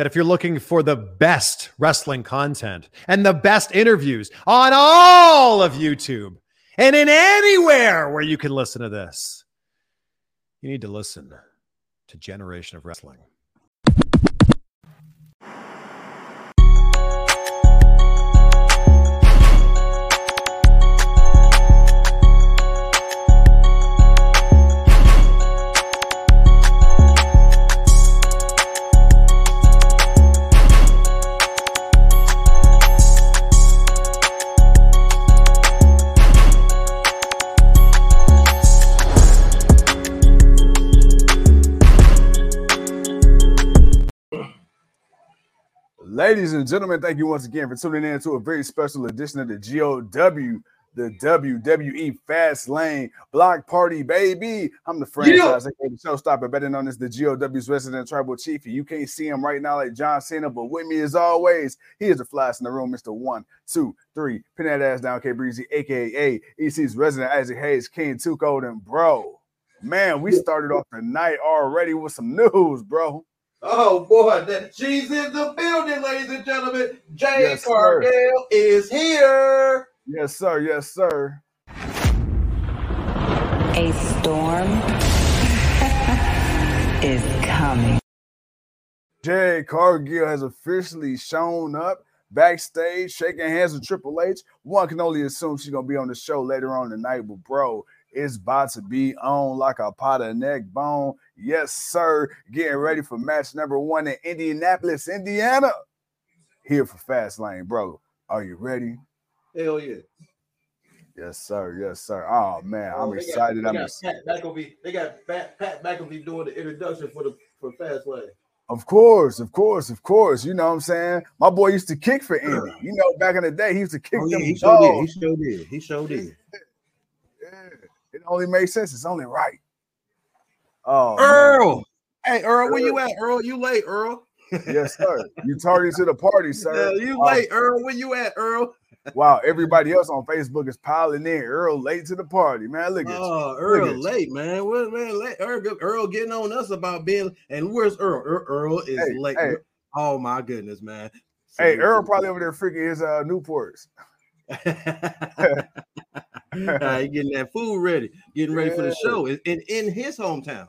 that if you're looking for the best wrestling content and the best interviews on all of YouTube and in anywhere where you can listen to this, you need to listen to Generation of Wrestling. Ladies and gentlemen, thank you once again for tuning in to a very special edition of the GOW, the WWE Fastlane Block Party, baby. I'm the franchise, yeah. the showstopper, better known as the GOW's resident tribal chief. You can't see him right now like John Cena, but with me as always, he is the flash in the room, Mr. One, Two, Three. Pin that ass down, K Breezy, aka EC's resident Isaac Hayes, King Two Cold, and bro. Man, we started off the night already with some news, bro. Oh boy, that she's in the building, ladies and gentlemen. Jade yes, Cargill is here. Yes, sir. Yes, sir. A storm is coming. Jade Cargill has officially shown up backstage, shaking hands with Triple H. One can only assume she's gonna be on the show later on tonight, but bro, it's about to be on like a pot of neck bone. Yes, sir. Getting ready for match number one in Indianapolis, Indiana. Here for Fastlane, bro. Are you ready? Hell yeah. Yes, sir. Yes, sir. Oh man, oh, I'm excited. Got, I'm excited. Pat McAfee. They got Pat, Pat McAfee doing the introduction for the for Fastlane. Of course, of course, of course. You know what I'm saying? My boy used to kick for Indy. You know, back in the day, he used to kick oh, yeah, them. He sure did. He sure did. He sure did. yeah. It only makes sense. It's only right. Oh, Earl. Man. Hey, Earl, where you at? Earl, you late, Earl. yes, sir. You tardy to the party, sir. Yeah, you late, Earl. Where you at, Earl? wow, everybody else on Facebook is piling in. Earl late to the party, man. Look at oh, you. Earl late, man. What man? Late. Earl, Earl getting on us about being. And where's Earl? Earl, Earl is hey, late. Hey. Oh my goodness, man. So hey, Earl probably over there freaking his uh Newports. uh, getting that food ready, getting ready yeah. for the show in, in, in his hometown.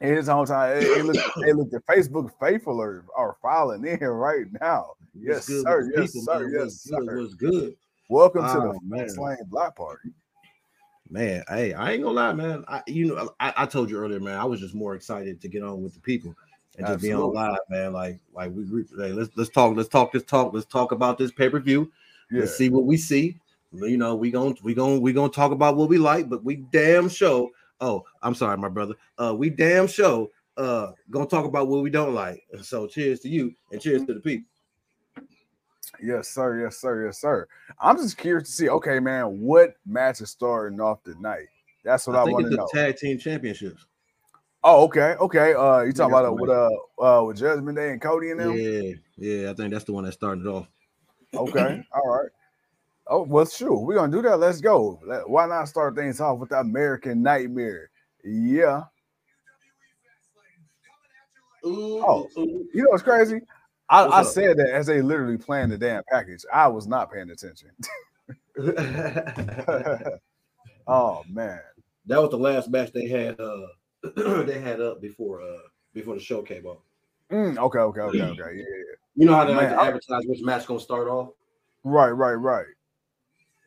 In his hometown, hey, look, hey, look, the Facebook faithful are, are filing in right now. Yes, sir. Yes, people, sir. Man. Yes, sir. Was good. Welcome oh, to the man. Lane Block Party. Man, hey, I ain't gonna lie, man. I, you know, I, I told you earlier, man. I was just more excited to get on with the people and just be on live, man. Like, like we, hey, let's let's talk, let's talk this talk, let's talk about this pay per view. Yeah. Let's see what we see you know, we going we going we gonna talk about what we like, but we damn show. Oh, I'm sorry, my brother. Uh, we damn show uh gonna talk about what we don't like. So cheers to you and cheers to the people. Yes, sir. Yes, sir. Yes, sir. I'm just curious to see. Okay, man, what match is starting off tonight? That's what I, I want to know. Tag team championships. Oh, okay, okay. Uh, you talking about uh, with uh, uh, with Judgment Day and Cody and them? Yeah, yeah. I think that's the one that started off. Okay, all right. Oh, well, sure. We're gonna do that. Let's go. Why not start things off with the American Nightmare? Yeah. Ooh, oh, ooh. you know what's crazy? I, I said that as they literally planned the damn package. I was not paying attention. oh man. That was the last match they had uh they had up before uh before the show came on. Mm, okay, okay, okay, okay. Yeah. You know how they man, like to advertise which match gonna start off? Right, right, right.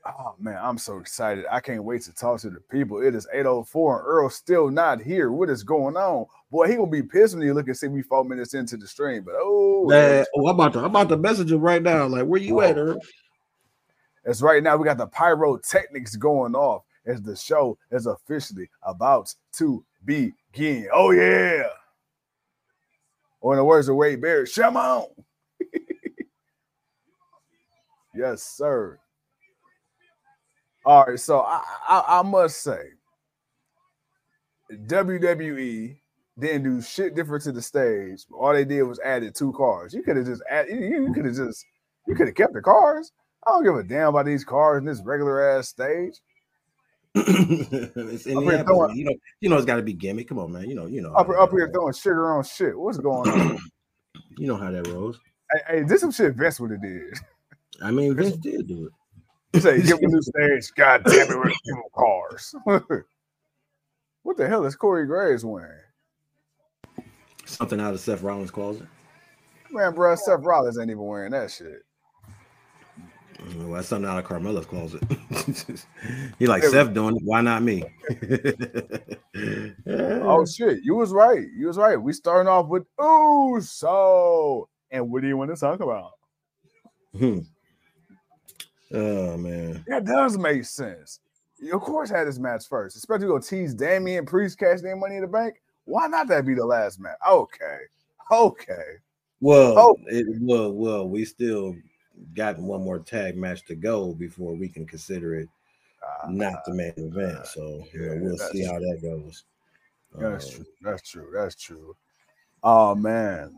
Oh man, I'm so excited. I can't wait to talk to the people. It is 804 and Earl's still not here. What is going on? Boy, he gonna be pissed when you look and see me four minutes into the stream. But oh, man, oh I'm about to I'm about to message him right now. Like, where you oh. at, Earl? It's right now. We got the pyrotechnics going off as the show is officially about to begin. Oh yeah. Or in the words of Wade Barrett, come on. Yes, sir. All right, so I, I, I must say, WWE didn't do shit different to the stage. All they did was added two cars. You could have just added. You, you could have just. You could have kept the cars. I don't give a damn about these cars in this regular ass stage. it's you know, you know, it's got to be gimmick. Come on, man. You know, you know. Up, up here throwing sugar on shit. What's going on? You know how that rolls. Hey, hey, this some shit Vince would have did. I mean, Vince did do it. He say, "Give me a new stage." God damn it, with them cars. what the hell is Corey Graves wearing? Something out of Seth Rollins' closet. Man, bro, Seth Rollins ain't even wearing that shit. Mm, Well, that's something out of Carmella's closet. he like Seth doing it. Why not me? Oh shit, you was right. You was right. We starting off with ooh so, and what do you want to talk about? Hmm. Oh man. That does make sense. You, of course, had this match first, especially go tease Damian Priest cash their money in the bank. Why not that be the last match? Okay, okay. Well, Oh. it, well, well, we still got one more tag match to go before we can consider it Ah, not the main event. So you know, yeah, we'll see how that goes. That's Uh, true. That's true. That's true. Oh man.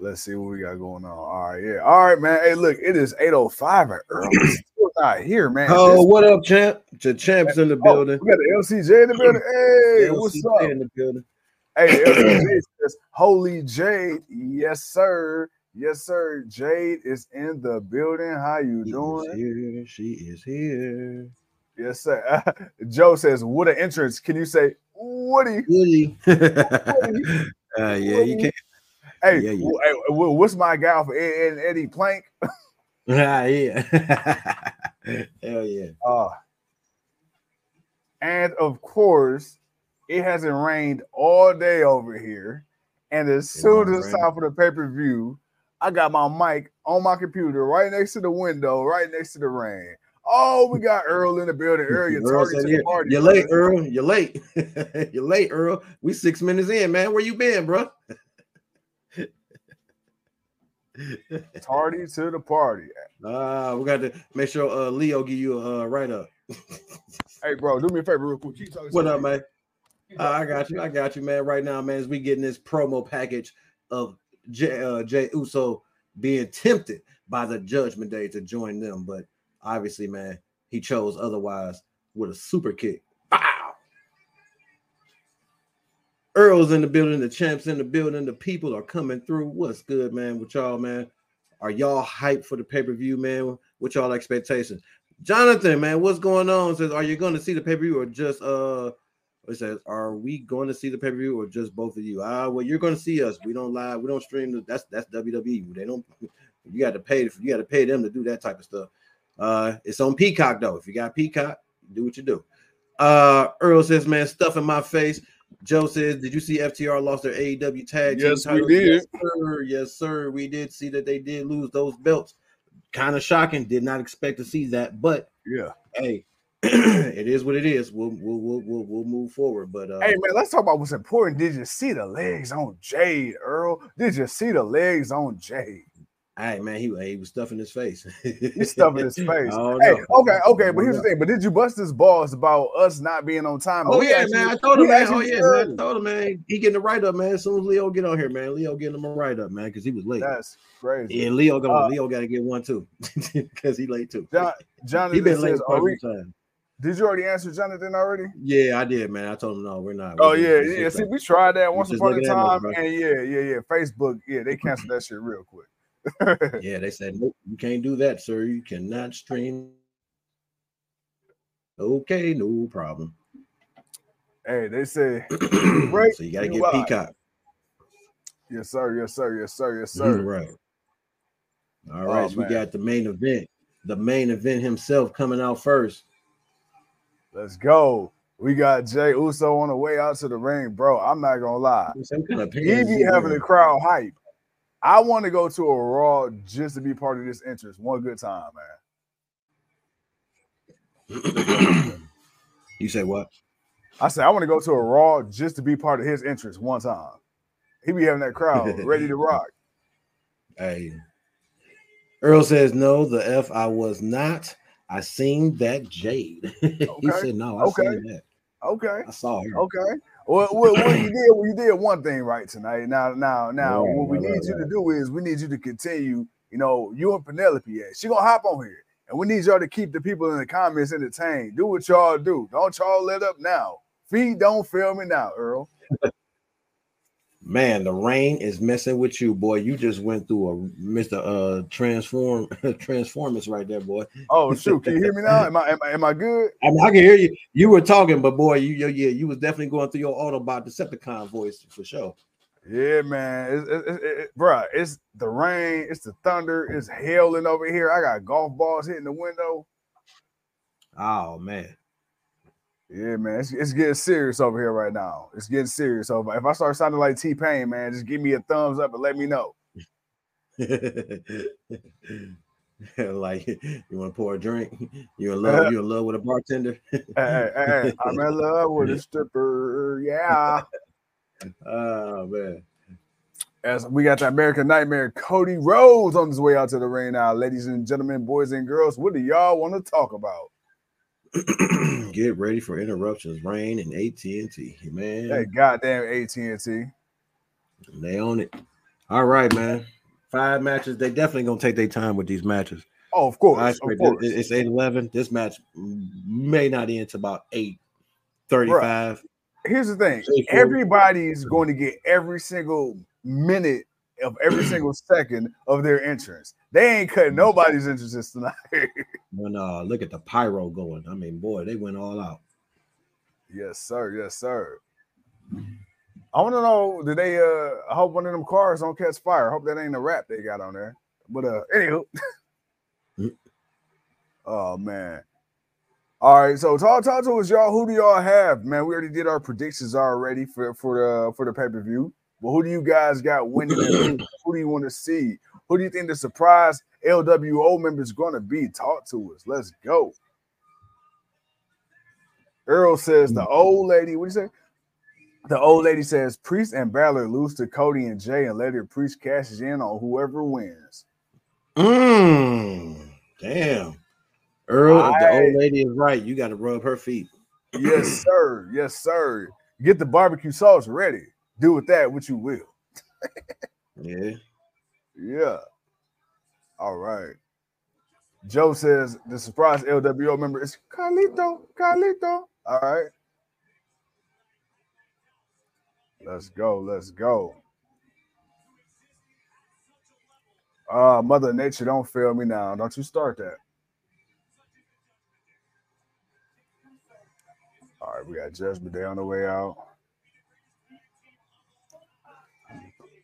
Let's see what we got going on. All right, yeah. All right, man. Hey, look, it is 805 and early. Still not here, man. Oh, This- what up, champ? The champ's in the oh, building. we got the LCJ in the building. Hey, what's up? in the building? Hey, LCJ says, Holy Jade. Yes, sir. Yes, sir. Jade is in the building. How you She doing? here. She is here. Yes, sir. Joe says, What an entrance. Can you say Woody? Woody. uh, Woody. yeah, you can't. Hey, Yeah, yeah. hey, wh- what's my guy for Ed, Ed- Eddie Plank? yeah, yeah. Hell yeah. Uh, and of course, it hasn't rained all day over here. And as It soon as it's time for the pay per view, I got my mic on my computer right next to the window, right next to the rain. Oh, we got Earl in the building. Earl, you're Earl said, "Yeah, party. You're late. Earl. You're late. You're late, Earl. We six minutes in, man. Where you been, bro? Tardy to the party. Uh, we got to make sure uh Leo give you a uh, write up. Hey, bro, do me a favor real quick. What up, man? Uh, I got you. I got you, man. Right now, man, as we getting this promo package of Jay, uh, Jey Uso being tempted by the Judgment Day to join them, but obviously, man, he chose otherwise with a super kick. Earl's in the building, the champs in the building, the people are coming through. What's good, man? With y'all, man? Are y'all hyped for the pay per view, man? What y'all expectations? Jonathan, man, what's going on? Says, are you going to see the pay per view or just uh? It says, are we going to see the pay per view or just both of you? Ah, well, you're going to see us. We don't live. We don't stream. That's that's WWE. They don't. You got to pay. You got to pay them to do that type of stuff. Uh, it's on Peacock though. If you got Peacock, do what you do. Uh, Earl says, man, stuff in my face. Joe says, did you see FTR lost their AEW tag? team Yes, we did. Yes, sir. Yes, sir. We did see that they did lose those belts. Kind of shocking. Did not expect to see that, but Yeah. hey, it is what it is. We'll we'll we'll we'll, we'll move forward. But uh, Hey man, let's talk about what's important. Did you see the legs on Jade, Earl? Did you see the legs on Jade? Hey man, he, he was stuffing his face. He's stuffing his face. Hey, okay, okay, but here's the thing. But did you bust his balls about us not being on time? Oh yeah, actually- man. I told him, man. Oh yeah, man. I told him, man. He getting the write up, man. As soon as Leo get on here, man. Leo getting him a write up, man, because he was late. That's crazy. Yeah, Leo go. Uh, Leo got to get one too, because he late too. John, he been late says, are we, few times. did you already answer Jonathan already? Yeah, I did, man. I told him no, we're not. Oh We're yeah, yeah. See, we tried that once upon a looking at nothing, time, and yeah, yeah, yeah. Facebook, yeah, they canceled that shit real quick. yeah, they said nope, you can't do that, sir. You cannot stream. Okay, no problem. hey, they say, Right, so you got to get. Peacock. yes, sir, yes, sir, yes, sir, yes, sir. Right. All Oh, right, so we got the main event. The main event himself coming out first. Let's go. We got Jey Uso on the way out to the ring, bro. I'm not gonna lie. Some kind of He be having the crowd hype. I want to go to a Raw just to be part of this interest. One good time, man. you say what? I said I want to go to a Raw just to be part of his interest one time. He be having that crowd ready to rock. Hey. Earl says no, the F I was not. I seen that Jade. he said no, I okay. seen that. Okay, I saw her. okay. Well, well, well, you did well, you did one thing right tonight. Now, now, now, Right, what we need you to do is we need you to continue. You know, you and Penelope, at. she gonna hop on here, and we need y'all to keep the people in the comments entertained. Do what y'all do. Don't y'all let up now. Feet don't fail me now, Earl. Man, the rain is messing with you, boy. You just went through a Mr. Uh transform transformers right there, boy. Oh shoot, can you hear me now? Am I am I, am I good? I mean, I can hear you. You were talking, but boy, you yeah, you was definitely going through your Autobot Decepticon voice for sure. Yeah, man, it's, it, it, it, bruh, it's the rain, it's the thunder, it's hailing over here. I got golf balls hitting the window. Oh man, yeah, man, it's, it's getting serious over here right now. It's getting serious over. If I start sounding like T Pain, man, just give me a thumbs up and let me know. like you want to pour a drink? You in love? You in love with a bartender? hey, hey, hey, I'm in love with a stripper. Yeah. Oh man. As we got the American Nightmare, Cody Rhodes on his way out to the ring now. Ladies and gentlemen, boys and girls, what do y'all want to talk about? Get ready for interruptions, rain and AT and T, man. Hey, goddamn AT and T. They own it. All right, man. Five matches. They definitely gonna take their time with these matches. Oh, of course. Of course. It's 8-11. This match may not end to about 8 35. Here's the thing: everybody's going to get every single minute of every single second of their entrance. They ain't cutting nobody's entrances tonight. when uh look at the pyro going. I mean, boy, they went all out. Yes, sir. Yes, sir. I want to know, did they uh I hope one of them cars don't catch fire. I hope that ain't a rap they got on there. But uh anywho. Mm. oh man. All right, so talk talk to us, y'all. Who do y'all have? Man, we already did our predictions already for for the for the pay-per-view. But who do you guys got winning? who do you want to see? Who do you think the surprise LWO member is going to be? Talk to us. Let's go. Earl says the old lady. What do you say? The old lady says Priest and Balor lose to Cody and Jay and let her Priest cashes in on whoever wins. Mm, damn. Earl, I, the old lady is right. You got to rub her feet. yes, sir. Yes, sir. Get the barbecue sauce ready. Do with that what you will. yeah. Yeah. All right. Joe says the surprise LWO member is Carlito. Carlito. All right. Let's go. Let's go. Uh, Mother Nature, don't fail me now. Don't you start that. All right, we got Judgment Day on the way out.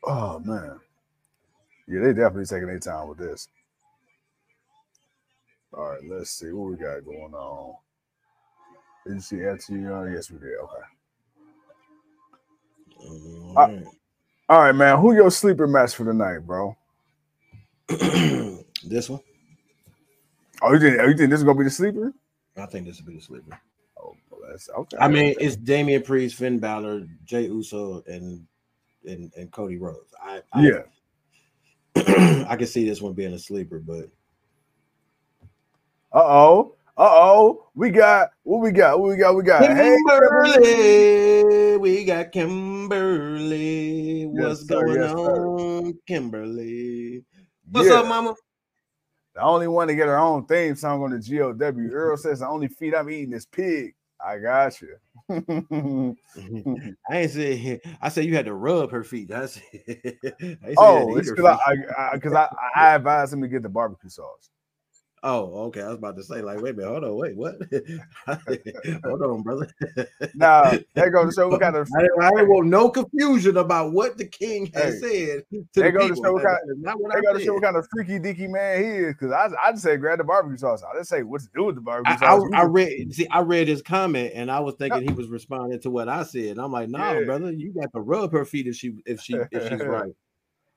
Oh man. Yeah, they definitely taking their time with this. All right, let's see what we got going on. Did you see FTR? Yes, we did. Okay. All uh, right. all right, man. Who your sleeper match for the night, bro? this one. Oh, you think, oh, you think this is gonna be the sleeper? I think this will be the sleeper. Oh, well, that's okay. I mean, it's Damian Priest, Finn Balor, Jey Uso, and and, and Cody Rhodes. I, I yeah. I can see this one being a sleeper, but uh oh, uh oh, we got what we got, what we got, we got Kimberly, we got Kimberly. What's yes, going yes, on, Kimberly? What's yeah. up, Mama? The only one to get her own theme song on the GOW. Earl says the only feed I'm eating is pig. I got you. I ain't say I said you had to rub her feet. That's oh, it's because I because I, I, I advised him to get the barbecue sauce. Oh, okay. I was about to say, like, wait a minute, hold on, wait, what? hold on, brother. now they go to show what kind of. I, I didn't want no confusion about what the king has hey, said. To they the go to show what kind. They go to show what kind of freaky dicky man he is. Because I, I just say grab the barbecue sauce. I didn't say what to do with the barbecue I, sauce. I, I, read, see, I read his comment, and I was thinking he was responding to what I said. And I'm like, nah, yeah. brother, you got to rub her feet if she if she if she's right.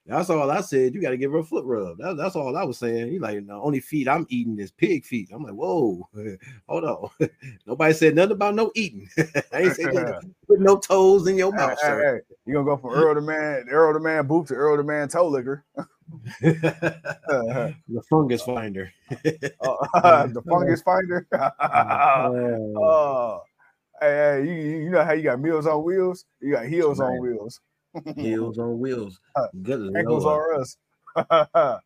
That's all I said. You got to give her a foot rub. That, that's all I was saying. He like the only feet I'm eating is pig feet. I'm like, whoa, hold on. Nobody said nothing about no eating. I ain't saying put no toes in your mouth, hey, sir. Hey, you gonna go from Earl the man, Earl the man boot to Earl the man toe licker. the fungus finder. uh, the fungus finder. oh, hey, hey, you, you know how you got meals on wheels? You got heels on wheels. Heels on wheels. Good ankles are us.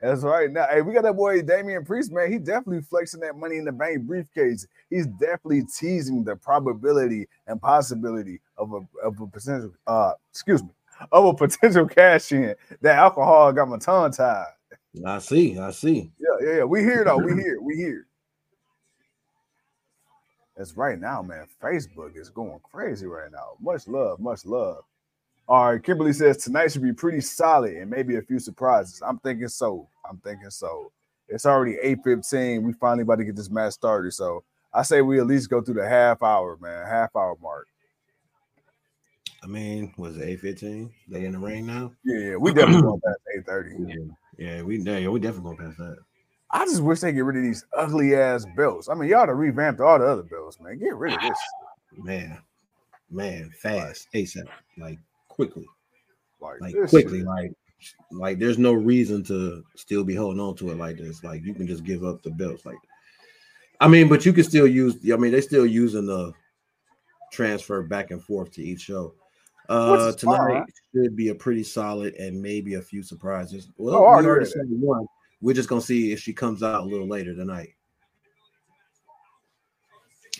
That's right. Now, hey, we got that boy Damian Priest, man. He definitely flexing that money in the bank briefcase. He's definitely teasing the probability and possibility of a of a potential uh excuse me of a potential cash in. That alcohol got my tongue tied. I see, I see. Yeah, yeah, yeah. We here though. We here. We here. That's right now, man. Facebook is going crazy right now. Much love, much love. All right, Kimberly says tonight should be pretty solid and maybe a few surprises. I'm thinking so. I'm thinking so. It's already 8:15. We finally about to get this match started. So I say we at least go through the half hour, man, half hour mark. I mean, was it 8:15? They in the ring now? Yeah, yeah. We definitely going past 8:30. Yeah, yeah, we yeah, we definitely going past that. I just wish they get rid of these ugly ass belts. I mean, y'all to revamp all the other belts, man. Get rid of this. Man, man, fast, ASAP, like quickly, Like, like quickly, like like there's no reason to still be holding on to it like this. Like you can just give up the belts. Like, I mean, but you can still use. I mean, they're still using the transfer back and forth to each show. Uh, Which is fine, tonight right? should be a pretty solid and maybe a few surprises. Well, Oh, we already said one. We're just gonna see if she comes out a little later tonight.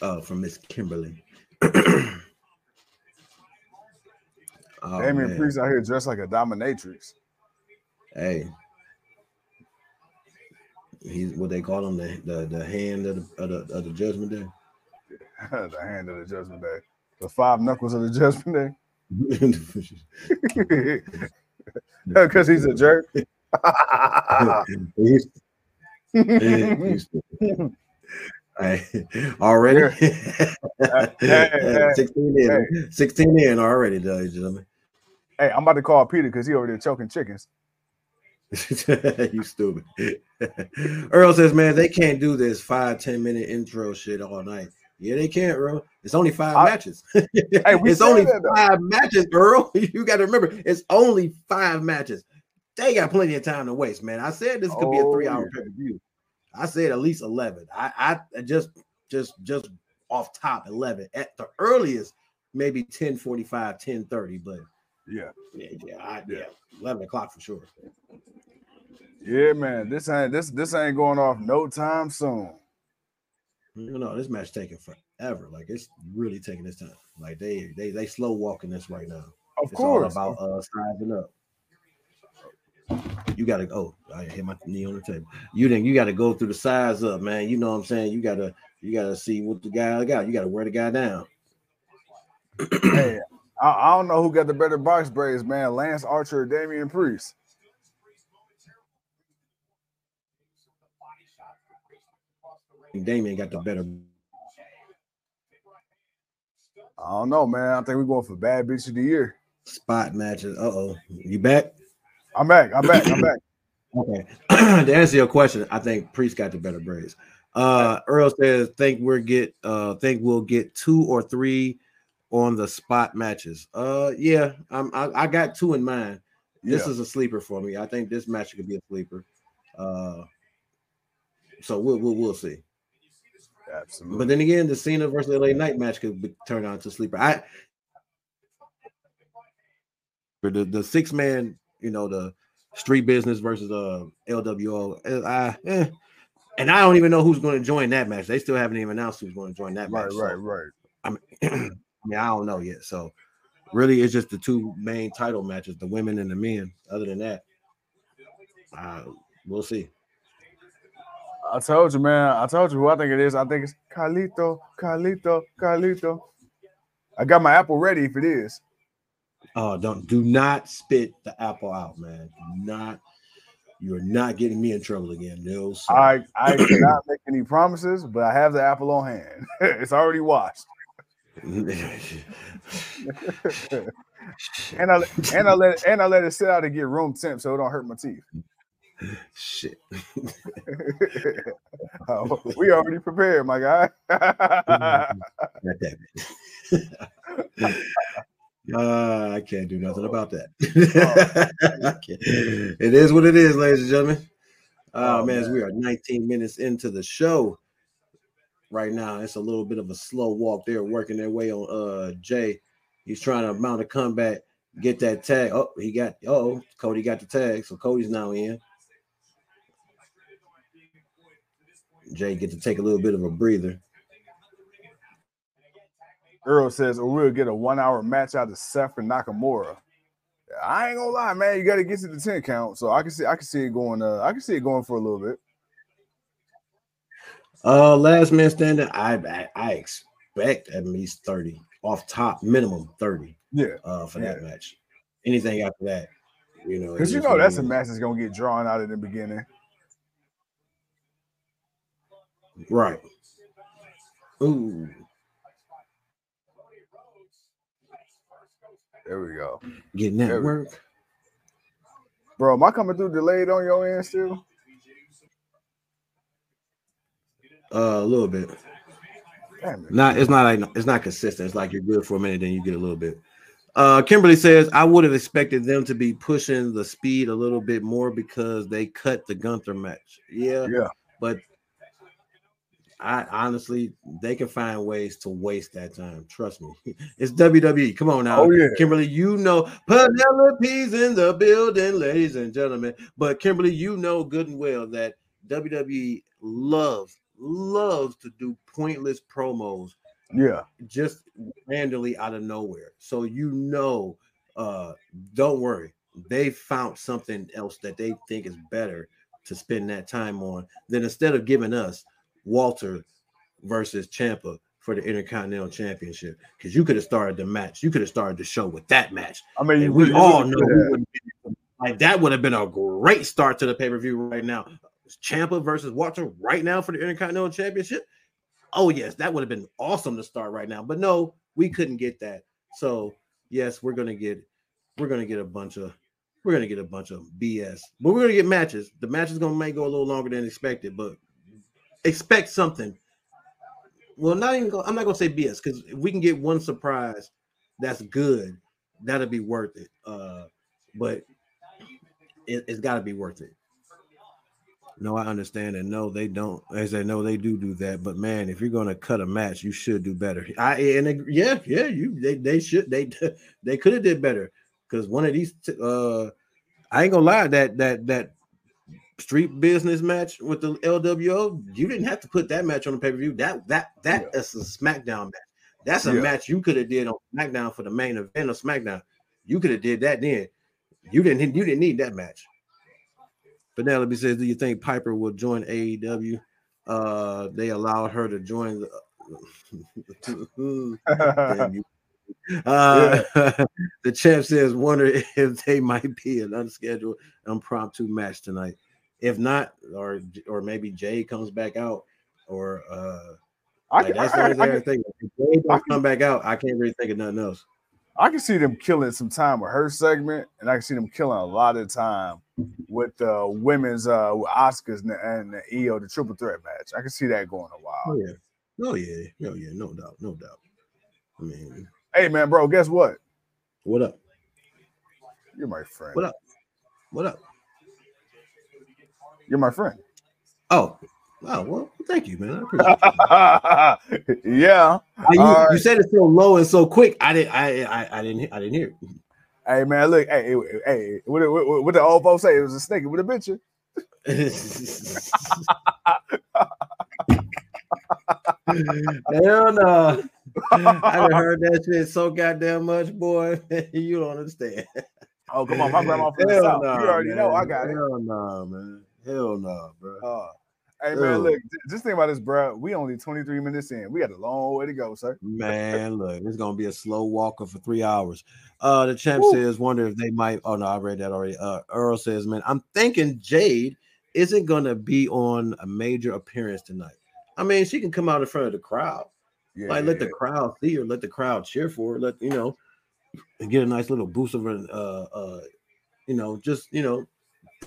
Uh, from Miss Kimberly. oh, Damian man. Priest out here dressed like a dominatrix. Hey, he's what they call him the the, the hand of the, of the of the judgment day. the hand of the judgment day. The five knuckles of the judgment day. Because he's a jerk. He's- he's- Hey, already hey, hey, 16 in 16 in already ladies and gentlemen hey, I'm about to call Peter because he over there choking chickens. you stupid. Earl says man they can't do this five ten minute intro shit all night. Yeah they can't earl. It's only five I- matches. We it's only five matches earl. You got to remember it's only five matches. They got plenty of time to waste man. I said this could be a oh, three-hour yeah. pay-per-view. I said at least 11 I, I just just just off top 11 at the earliest maybe 10 45 10 30 but Yeah. yeah yeah, I, yeah 11 o'clock for sure Yeah, man. This ain't this this ain't going off no time soon. you know this match taking forever like it's really taking its time like they they they slow walking this right now Of it's course. all about uh sizing up you gotta oh i hit my knee on the table you didn't you gotta go through the size up man you know what i'm saying you gotta you gotta see what the guy got you gotta wear the guy down hey, I, I don't know who got the better box braids, man. Lance Archer or Damian Priest. And Damian got the better I don't know, man. I think we're going for bad bitch of the year. spot matches. Uh oh, you back? I'm back. I'm back. I'm back. Okay. to answer your question, I think Priest got the better braids. Uh Earl says, think we're get uh think we'll get two or three on the spot matches. Uh yeah, I'm I, I got two in mind. This Yeah. is a sleeper for me. I think this match could be a sleeper. Uh so we'll we'll, we'll see. Absolutely. But then again, the Cena versus LA Knight match could be, turn out to sleeper. I for the the six man, you know, the street business versus uh LWO. I, eh. and I don't even know who's going to join that match. They still haven't even announced who's going to join that right, match. right, so, right. I mean, I mean, I don't know yet. So really, it's just the two main title matches, the women and the men. Other than that, uh, we'll see. I told you, man. I told you who I think it is. I think it's Carlito, Carlito, Carlito. I got my apple ready if it is. Oh, don't do not spit the apple out, man. Do not. You're not getting me in trouble again. Sir. I I cannot make any promises, but I have the apple on hand. it's already washed, and I and I let and I let it sit out and get room temp so it don't hurt my teeth. Shit. Oh, we already prepared, my guy. Uh, I can't do nothing about that. It is what it is, ladies and gentlemen. Oh, Oh, man, man. we are 19 minutes into the show right now. It's a little bit of a slow walk. They're working their way on uh Jay. He's trying to mount a comeback, get that tag. Oh, he got oh, Cody got the tag, so Cody's now in. Jay get to take a little bit of a breather. Earl says, or we'll get a one hour match out of Seth and Nakamura. I ain't gonna lie, man. You got to get to the 10 count. So I can see I can see it going uh I can see it going for a little bit. Uh last man standing, I I, I expect at least 30 off top, minimum 30 Yeah. uh for Yeah. that match. Anything after that, you know, Because you know that's a match that's gonna get drawn out in the beginning. right. Ooh, There we go. getting that work. Bro, am I coming through delayed on your end still? Uh, a little bit. It. Not it's not like it's not consistent. It's like you're good for a minute, then you get a little bit. Uh Kimberly says I would have expected them to be pushing the speed a little bit more because they cut the Gunther match. Yeah, Yeah. but I honestly they can find ways to waste that time. Trust me. It's WWE. Come on now. Oh, yeah. Kimberly, you know Penelope's in the building, ladies and gentlemen. But Kimberly, you know good and well that WWE loves loves to do pointless promos Yeah. just randomly out of nowhere. So you know, uh, don't worry. They found something else that they think is better to spend that time on than instead of giving us Walter versus Champa for the Intercontinental Championship. Because you could have started the match, you could have started the show with that match. I mean, And we all know have. we wouldn't be- like that would have been a great start to the pay-per-view right now. Champa versus Walter right now for the Intercontinental Championship. Oh yes, that would have been awesome to start right now. But no, we couldn't get that. So yes, we're gonna get we're gonna get a bunch of we're gonna get a bunch of BS, but we're gonna get matches. The match is gonna may go a little longer than expected, but expect something. Well, not even go, I'm not gonna say BS because if we can get one surprise that's good, that'll be worth it. Uh, but it, it's got to be worth it. No, I understand, and no, they don't. As I know, they do do that. But man, if you're gonna cut a match, you should do better. I and yeah, yeah, you they they should they they could have did better because one of these uh, I ain't gonna lie that that that street business match with the LWO, you didn't have to put that match on the pay per view. That that that is a SmackDown match. That's a Yeah. match you could have did on SmackDown for the main event of SmackDown. You could have did that then. You didn't. You didn't need that match. Penelope says, "Do you think Piper will join AEW? Uh, they allowed her to join the." Uh, the champ says, "Wonder if they might be an unscheduled impromptu match tonight. If not, or or maybe Jay comes back out, or uh, I like, that's I, the only I, thing. If Jay don't come back out, I can't really think of nothing else. I can see them killing some time with her segment, and I can see them killing a lot of time with the women's uh with Oscars and the, and the EO, the triple threat match. I can see that going a while. Oh yeah, oh yeah, oh yeah, no doubt, no doubt. I mean, Hey man, bro, guess what? what up? You're my friend. What up? What up? You're my friend. Oh, oh well, thank you, man. I appreciate yeah. you, you said it so low and so quick. I didn't. I I, I didn't. I didn't hear. it. Hey man, look, hey, hey, what, what, what the old folks say? It was a snake with a bitch. Hell no. I done heard that shit so goddamn much, boy. you don't understand. Oh, come on, my grandma from the south. no, you already know I man. got it. Hell no, man. Hell no, bro. Uh, hey man, Ugh. look, just think about this, bro. We only 23 minutes in. We got a long way to go, sir. Man, look, it's gonna be a slow walker for three hours. Uh, the champ Woo. says, wonder if they might. Oh no, I read that already. Uh, Earl says, man, I'm thinking Jade isn't gonna be on a major appearance tonight. I mean, she can come out in front of the crowd, Yeah, like yeah, let the crowd see her, let the crowd cheer for her, let you know, and get a nice little boost of her. Uh, uh, you know, just you know,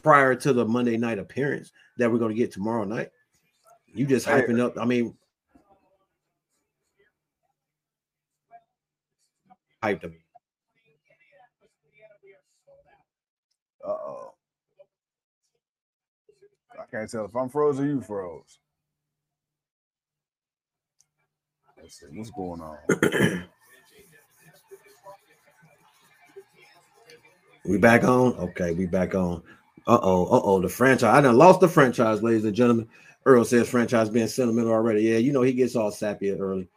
prior to the Monday night appearance that we're gonna get tomorrow night. You just hyping up. I mean, hyped up. Uh oh. I can't tell if I'm froze or you froze. Let's see what's going on. We back on? Okay, we back on. Uh-oh, uh-oh, the franchise. I done lost the franchise, ladies and gentlemen. Earl says franchise being sentimental already. Yeah, you know he gets all sappy early.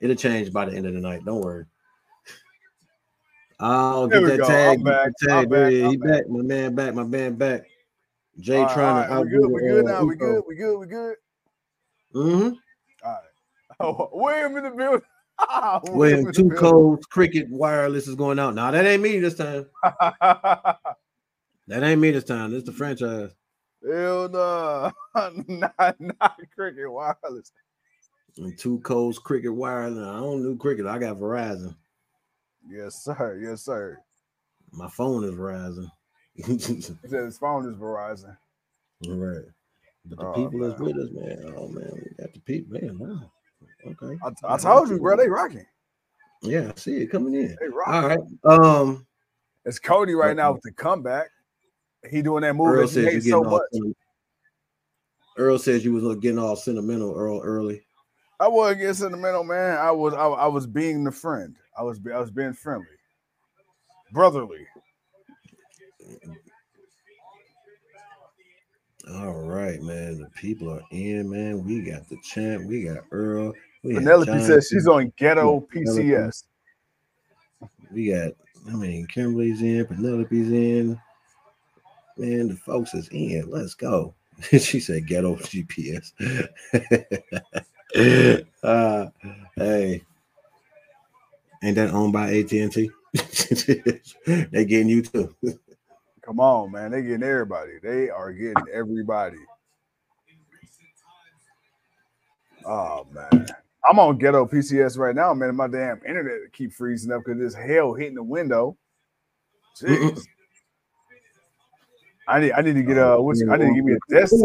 It'll change by the end of the night. Don't worry. Oh, There get that go. tag. I'm back. that I'm tag. back. I'm He back. back. My man back. My man back. Jay All right, trying all to right, we good. We good now. We good. We good. We good. Mm-hmm. All right. Oh, William in the building. William, in the two codes, cricket wireless is going out. Now that ain't me this time. That ain't me this time. This is the franchise. Hell no. not, not cricket wireless. And two codes, cricket wireless. I don't do cricket. I got Verizon. Yes, sir. Yes, sir. My phone is Verizon. He said his phone is Verizon. All right. But the Oh, people that's man. with us, man. Oh man, we got the people, man. Wow. Okay. I, I told you, bro. They rocking. Yeah, I see it coming in. All right. Um, It's Cody right now with the comeback. He doing that move Earl that says you so much. sen- Earl says you was getting all sentimental, Earl, early. I wasn't getting sentimental, man. I was I, I was being the friend. I was I was being friendly, brotherly. All right, man. The people are in, man. We got the champ. We got Earl. We Penelope says she's on ghetto. PCS. We got, I mean, Kimberly's in, Penelope's in. Man, the folks is in. Let's go. she said ghetto GPS. uh, hey, ain't that owned by AT&T? they getting you too. Come on, man. They getting everybody. They are getting everybody. Oh man. I'm on ghetto PCS right now, man. My damn internet keep freezing up because this hell hitting the window. Jeez. I need I need to get uh what's, I need to give me a desktop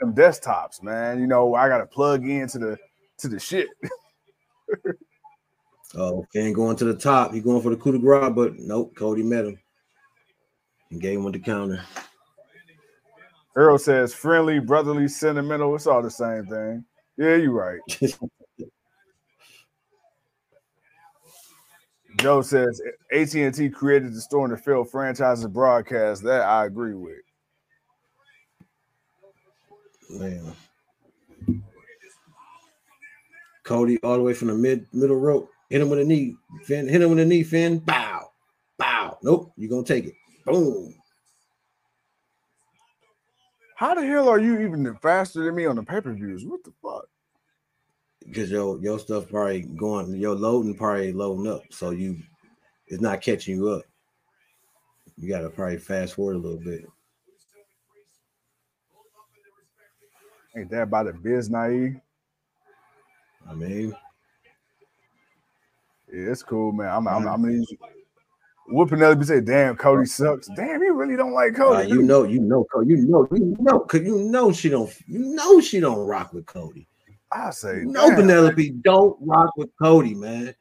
one of them desktops, man. You know, I gotta plug into the to the shit. Oh, Finn going to the top. He going for the coup de grace, but nope. Cody met him and gave him with the counter. Earl says friendly, brotherly, sentimental. It's all the same thing. Yeah, you're right. Joe says AT&T created the store in the field franchises broadcast. That I agree with. Man. Cody all the way from the mid middle rope. Hit him with a knee. Finn, hit him with a knee, Finn. Bow. Bow. Nope. You're gonna take it. Boom. How the hell are you even faster than me on the pay-per-views? What the fuck? Because your your stuff probably going, your loading probably loading up. So you it's not catching you up. You gotta probably fast forward a little bit. Ain't that about the biz naive? I mean, Yeah, it's cool, man. I'm I'm, I'm gonna what Penelope say, damn, Cody sucks. Damn, you really don't like uh, Cody. you know, you know, you know, you know, cause you know she don't, you know she don't rock with Cody. I say, no, damn, Penelope don't rock with Cody, man.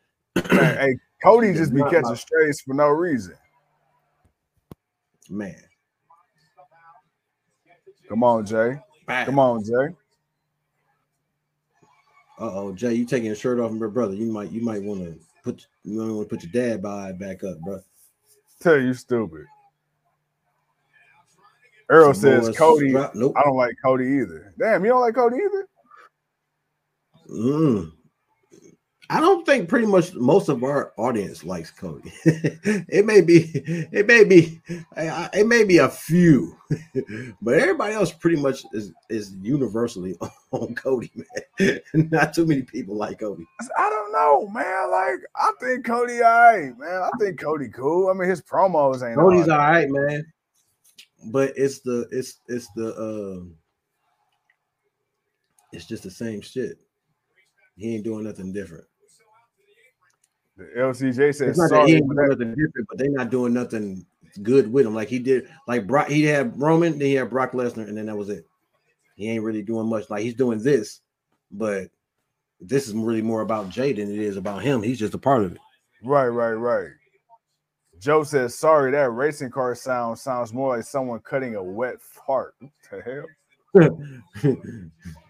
man, hey, Cody just be catching strays for no reason. Man, Come on, Jay. Come on, Jay. Uh oh, Jay, you taking your shirt off, my brother? You might, you might want to put, you might want to put your dad by back up, bro. Tell you stupid. Earl Samoa says Cody. Nope. I don't like Cody either. Damn, you don't like Cody either? Mm. I don't think pretty much most of our audience likes Cody. it may be, it may be, it may be a few, but everybody else pretty much is is universally on Cody, man. Not too many people like Cody. I don't know, man. Like, I think Cody, all right, man. I think Cody cool. I mean, his promos ain't Cody's all all right, man. But it's the it's it's the um it's just the same shit. He ain't doing nothing different. The LCJ says It's not that he ain't doing nothing different, but they're not doing nothing good with him. Like he did, like Brock, he had Roman, then he had Brock Lesnar, and then that was it. He ain't really doing much. Like he's doing this, but this is really more about Jay than it is about him. He's just a part of it. Right, right, right. Joe says, sorry, that racing car sound sounds more like someone cutting a wet fart. What the hell?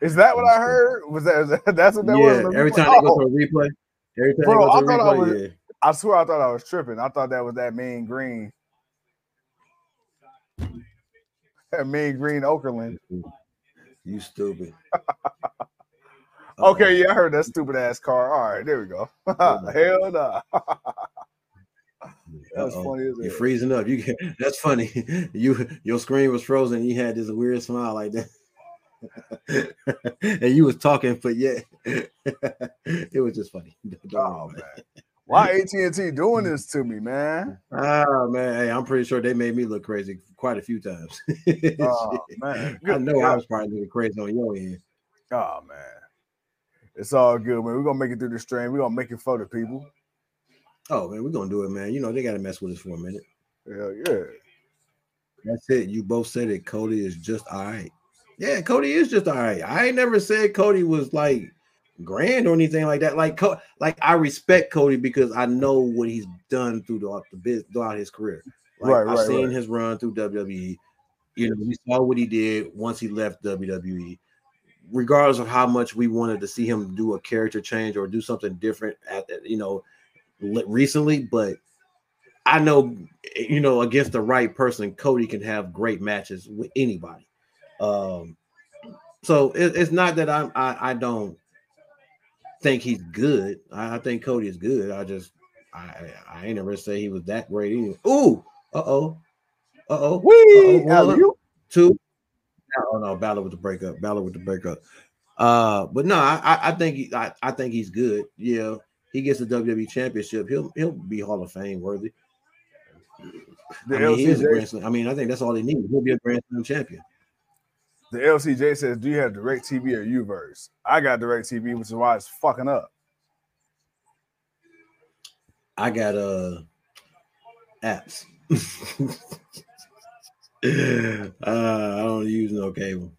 Is that what I heard? Was that, is that that's what that yeah, was? every time they go Oh, to a replay, every time Bro, I a thought I replay, was- yeah. I swear I thought I was tripping. I thought that was that mean green. That mean green Okerlund. You stupid. Okay, yeah, I heard that stupid ass car. All right, there we go. Hell no. That's Uh-oh. funny as You're hell. freezing up. You can, that's funny. You your screen was frozen. You had this weird smile like that, and you was talking, but yeah, it was just funny. Oh man, why AT and T doing this to me, man? Oh man, hey, I'm pretty sure they made me look crazy quite a few times. Oh man, I know I was probably looking crazy on your end. Oh man, it's all good, man. We're gonna make it through the stream. We're gonna make it for the people. Oh man, we're gonna do it, man. You know they gotta mess with us for a minute. Hell yeah. That's it. You both said it. Cody is just all right. Yeah, Cody is just all right. I ain't never said Cody was like grand or anything like that. Like, Co- like I respect Cody because I know what he's done through the, the biz throughout his career. Like, Right, I've seen right. his run through WWE. You know, we saw what he did once he left WWE. Regardless of how much we wanted to see him do a character change or do something different at you know recently, but I know you know against the right person, Cody can have great matches with anybody. Um, so it, it's not that I'm I, I don't think he's good. I, I think Cody is good. I just I I- ain't ever say he was that great. Either. Ooh, uh oh, uh oh. Wee, Uh-oh, hold up. alley-oop. Two. Oh no, Balor with the breakup. Balor with the breakup. Uh, but no, I I, I think he, I, I think he's good. Yeah, he gets the WWE championship. He'll he'll be Hall of Fame worthy. The I mean, he is a Grand Slam. I mean, I think that's all they need. He'll be a Grand Slam champion. The LCJ says, "Do you have DirecTV or Uverse?" I got DirecTV, which is why it's fucking up. I got uh apps. uh, I don't use no cable.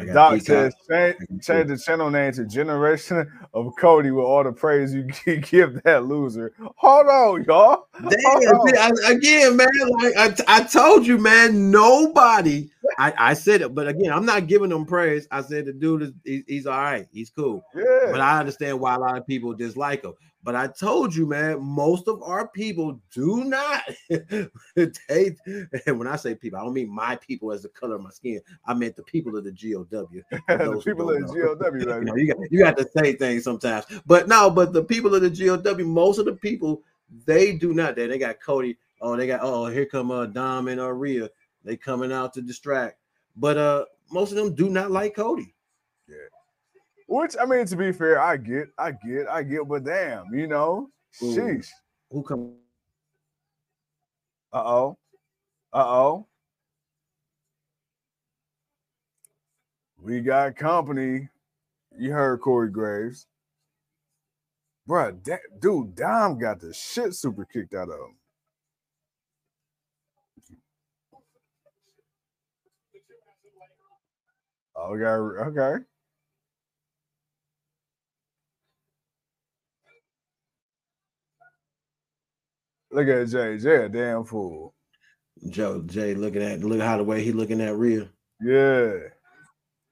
I Doc says, change, change the channel name to Generation of Cody with all the praise you give that loser. Hold on, y'all. Damn, Hold see, I- again, man. Like I, I told you, man. Nobody. I, I said it, but again, I'm not giving them praise. I said the dude is he- he's all right. He's cool. Yeah. But I understand why a lot of people dislike him. But I told you, man, most of our people do not take. And when I say people, I don't mean my people as the color of my skin. I meant the people of the GOW. the people in don't know. GLW, You, know, you got you got to say things sometimes. But no, but the people of the GOW, most of the people, they do not. They, they got Cody. Oh, they got oh, here come uh Dom and Rhea. They coming out to distract. But uh most of them do not like Cody. Which I mean, to be fair, I get, I get, I get, but damn, you know, Ooh. sheesh. Who come Uh oh. Uh oh. We got company. You heard Corey Graves. Bruh, that dude, Dom got the shit super kicked out of him. Oh, we got okay. Look at Jey. Jey, a damn fool. Joe Jey looking at look how the way he looking at Rhea. Yeah.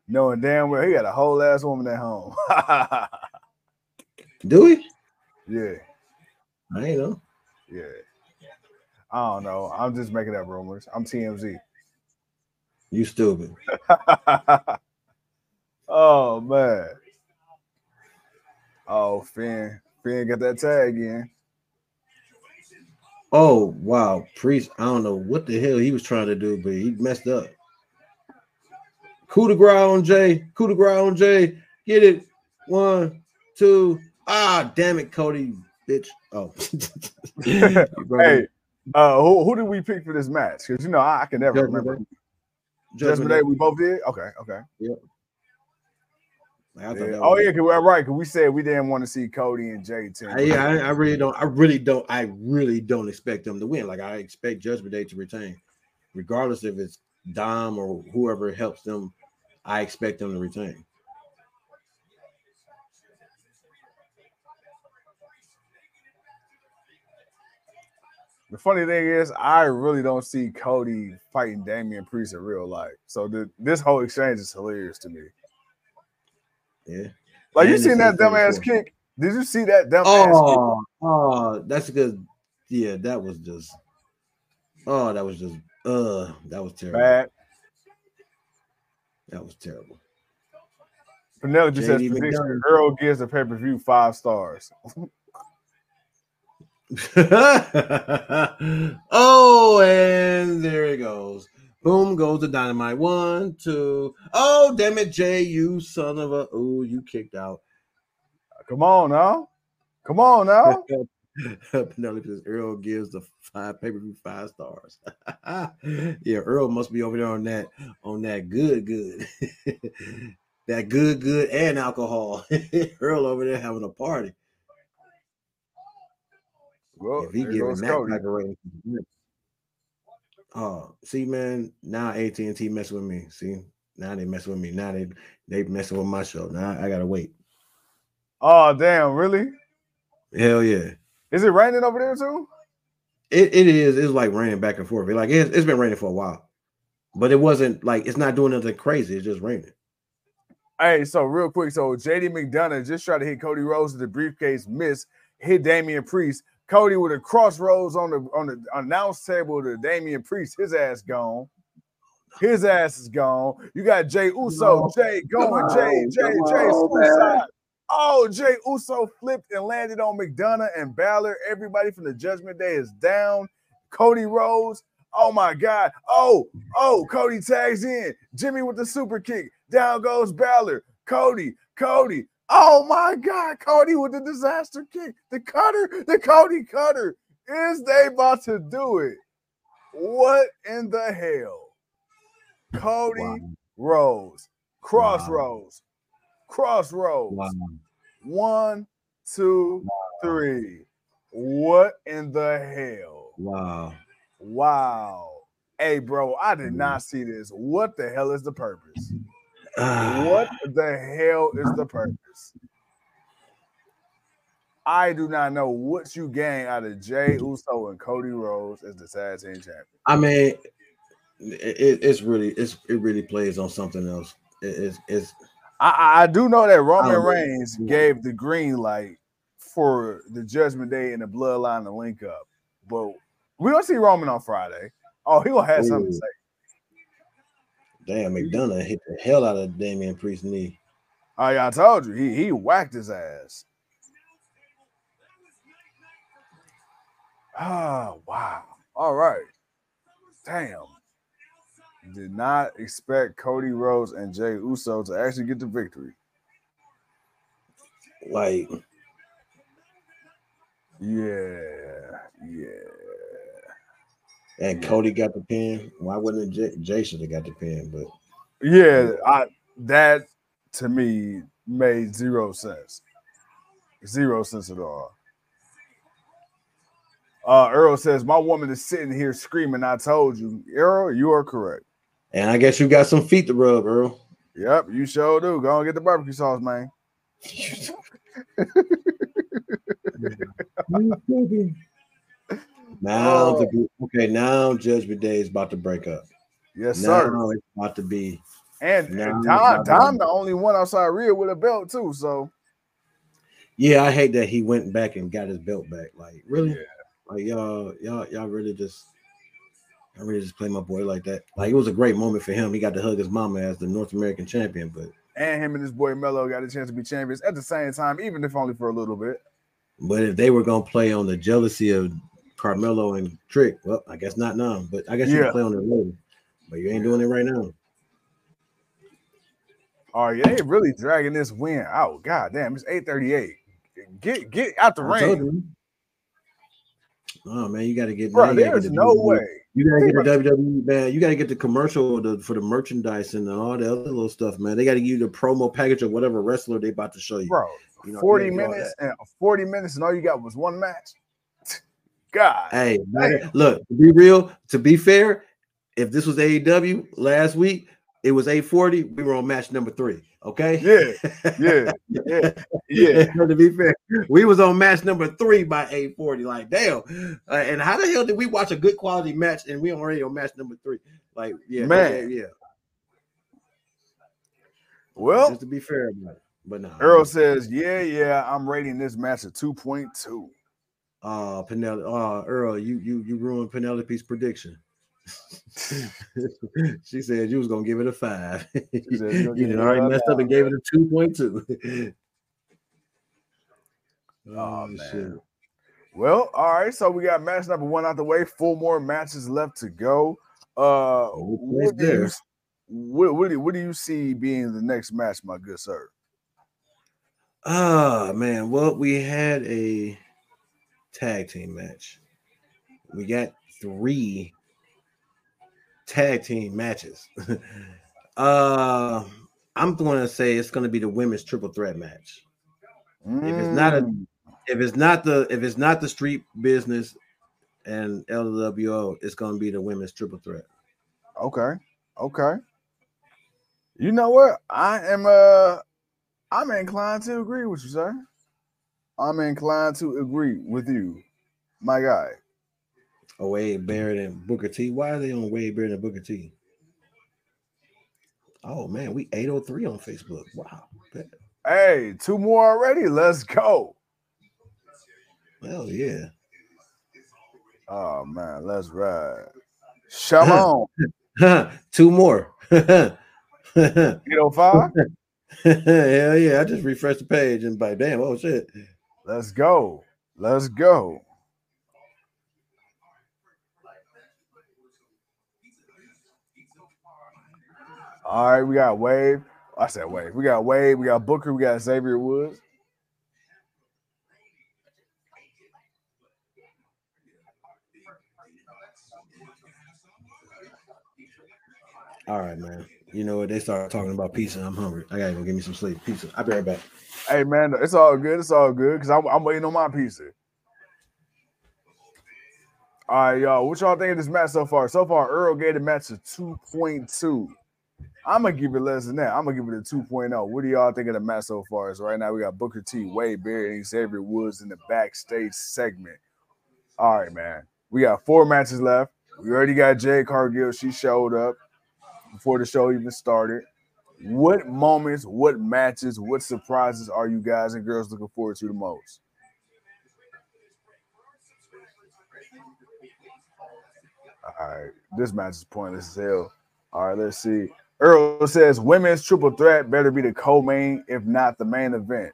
Knowing damn well he got a whole ass woman at home. Do he? yeah, I ain't know. yeah. I don't know. I'm just making up rumors. I'm TMZ. You stupid. oh man. Oh, Finn. Finn got that tag in. Oh wow, priest. I don't know what the hell he was trying to do, but he messed up. Coup de grace on Jey. Coup de grace on Jey. Get it. One, two. Ah, damn it, Cody, bitch. Oh, Hey, uh, who, who did we pick for this match? Because you know I, I can never Judgment remember. Day. Judgment Day, we both did. Okay, okay. Like, Yeah. Oh yeah, cause right. Cause we said we didn't want to see Cody and. I, yeah, I, I really don't. I really don't. I really don't expect them to win. Like I expect Judgment Day to retain, regardless if it's Dom or whoever helps them. I expect them to retain. The funny thing is, I really don't see Cody fighting Damian Priest in real life. So the, this whole exchange is hilarious to me. Yeah. Like you seen that dumbass 34. kick? Did you see that dumbass kick? Oh, oh, that's because yeah, that was just oh, that was just uh, that was terrible. Bad. That was terrible. Penelope says JD prediction. Earl gives the pay per view five stars. oh, and there it goes. Boom goes the dynamite. One, two. Oh, damn it, Jey, you son of a. Oh, you kicked out. Come on now, come on now. Penelope says Earl gives the five pay per view five stars. yeah, Earl must be over there on that on that good good, that good good and alcohol. Earl over there having a party. Well, if he giving that type of rating. Oh, see, man, now AT and T messing with me. See, now they messing with me. Now they they messing with my show. Now I gotta wait. Oh damn, really? Hell yeah. Is it raining over there too? It, it is. It's like raining back and forth. Like it's, it's been raining for a while, but it wasn't like it's not doing nothing crazy. It's just raining. Hey, so real quick, so JD McDonagh just tried to hit Cody Rhodes with the briefcase, miss, hit Damian Priest. Cody with a crossroads on the on the announce table to Damian Priest, his ass gone. His ass is gone. You got Jey Uso, No. Jey going, Jey, No, Jey, Jey, on, suicide. Oh, Jey Uso flipped and landed on McDonagh and Balor. Everybody from the Judgment Day is down. Cody Rhodes. Oh my God. Oh, oh, Cody tags in. Jimmy with the super kick. Down goes Balor. Cody, Cody. Oh my God. Cody with the disaster kick. The cutter, the Cody cutter. Is they about to do it? What in the hell? Cody Wow. Rhodes. Crossroads. Crossroads. Wow. One, two, three. What in the hell? Wow. Wow. Hey, bro, I did Mm. not see this. What the hell is the purpose? What the hell is the purpose? I do not know what you gain out of Jey Uso and Cody Rhodes as the tag team champion. I mean, it, it's really it's it really plays on something else. It, it's it's I- I, do know that Roman don't know. Reigns gave the green light for the Judgment Day and the Bloodline to link up, but we don't see Roman on Friday. Oh, he gonna have something to say. damn McDonagh hit the hell out of Damian Priest's knee. Oh, yeah, I told you he he whacked his ass. Ah, wow. All right. Damn. Did not expect Cody Rhodes and Jey Uso to actually get the victory. Like Yeah, yeah. and Cody got the pin. Why wouldn't Jey, Jey should have got the pin? But Yeah, I that to me made zero sense. Zero sense at all. Uh, Earl says, My woman is sitting here screaming, I told you. Earl, you are correct. and I guess you got some feet to rub, Earl. Yep, you sure do. Go and get the barbecue sauce, man. now Oh. the okay, now Judgment Day is about to break up. Yes, now sir. it's about to be And, it's Dom, Dom the only one outside Rhea with a belt, too. So Yeah, I hate that he went back and got his belt back. Like, really? Yeah. Like y'all, y'all, y'all really just I really just play my boy like that. Like it was a great moment for him. He got to hug his mama as the North American champion, but and him and his boy Mello got a chance to be champions at the same time, even if only for a little bit. but if they were gonna play on the jealousy of Carmelo and Trick, well, I guess not now. But I guess you Yeah. can play on it later. But you ain't doing it right now. Oh, yeah, they really dragging this win out. God damn, it's 838. Get get out the ring. Oh man, you got to get. Bro, gotta there's get the no WWE way. You gotta get the WWE man. You gotta get the commercial the, for the merchandise and all the other little stuff, man. They gotta give you the promo package of whatever wrestler they about to show you. Bro, You know, 40 you gotta do all minutes and 40 minutes, and all you got was one match. God. Hey, man, look, to be real, to be fair, if this was AEW last week, it was 840. We were on match number three. Okay. Yeah, yeah, yeah, yeah. to be fair, we was on match number three by 840. Like, damn. Uh, and how the hell did we watch a good quality match and we already on match number three? Like, yeah, Man. yeah, yeah. Well, Just to be fair it. But no. Earl says, Yeah, yeah, I'm rating this match a 2.2. Uh Penelope, uh Earl, you you you ruined Penelope's prediction. she said you was gonna give it a five. said you gonna you give it had a already messed up and gave it a two point two. Oh, man. Well, all right. So we got match number one out the way. Four more matches left to go. Uh, Oh, what, do you, what, what, do, what do you see being the next match, my good sir? Ah man, well, we had a tag team match. We got three tag team matches. uh I'm gonna say it's gonna be the women's triple threat match. If it's not a Mm, if it's not the if it's not the street business and LWO, it's gonna be the women's triple threat. okay, okay. You know what? I am uh I'm inclined to agree with you, sir. I'm inclined to agree with you, my guy. Oh, Wade Barrett and Booker T. Why are they on Wade Barrett and Booker T? Oh man, we 803 on Facebook. Wow. Hey, two more already. Let's go. Hell yeah. Oh man, let's ride. Shalom. Two more. 805? Hell yeah. I just refreshed the page and by damn, oh shit. Let's go. Let's go. All right, we got Wave. I said Wave. We got Wave. We got Booker. We got Xavier Woods. All right, man. You know what? They started talking about pizza. I'm hungry. I gotta go get me some sleep. Pizza. I'll be right back. Hey man, it's all good. It's all good because I'm, I'm waiting on my pizza. All right, y'all. What y'all think of this match so far? So far, Earl gave the match a 2.2. I'm gonna give it less than that. I'm gonna give it a 2.0. What do y'all think of the match so far? So right now we got Booker T, Wade Barrett, and Xavier Woods in the backstage segment. All right, man. We got four matches left. We already got Jade Cargill. She showed up before the show even started. What moments, what matches, what surprises are you guys and girls looking forward to the most? All right, this match is pointless as hell. All right, let's see. Earl says women's triple threat better be the co-main, if not the main event.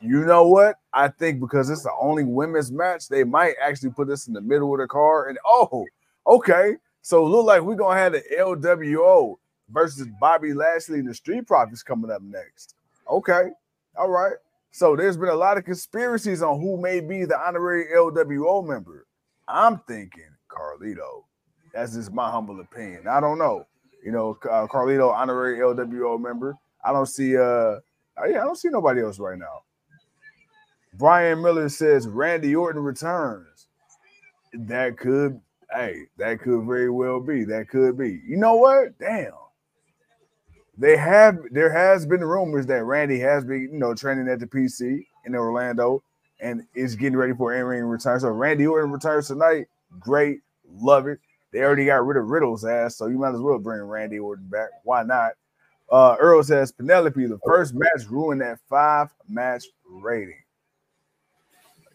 You know what? I think because it's the only women's match, they might actually put this in the middle of the card. And oh, okay. So it look like we're gonna have the LWO versus Bobby Lashley and the Street Profits coming up next. Okay, all right. So there's been a lot of conspiracies on who may be the honorary LWO member. I'm thinking Carlito. That's just my humble opinion. I don't know. You know, uh, Carlito honorary LWO member. I don't see. Uh, yeah, I don't see nobody else right now. Brian Miller says Randy Orton returns. That could, hey, that could very well be. That could be. You know what? Damn. They have there has been rumors that Randy has been, you know, training at the PC in Orlando and is getting ready for in-ring return. So Randy Orton returns tonight. Great, love it. They already got rid of Riddle's ass, so you might as well bring Randy Orton back. Why not? Uh, Earl says Penelope, the first match ruined that five match rating.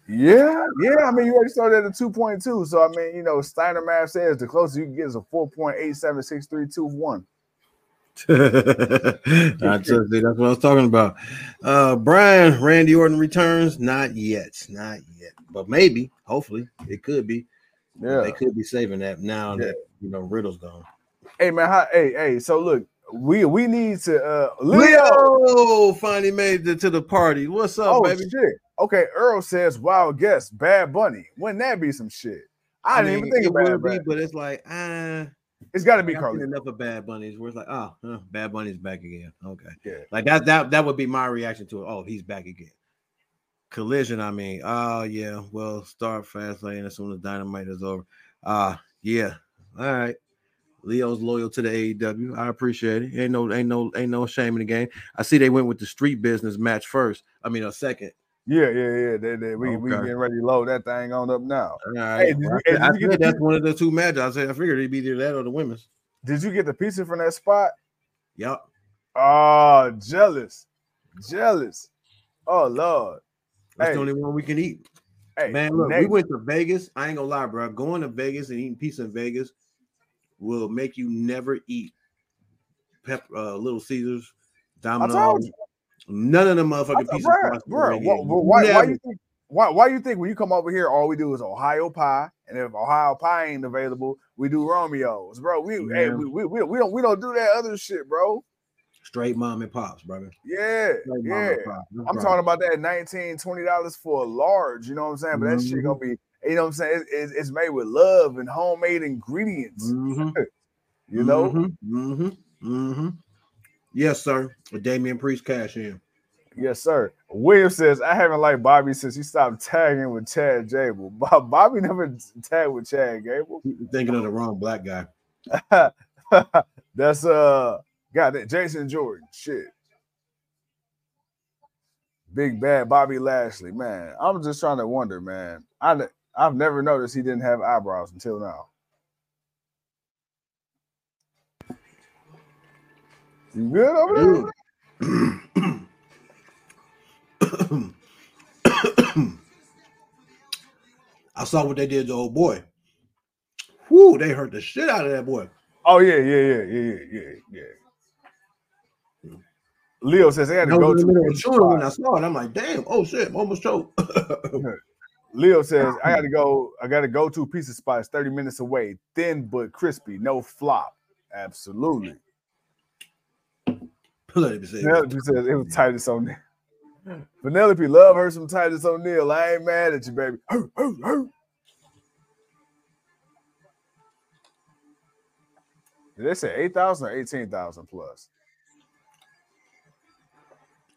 Yeah, yeah. I mean, you already started at a 2.2. So, I mean, you know, Steiner Math says the closest you can get is a 4.876321. That's, that's what I was talking about. Uh, Brian, Randy Orton returns? Not yet, not yet, but maybe, hopefully, it could be. Yeah. They could be saving that now Yeah. that you know Riddle's gone. Hey, man. How, hey, hey. So, look, we we need to. uh Leo. Leo finally made it to the party. What's up, Oh, baby? shit. Okay, Earl says, wild guess, Bad Bunny. Wouldn't that be some shit? I, didn't even think it would be, but it's like ah, It's got to be Carly. enough of Bad Bunnies where it's like, oh, huh, Bad Bunny's back again. Okay, Yeah. like that that that would be my reaction to it. Oh, he's back again. Collision, I mean, oh yeah, well, start Fastlane as soon as dynamite is over. Ah, yeah, all right. Leo's loyal to the AEW. I appreciate it. Ain't no, ain't no, ain't no shame in the game. I see they went with the street business match first. I mean, a second. Yeah, yeah, yeah. They, they, we, we getting ready to load that thing on up now. All right. did you- Well, hey, I, I said that's one of the two matches. I said I figured it'd be either that or the women's. Did you get the pizza from that spot? Yep. Oh, jealous. Jealous. Oh, Lord. That's Hey. the only one we can eat. Hey, Man, look, we went to Vegas. I ain't gonna lie, bro. Going to Vegas and eating pizza in Vegas will make you never eat pep uh, Little Caesars, Domino's. None of the I motherfucking told- pieces. bruh, bruh, why, why, why you think why, why you think when you come over here all we do is Ohio pie and if Ohio pie ain't available we do Romeo's bro we hey we, we, we, we don't we don't do that other shit bro straight mom and pops, brother? yeah yeah pops. I'm talking about that 19 20 dollars for a large you know what I'm saying but that shit Mhm. gonna be you know what I'm saying it, it's- it's made with love and homemade ingredients Mhm. you know Mhm. Mhm. Mhm. Yes, sir. With Damian Priest cash in. Yes, sir. William says, I haven't liked Bobby since he stopped tagging with Chad Gable. Bob, Bobby never tagged with Chad Gable. You're thinking of the wrong black guy. That's uh God that Jason Jordan. Shit. Big bad Bobby Lashley, man. I'm just trying to wonder, man. I I've never noticed he didn't have eyebrows until now. You good over there? I saw what they did to old boy. Whoo, they hurt the shit out of that boy. Oh yeah, yeah, yeah, yeah, yeah, yeah, yeah. Leo says they had to go was in the middle to of chewing when I saw it. I'm like, damn, oh shit, almost choked. Leo says I got to go. I got to go to pizza spot. It's 30 minutes away. Thin but crispy, no flop. Absolutely. Penelope says it was Titus O'Neil. Penelope love her some Titus O'Neil. I ain't mad at you, baby. Hur, hur, hur. Did they say 8,000 or 18,000 plus?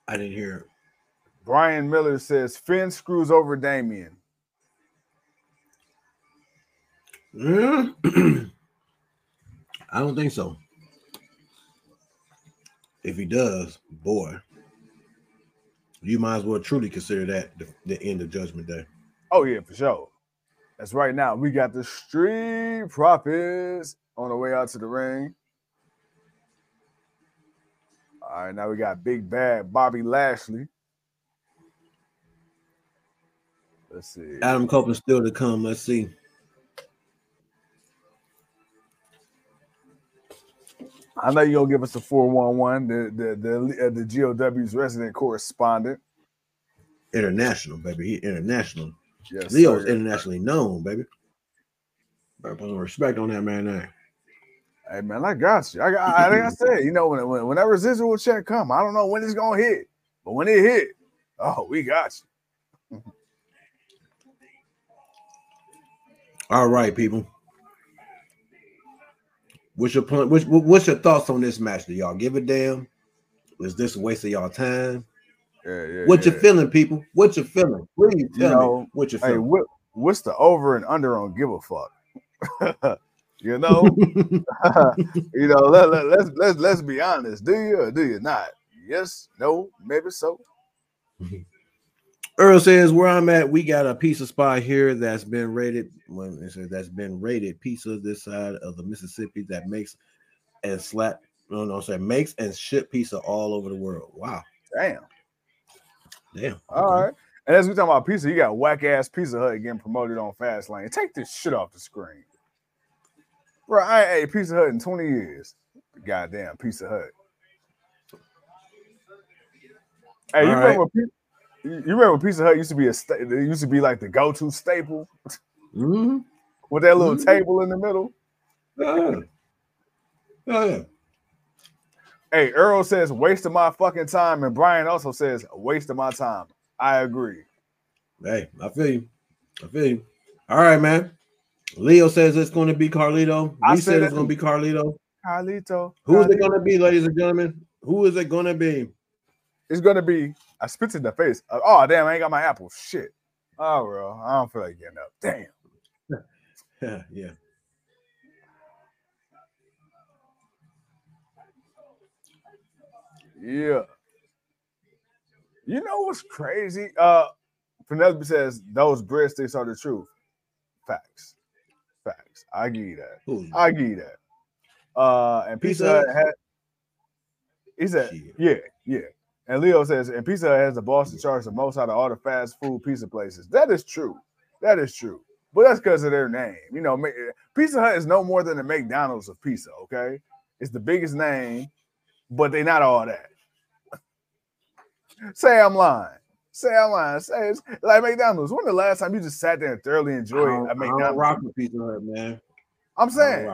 I didn't hear it. Brian Miller says Finn screws over Damian. Mm. I don't think so. If he does, boy, you might as well truly consider that the, the end of Judgment Day. Oh yeah, for sure. That's right now. We got the Street Profits on the way out to the ring. All right, now we got Big Bad Bobby Lashley. Let's see. Adam Copeland still to come. Let's see. I know you're gonna give us a 411, the the the, uh, the GOW's resident correspondent. International, baby. He international. Yes, Leo's sir. internationally known, baby. Better put some respect on that man name. Hey man, I got you. I got, I, like I said, you know, when, when that residual check come, I don't know when it's gonna hit, but when it hit, oh, we got you. All right, people. What's your point? What's, what's your thoughts on this match? Do y'all give a damn? Is this a waste of y'all time? Yeah, yeah. What yeah. you feeling, people? What you feeling? Please tell know, me what you Hey, feeling. what what's the over and under on give a fuck? you know, you know. Let, let, let's let's let's be honest. Do you or do you not? Yes, no, maybe so. Earl says where I'm at, we got a pizza spot here that's been rated. When it says that's been rated pizza this side of the Mississippi that makes and slap. No, no, say makes and ship pizza all over the world. Wow, Damn. damn. All okay. right. And as we talking about pizza, you got whack ass Pizza Hut getting promoted on Fastlane. Take this shit off the screen. Bro, I ain't ate Pizza Hut in 20 years. Goddamn Pizza Hut. Hey, you All remember, right. Pi- you remember Pizza Hut used to be a sta- it used to be like the go-to staple Mhm. with that little Mhm. table in the middle? Yeah. Oh, yeah. Hey, Earl says waste of my fucking time, and Brian also says waste of my time. I agree. Hey, I feel you. I feel you. All right, man. Leo says it's going to be Carlito. I We said said it's going to be Carlito. Carlito. Who is it going to be, ladies and gentlemen? Who is it going to be? It's gonna be. I spit in the face. Uh, oh damn! I ain't got my apple. Shit. Oh bro, I don't feel like getting up. Damn. Yeah, yeah. Yeah. You know what's crazy? Uh, Penelope says those breadsticks are the truth. Facts. I give you that. I give you that. Uh, and Pizza Pizza Hut had. He said, Shit. yeah, yeah. And Leo says, and Pizza Hut has the boss in charge the most out of all the fast food pizza places. That is true. That is true. but that's because of their name. You know, Pizza Hut is no more than the McDonald's of pizza. Okay, it's the biggest name, but they're not all that. Say I'm lying. Say I'm lying. Say it's like McDonald's. When the last time you just sat there and thoroughly enjoyed a McDonald's? rock with Pizza Hut, man. I'm saying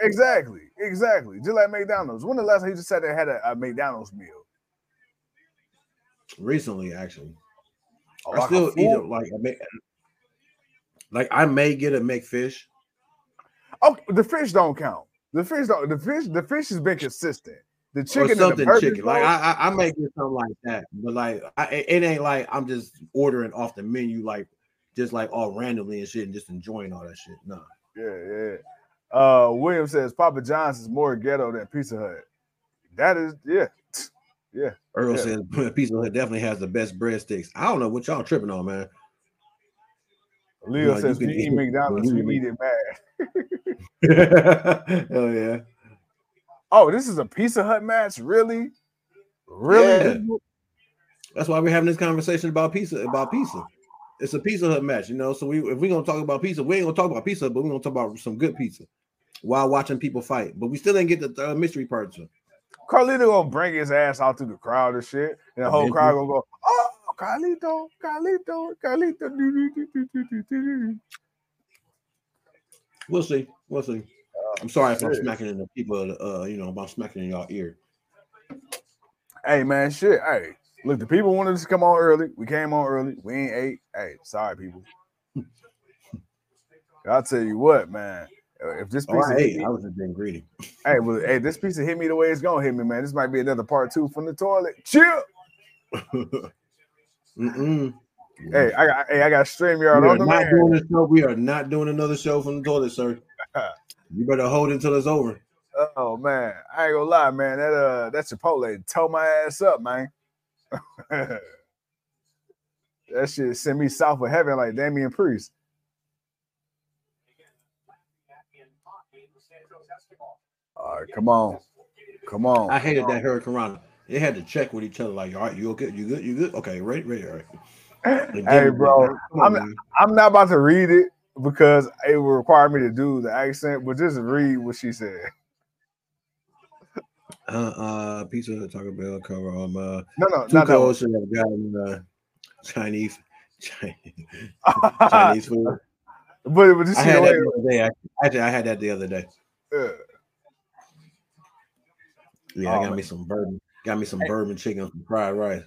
exactly, exactly. Just like McDonald's. When the last time you just sat there and had a, a McDonald's meal? Recently, actually. Oh, I like still eat it like I make, like I may get a McFish. Oh, the fish don't count. The fish don't. The fish. The fish has been consistent. The chicken, or something chicken. Like I, I, I may get something like that, but like I, it ain't like I'm just ordering off the menu, like just like all randomly and shit, and just enjoying all that shit. No. Yeah, yeah. Uh, William says Papa John's is more ghetto than Pizza Hut. That is, yeah, yeah. Earl yeah. says Pizza Hut definitely has the best breadsticks. I don't know what y'all tripping on, man. Leo you know, says you, eat McDonald's, you, eat it mad. oh yeah. Oh, this is a Pizza Hut match, really? Really? Yeah. That's why we're having this conversation about pizza. About pizza. It's a Pizza Hut match, you know. So we, if we're gonna talk about pizza, we ain't gonna talk about pizza, but we're gonna talk about some good pizza while watching people fight. But we still didn't get the uh, mystery parts. Carlito gonna bring his ass out to the crowd and shit, and the whole crowd gonna go, "Oh, Carlito, Carlito, Carlito." We'll see. We'll see. Uh, I'm sorry if. I'm smacking in the people. Uh, you know, about smacking in y'all ear. Hey man, shit. Hey, look, the people wanted us to come on early. We came on early. We ain't ate. Hey, sorry, people. I'll tell you what, man. If this piece oh, I, ate, me, I was just being greedy. Hey, well, hey, this piece of hit me the way it's gonna hit me, man. This might be another part two from the toilet. Chill. Mm-mm. Hey, I got hey, I got StreamYard we on the not doing this show. We are not doing another show from the toilet, sir. you better hold it until it's over. Oh man, I ain't gonna lie, man. That uh that Chipotle tore my ass up, man. That shit sent me south of heaven like Damian Priest. All right, come on. Come on. I hated that hurricane They had to check with each other, like, all right, you okay? You good? You good? Okay, ready, ready, all right. Hey, bro, I'm, I'm not about to read it because it will require me to do the accent, but just read what she said. Uh, uh, pizza Hut, Taco Bell, cover um, uh, no, no, not that one. should have gotten uh, Chinese, Chinese, Chinese food. But, but I had that the other day. Actually, I had that the other day. Yeah, yeah I got oh, me some bourbon. Got me some hey. bourbon chicken, some fried rice.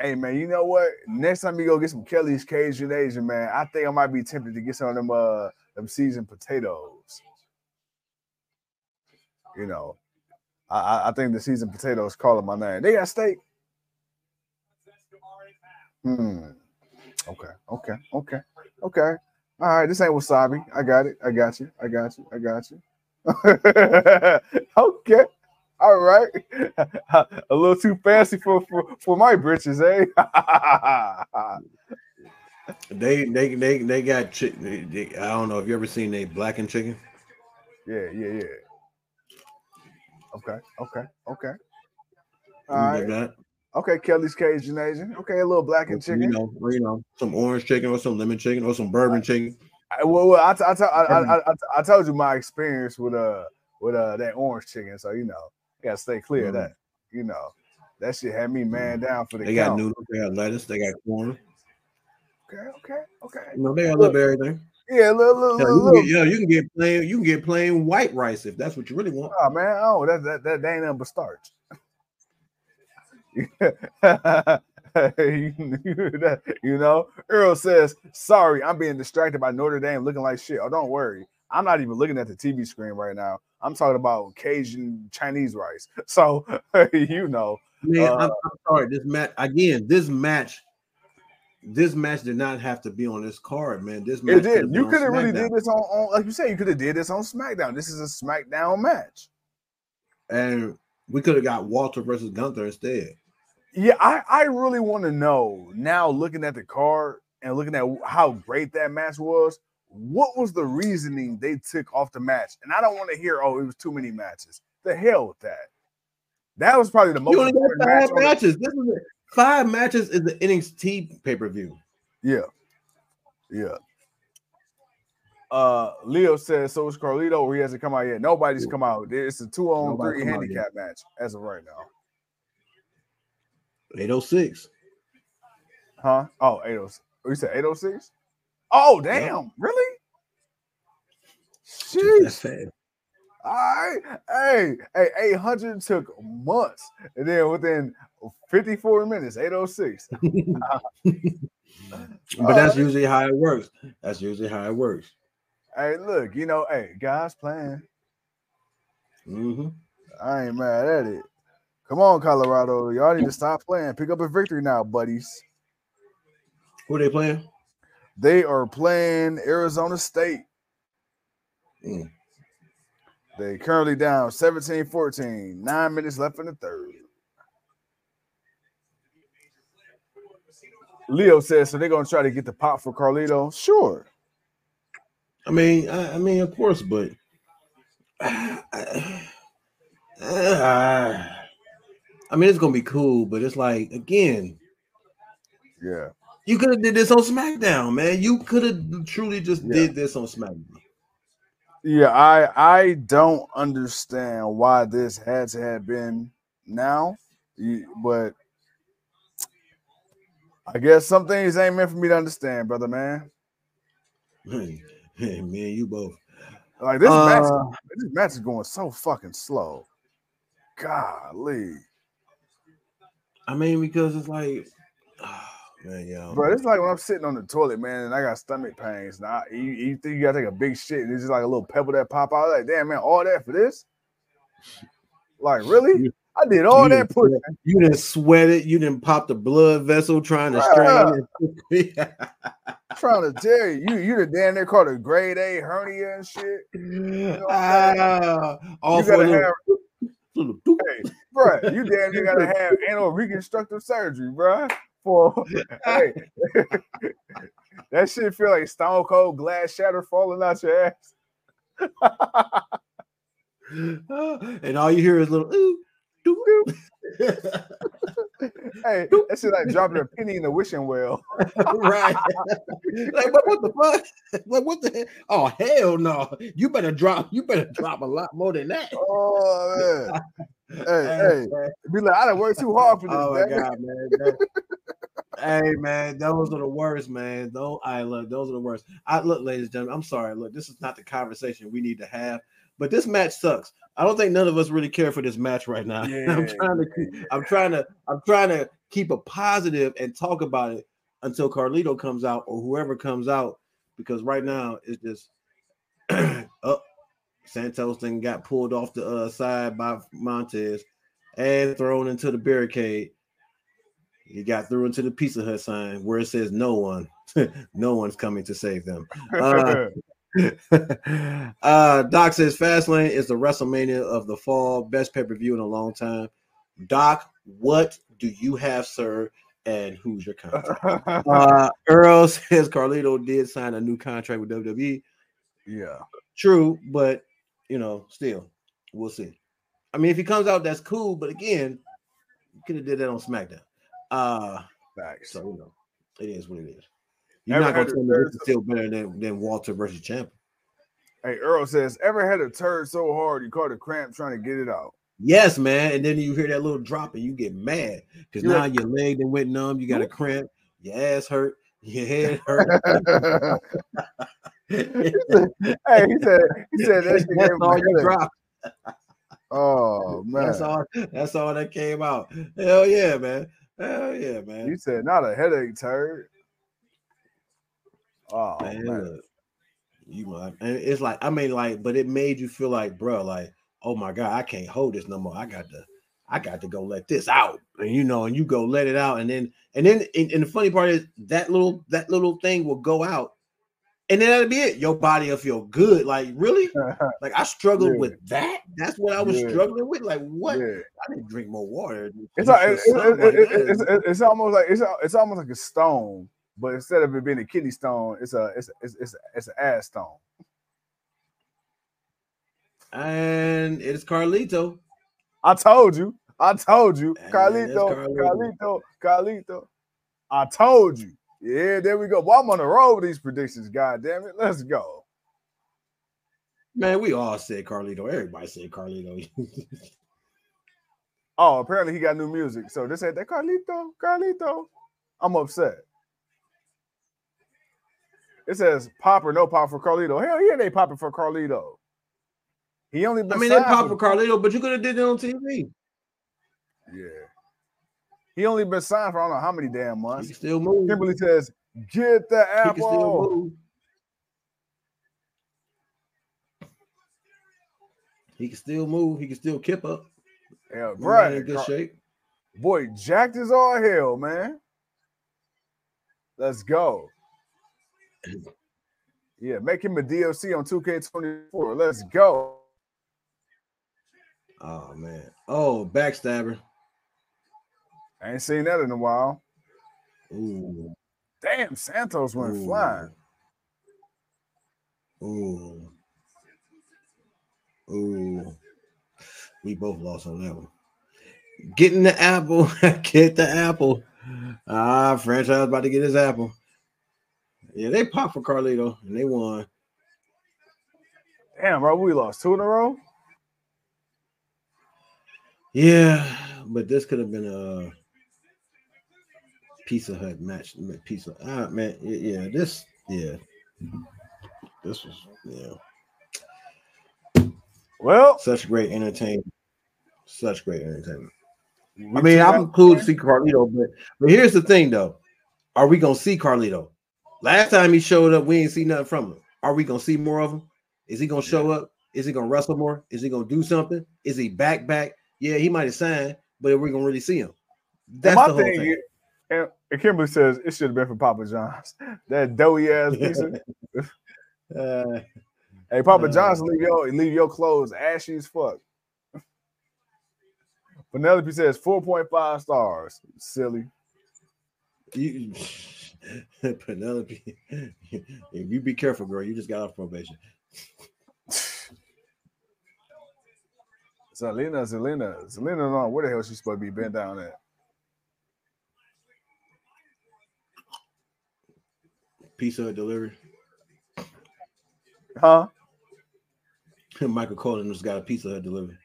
Hey man, you know what? Next time you go get some Kelly's Cajun Asian, man, I think I might be tempted to get some of them uh them seasoned potatoes. You know, I, I think the seasoned potatoes calling my name. They got steak. Hmm. Okay. Okay. Okay. Okay. All right. This ain't wasabi. I got it. I got you. I got you. I got you. okay. All right. A little too fancy for for, for my britches, eh? they they they they got chicken. I don't know if you ever seen a blackened chicken. Yeah, yeah, yeah. Okay, okay, okay. All right. That. Okay, Kelly's Cajun Asian. Okay, a little blackened chicken. You know, you know, some orange chicken or some lemon chicken or some bourbon chicken. I, well, well I, I, I, I, I, told you my experience with uh with uh that orange chicken, so you know gotta stay clear mm-hmm. of that. You know, that shit had me man mm-hmm. down for the. They count. got noodles, they got lettuce, they got corn. Okay, okay, okay. You know, they got a little everything. Yeah, little, little, yeah, little. You, can get, you can get plain, you can get plain white rice if that's what you really want. Oh man, oh that that that, that ain't nothing but starch. you know, Earl says, "Sorry, I'm being distracted by Notre Dame looking like shit." Oh, don't worry, I'm not even looking at the TV screen right now. I'm talking about Cajun Chinese rice. So you know, man, uh, I'm, I'm, sorry. This match again. This match, this match did not have to be on this card, man. This match it did. You could have really did this on, on, like you said, you could have did this on SmackDown. This is a SmackDown match, and we could have got Walter versus Gunther instead. Yeah, I, I really want to know now, looking at the card and looking at how great that match was what was the reasoning they took off the match? And I don't want to hear, oh, it was too many matches. The hell with that. That was probably the most. You only got five match matches. This is five matches is the NXT pay per view. Yeah, yeah. Uh, Leo says so is Carlito, or he hasn't come out yet. Nobody's come out. It's a two on Nobody three handicap match as of right now. 806. Huh? Oh, 806. You said 806? Oh, damn. Really? That's Jeez. All right. Hey, hey, 800 took months. And then within 54 minutes, 806. But that's usually how it works. That's usually how it works. Hey, look, you know, hey, guys playing. hmm I ain't mad at it. Come on, Colorado. Y'all need to stop playing. Pick up a victory now, buddies. Who they playing? They are playing Arizona State. Mm. They currently down 17 14. Nine minutes left in the third. Leo says, so they're going to try to get the pop for Carlito? Sure. I mean, I, I mean, of course, but I mean, it's gonna be cool, but it's like again, Yeah. you could have did this on SmackDown, man. You could have truly just Yeah. did this on SmackDown. Yeah, I I don't understand why this had to have been now, but I guess some things ain't meant for me to understand, brother man. me and you both. Like this match, Uh, this match is going so fucking slow. Golly, I mean, because it's like, man, yo, bro, it's like when I'm sitting on the toilet, man, and I got stomach pains. Now you, you think you gotta take a big shit, and it's just like a little pebble that pop out. Like, damn, man, all that for this? Like, really? You- I did all you that pushing. You didn't sweat it. You didn't pop the blood vessel trying to strain it. trying to tell you, you you the damn near called a grade A hernia and shit. all you for a ah, gotta have, little hey, bro, you damn near gotta have anal reconstructive surgery, bro. For hey, that shit feel like stone cold glass shatter falling out your ass. and all you hear is little ooh, doo, doo. Hey, that shit like dropping a penny in the wishing well. right. like what, what the fuck? Like what the hell? Oh hell no. You better drop you better drop a lot more than that. Oh man. Hey, hey, be like, I done worked too hard for this. Oh my god, man. That- hey man, those are the worst, man. Those I look, those are the worst. I look, ladies and gentlemen, I'm sorry. Look, this is not the conversation we need to have, but this match sucks. I don't think none of us really care for this match right now. I'm trying to keep, I'm trying to I'm trying to keep a positive and talk about it until Carlito comes out or whoever comes out, because right now it's just up. Santos then got pulled off the uh, side by Montez and thrown into the barricade. He got through into the Pizza Hut sign where it says no one, no one's coming to save them. Uh, uh, Doc says Fastlane is the WrestleMania of the fall, best pay per view in a long time. Doc, what do you have, sir? And who's your contract? Uh, Earl says Carlito did sign a new contract with WWE. yeah. True, but you know, still, we'll see. I mean, if he comes out, that's cool. But again, you could have did that on SmackDown. Uh, Facts. so you know, it is what it is. You're Ever not gonna tell me this is still better than, than Walter versus Champ. Hey, Earl says, ever had a turd so hard you caught a cramp trying to get it out? Yes, man. And then you hear that little drop and you get mad because now your leg then went numb, you got a cramp, your ass hurt, your head hurt. hey, he said, he said that shit that's all you dropped. Oh man, That's all. That's all that came out. Hell yeah, man. Hell yeah, man. You said, not a headache turd. Oh man, man. you and it's like I mean, like, but it made you feel like, bro, like, oh my god, I can't hold this no more. I got to, I got to go let this out, and you know, and you go let it out, and then, and then, and, and the funny part is that little, that little thing will go out, and then that'll be it. Your body will feel good. Like, really? Like I struggled Yeah. with that. That's what I was Yeah. struggling with. Like, what? Yeah. I didn't drink more water. It's, like, it's, it's, like it's, it's, it's almost like it's, it's almost like a stone, but instead of it being a kidney stone, it's a it's a, it's it's, it's an ass stone. and it's Carlito. I told you, I told you, And Carlito, Carlito, Carlito. Carlito. I told you. Yeah, there we go. Well, I'm on the road with these predictions. God damn it, let's go. Man, we all said Carlito. Everybody said Carlito. oh, apparently he got new music. So they said that Carlito, Carlito. I'm upset. It says pop or no pop for Carlito. Hell yeah, they popping for Carlito. He only I mean, they pop for Carlito, but you could have did it on TV. Yeah. He only been signed for I don't know how many damn months. He still move. Kimberly says, get the apple. He can still move. He can still move. He can still kip up. Yeah, right. In good Car- shape. Boy, jacked is all hell, man. Let's go. Yeah, make him a DLC on 2K24. Let's go. Oh man. Oh, backstabber. I ain't seen that in a while. Ooh. Damn, Santos went Ooh. flying. Ooh. Ooh. We both lost on that one. Getting the apple. get the apple. Ah, franchise about to get his apple. Yeah, they popped for Carlito and they won. Damn, bro, we lost two in a row. Yeah, but this could have been a Pizza Hut match. Pizza, ah, man, yeah, this, yeah, this was, yeah. Well, such great entertainment, such great entertainment. I mean, I'm cool to see Carlito, but but here's the thing, though: Are we gonna see Carlito? Last time he showed up, we ain't see nothing from him. Are we gonna see more of him? Is he gonna show up? Is he gonna wrestle more? Is he gonna do something? Is he back back? yeah, he might have signed, but we're gonna really see him. That's my thing. thing. And, and Kimberly says it should have been for Papa John's. That doughy ass uh, hey, Papa uh, John's, leave your leave your clothes ashy as fuck. Penelope says 4.5 stars. Silly. You, Penelope, if you be careful, girl, you just got off probation. Zelina, Zelina, Zelina, on where the hell she supposed to be bent down at? Pizza delivery. Huh? Michael Cole just got a Pizza delivery.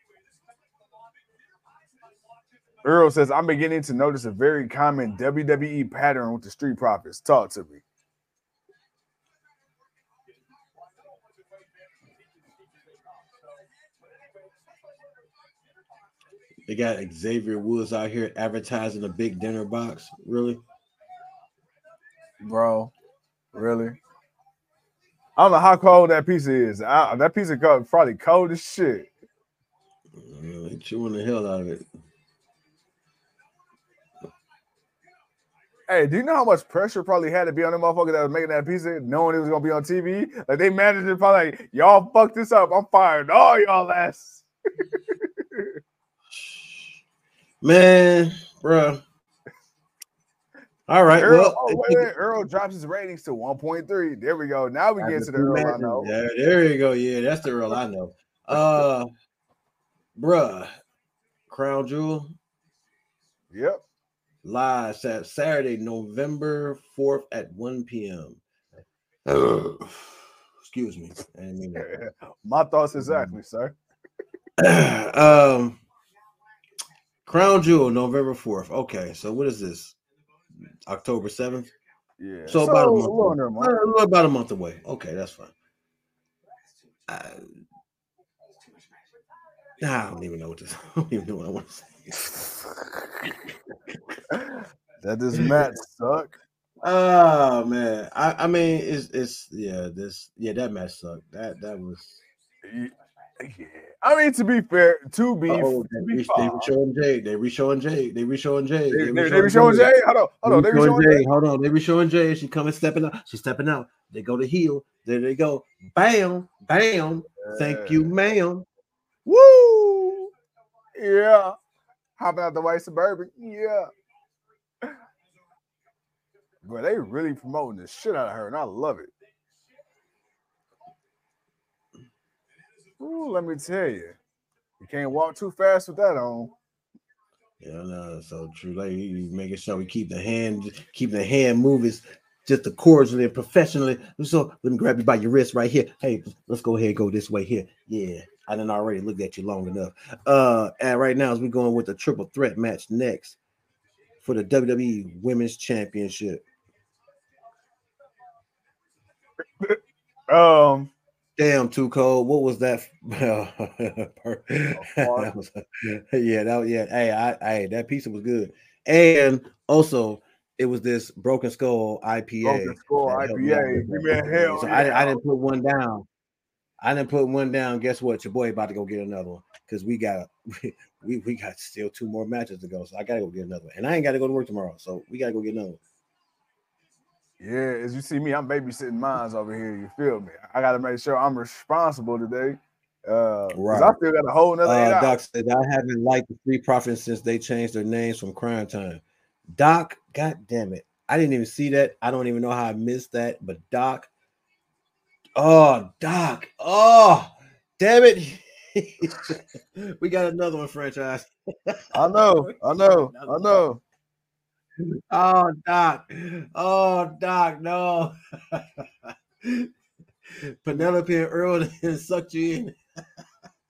Earl says, I'm beginning to notice a very common WWE pattern with the Street Profits. Talk to me. They got Xavier Woods out here advertising a big dinner box. Really? Bro, really? I don't know how cold that pizza is. I, that pizza is probably cold as shit. They chewing the hell out of it. Hey, do you know how much pressure probably had to be on the motherfucker that was making that pizza, knowing it was gonna be on TV? Like they managed it, probably like, y'all fucked this up. I'm firing all y'all ass. Man, bro. All right. Earl, well, oh, wait, wait. Earl drops his ratings to 1.3. There we go. Now we get to the Earl I know. Yeah, there you go. Yeah, that's the Earl I know. Uh, bruh, Crown Jewel. Yep. Live Sat Saturday, November 4th at 1 p.m. excuse me. My thoughts exactly, sir. um Crown Jewel, November 4th. Okay, so what is this? October 7th? Yeah. So, so about a month, a month. Uh, about a month away. Okay, that's fine. I, I don't even know what this. I don't even know what I want to say. That does match suck. Oh man, I, I mean it's it's yeah this yeah that match sucked. That that was yeah. I mean, to be fair, to be, oh, to be they, they showing Jade. They re showing Jade. They re showing Jade. They, they, showing Jade. Hold on, hold on. They re showing Jade. Hold on. They re showing Jade. She coming stepping out. She's stepping out. They go to heel. There they go. Bam, bam. Thank you, ma'am. Woo! Yeah. Hopping out the white suburban. Yeah. But they really promoting the shit out of her, and I love it. Ooh, let me tell you, you can't walk too fast with that on. Yeah, no, so true. Like making sure we keep the hand, keep the hand movements just the cordially and professionally. So let me grab you by your wrist right here. Hey, let's go ahead and go this way here. Yeah, I didn't already look at you long enough. Uh, and right now, as we're going with the triple threat match next for the WWE Women's Championship. Um, Damn, too cold. What was that? yeah, that yeah. Hey, I, hey, that pizza was good, and also it was this Broken Skull IPA. Broken Skull IPA. Give me a hell. So I, I didn't put one down. I didn't put one down. Guess what? Your boy about to go get another one because we got we, we got still two more matches to go. So I gotta go get another one. And I ain't gotta go to work tomorrow. So we gotta go get another one. Yeah, as you see me, I'm babysitting mines over here. You feel me? I got to make sure I'm responsible today. Uh, right. I still got a whole nother. Uh, Doc said I haven't liked the Street Profits since they changed their names from Crime Time. Doc, god damn it, I didn't even see that. I don't even know how I missed that. But Doc, oh Doc, oh damn it, we got another one franchise. I know, I know, I know. Oh, Doc. Oh, Doc, no. Penelope and Earl sucked you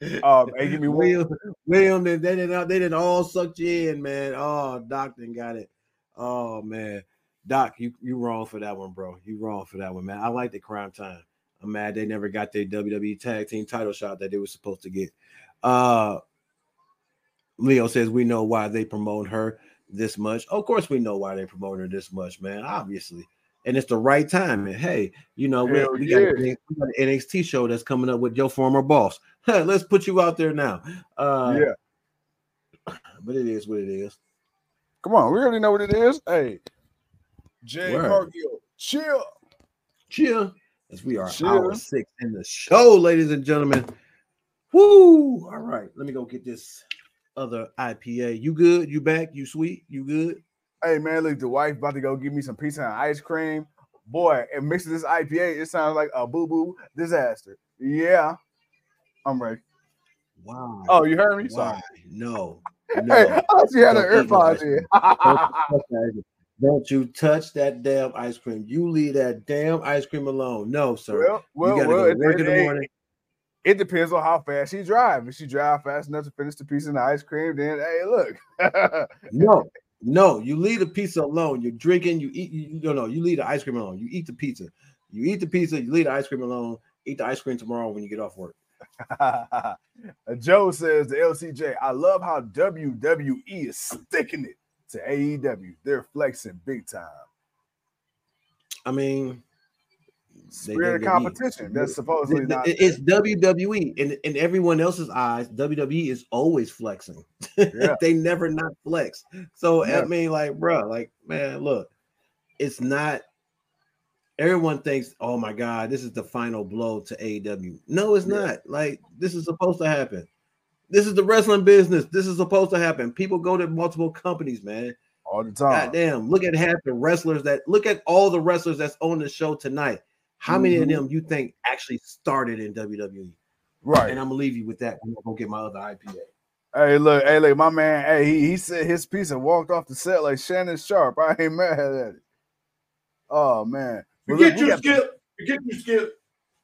in. oh, hey, give me William, William, they didn't they didn't all suck you in, man. Oh, Doc didn't got it. Oh man, Doc, you you wrong for that one, bro. You wrong for that one, man. I like the crime time. I'm mad they never got their WWE tag team title shot that they were supposed to get. Uh Leo says we know why they promote her this much. Of course, we know why they promote her this much, man. Obviously, and it's the right time. And hey, you know, we, we, got, we, got, an NXT show that's coming up with your former boss. Let's put you out there now. Uh, yeah, but it is what it is. Come on, we already know what it is. Hey, Jade Cargill, chill, chill. As we are chill. hour six in the show, ladies and gentlemen. Woo! All right, let me go get this other IPA. You good? You back? You sweet? You good? Hey man, look, the wife about to go give me some pizza and ice cream. Boy, and mixing this IPA, it sounds like a boo-boo disaster. Yeah, I'm ready. Wow. Oh, you heard me? Sorry. No. no. Hey, I thought you had an earpod in. Don't you touch that damn ice cream. You leave that damn ice cream alone. No, sir. Well, well, you gotta well, go work in the morning. It depends on how fast she drives. If she drive fast enough to finish the piece of the ice cream, then hey, look. no, no, you leave the pizza alone. You're drinking, you eat, you, don't know, you leave the ice cream alone. You eat the pizza. You eat the pizza, you leave the ice cream alone. Eat the ice cream tomorrow when you get off work. Joe says the LCJ, I love how WWE is sticking it to AEW. They're flexing big time. I mean, spirit of competition. That's supposedly not. It's WWE, and in everyone else's eyes, WWE is always flexing. Yeah. they never not flex. So yeah. I mean, like, bro, like, man, look, it's not. Everyone thinks, oh my god, this is the final blow to AEW. No, it's yeah. not. Like, this is supposed to happen. This is the wrestling business. This is supposed to happen. People go to multiple companies, man. All the time. God damn. Look at half the wrestlers that look at all the wrestlers that's on the show tonight. How mm-hmm. many of mm-hmm. them you think actually started in WWE? Right. And I'm gonna leave you with that. I'm gonna go get my other IPA. Hey, look, hey, look, my man, hey, he, he said his piece and walked off the set like Shannon Sharpe. I ain't mad at it. Oh man. Forget you, Skip. Forget you, Skip.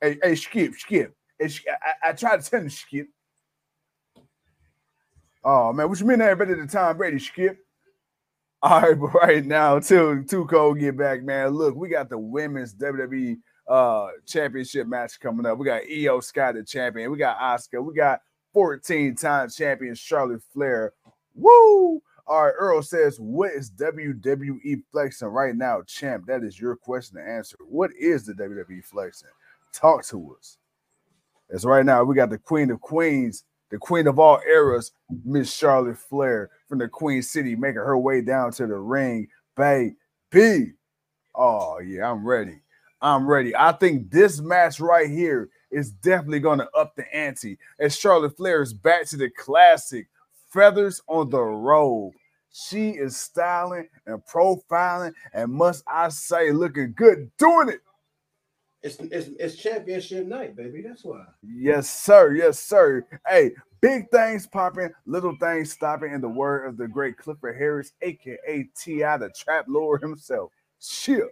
Hey, hey, Skip, Skip. Hey, I, I tried to tell you, Skip. Oh man, what you mean that better than Tom Brady, Skip? All right, but right now, till Too Cold get back, man. Look, we got the women's WWE uh championship match coming up. We got Iyo Sky the champion. We got Asuka, We got 14 time champion Charlotte Flair. Woo! All right, Earl says, What is WWE flexing right now, champ? That is your question to answer. What is the WWE flexing? Talk to us. As right now, we got the Queen of Queens, the Queen of all eras, Miss Charlotte Flair from the Queen City, making her way down to the ring. Baby. Oh, yeah, I'm ready. I'm ready. I think this match right here is definitely going to up the ante as Charlotte Flair is back to the classic feathers on the robe. She is styling and profiling, and must I say, looking good doing it. It's, it's, it's championship night, baby. That's why. Yes, sir. Yes, sir. Hey, big things popping, little things stopping, in the word of the great Clifford Harris, aka T.I., the trap lord himself. Chill.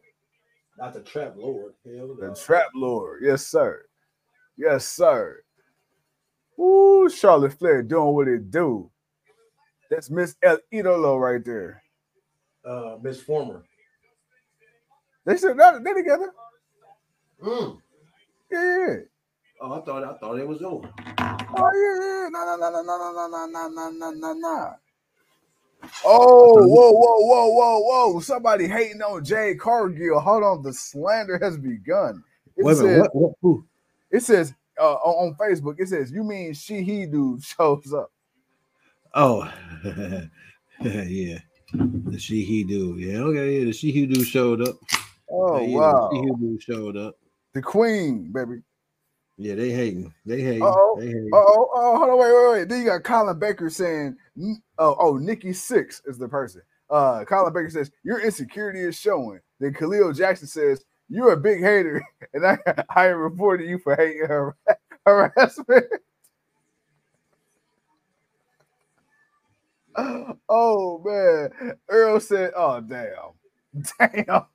Not the trap lord. Hell The no. Trap Lord. Yes, sir. Yes, sir. Ooh, Charlotte Flair doing what it do. That's Miss El Idolo right there. uh Miss Former. They said that they together. Mm. Yeah, yeah. Oh, I thought I thought it was over. Oh yeah, yeah. No, no, no, no, no, no, no, no, no, no, no, no. Oh, whoa, whoa, whoa, whoa, whoa! Somebody hating on Jade Cargill. Hold on, the slander has begun. It Wait says, minute. What, what, who? it says uh, on on Facebook. It says you mean she he dude shows up. Oh, yeah. The she he do. Yeah, okay. Yeah, the she he do showed up. Oh yeah, wow, The she he do showed up. The queen, baby. Yeah, they hating. They hating. Uh-oh. They hating. Oh, oh, hold on, wait, wait, wait. Then you got Colin Baker saying, "Oh, oh, Nikki Six is the person." Uh, Colin Baker says, "Your insecurity is showing." Then Khalil Jackson says, "You're a big hater, and I, I am reporting you for hating har- harassment." oh man, Earl said, "Oh damn, damn."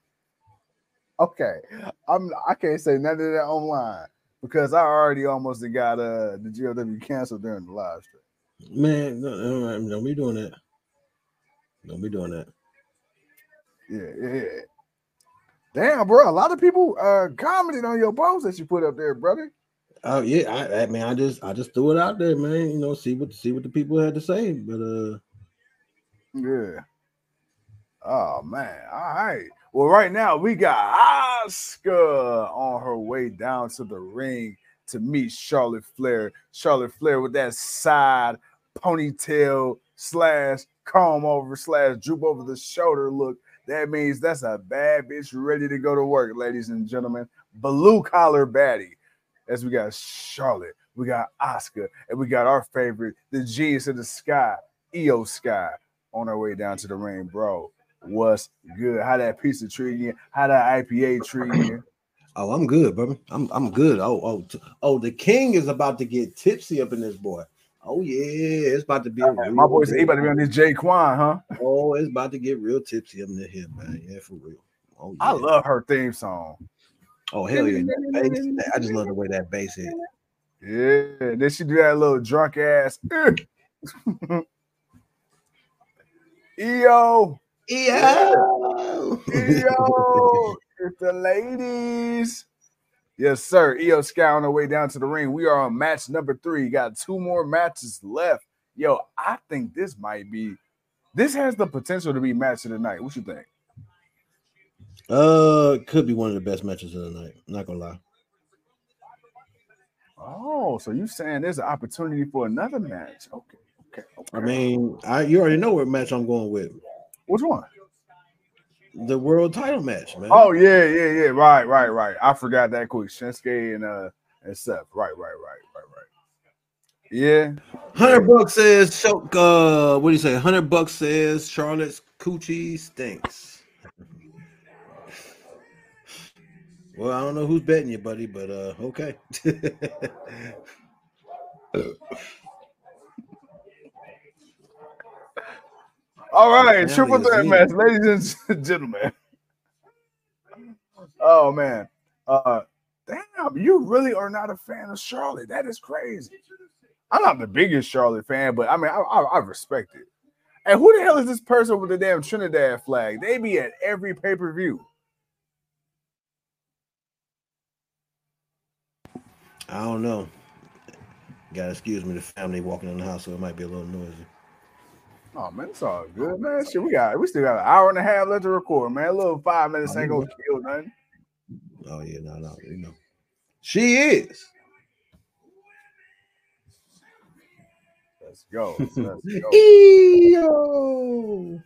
Okay, I'm. I can't say none of that online because I already almost got uh the GLW canceled during the live stream. Man, no, no, no, don't be doing that. Don't be doing that. Yeah, yeah. yeah. Damn, bro. A lot of people uh commented on your post that you put up there, brother. Oh yeah, I, I mean, I just, I just threw it out there, man. You know, see what, see what the people had to say. But uh, Yeah. Oh man. All right. Well, right now we got Asuka on her way down to the ring to meet Charlotte Flair. Charlotte Flair with that side ponytail slash comb over slash droop over the shoulder look. That means that's a bad bitch ready to go to work, ladies and gentlemen. Blue collar baddie. As we got Charlotte, we got Asuka, and we got our favorite, the genius of the sky, Iyo Sky, on our way down to the ring, bro. What's good? How that pizza treating you? How that IPA treating you? oh, I'm good, brother. I'm, I'm good. Oh, oh, t- oh, the king is about to get tipsy up in this boy. Oh yeah, it's about to be. a My real boy said he about to be on this Jay Quan, huh? Oh, it's about to get real tipsy up in the here, man. Yeah, for real. Oh, yeah. I love her theme song. Oh hell yeah! bass, I just love the way that bass hit. Yeah, then she do that little drunk ass. Iyo, Yeah. Iyo, it's the ladies. Yes, sir. Iyo Sky on the way down to the ring. We are on match number three. You Got two more matches left. Yo, I think this might be. This has the potential to be match of the night. What you think? Uh, could be one of the best matches of the night. Not gonna lie. Oh, so you saying there's an opportunity for another match? Okay, okay. okay. I mean, I you already know what match I'm going with. Which one? The world title match, man. Oh yeah, yeah, yeah. Right, right, right. I forgot that quick. Shinsuke and uh and Seth. Right, right, right, right, right. Yeah. Hundred bucks says. Uh, what do you say? Hundred bucks says Charlotte's coochie stinks. Well, I don't know who's betting you, buddy, but uh, okay. All right, triple threat match, ladies and gentlemen. Oh man. Uh damn, you really are not a fan of Charlotte. That is crazy. I'm not the biggest Charlotte fan, but I mean I, I, I respect it. And who the hell is this person with the damn Trinidad flag? They be at every pay-per-view. I don't know. Gotta excuse me, the family walking in the house, so it might be a little noisy. Oh man, it's all good, man. Shit, we got we still got an hour and a half left to record, man. A little five minutes oh, ain't gonna kill nothing. Oh yeah, no, no, you know. She is. Let's go. Let's go. Iyo.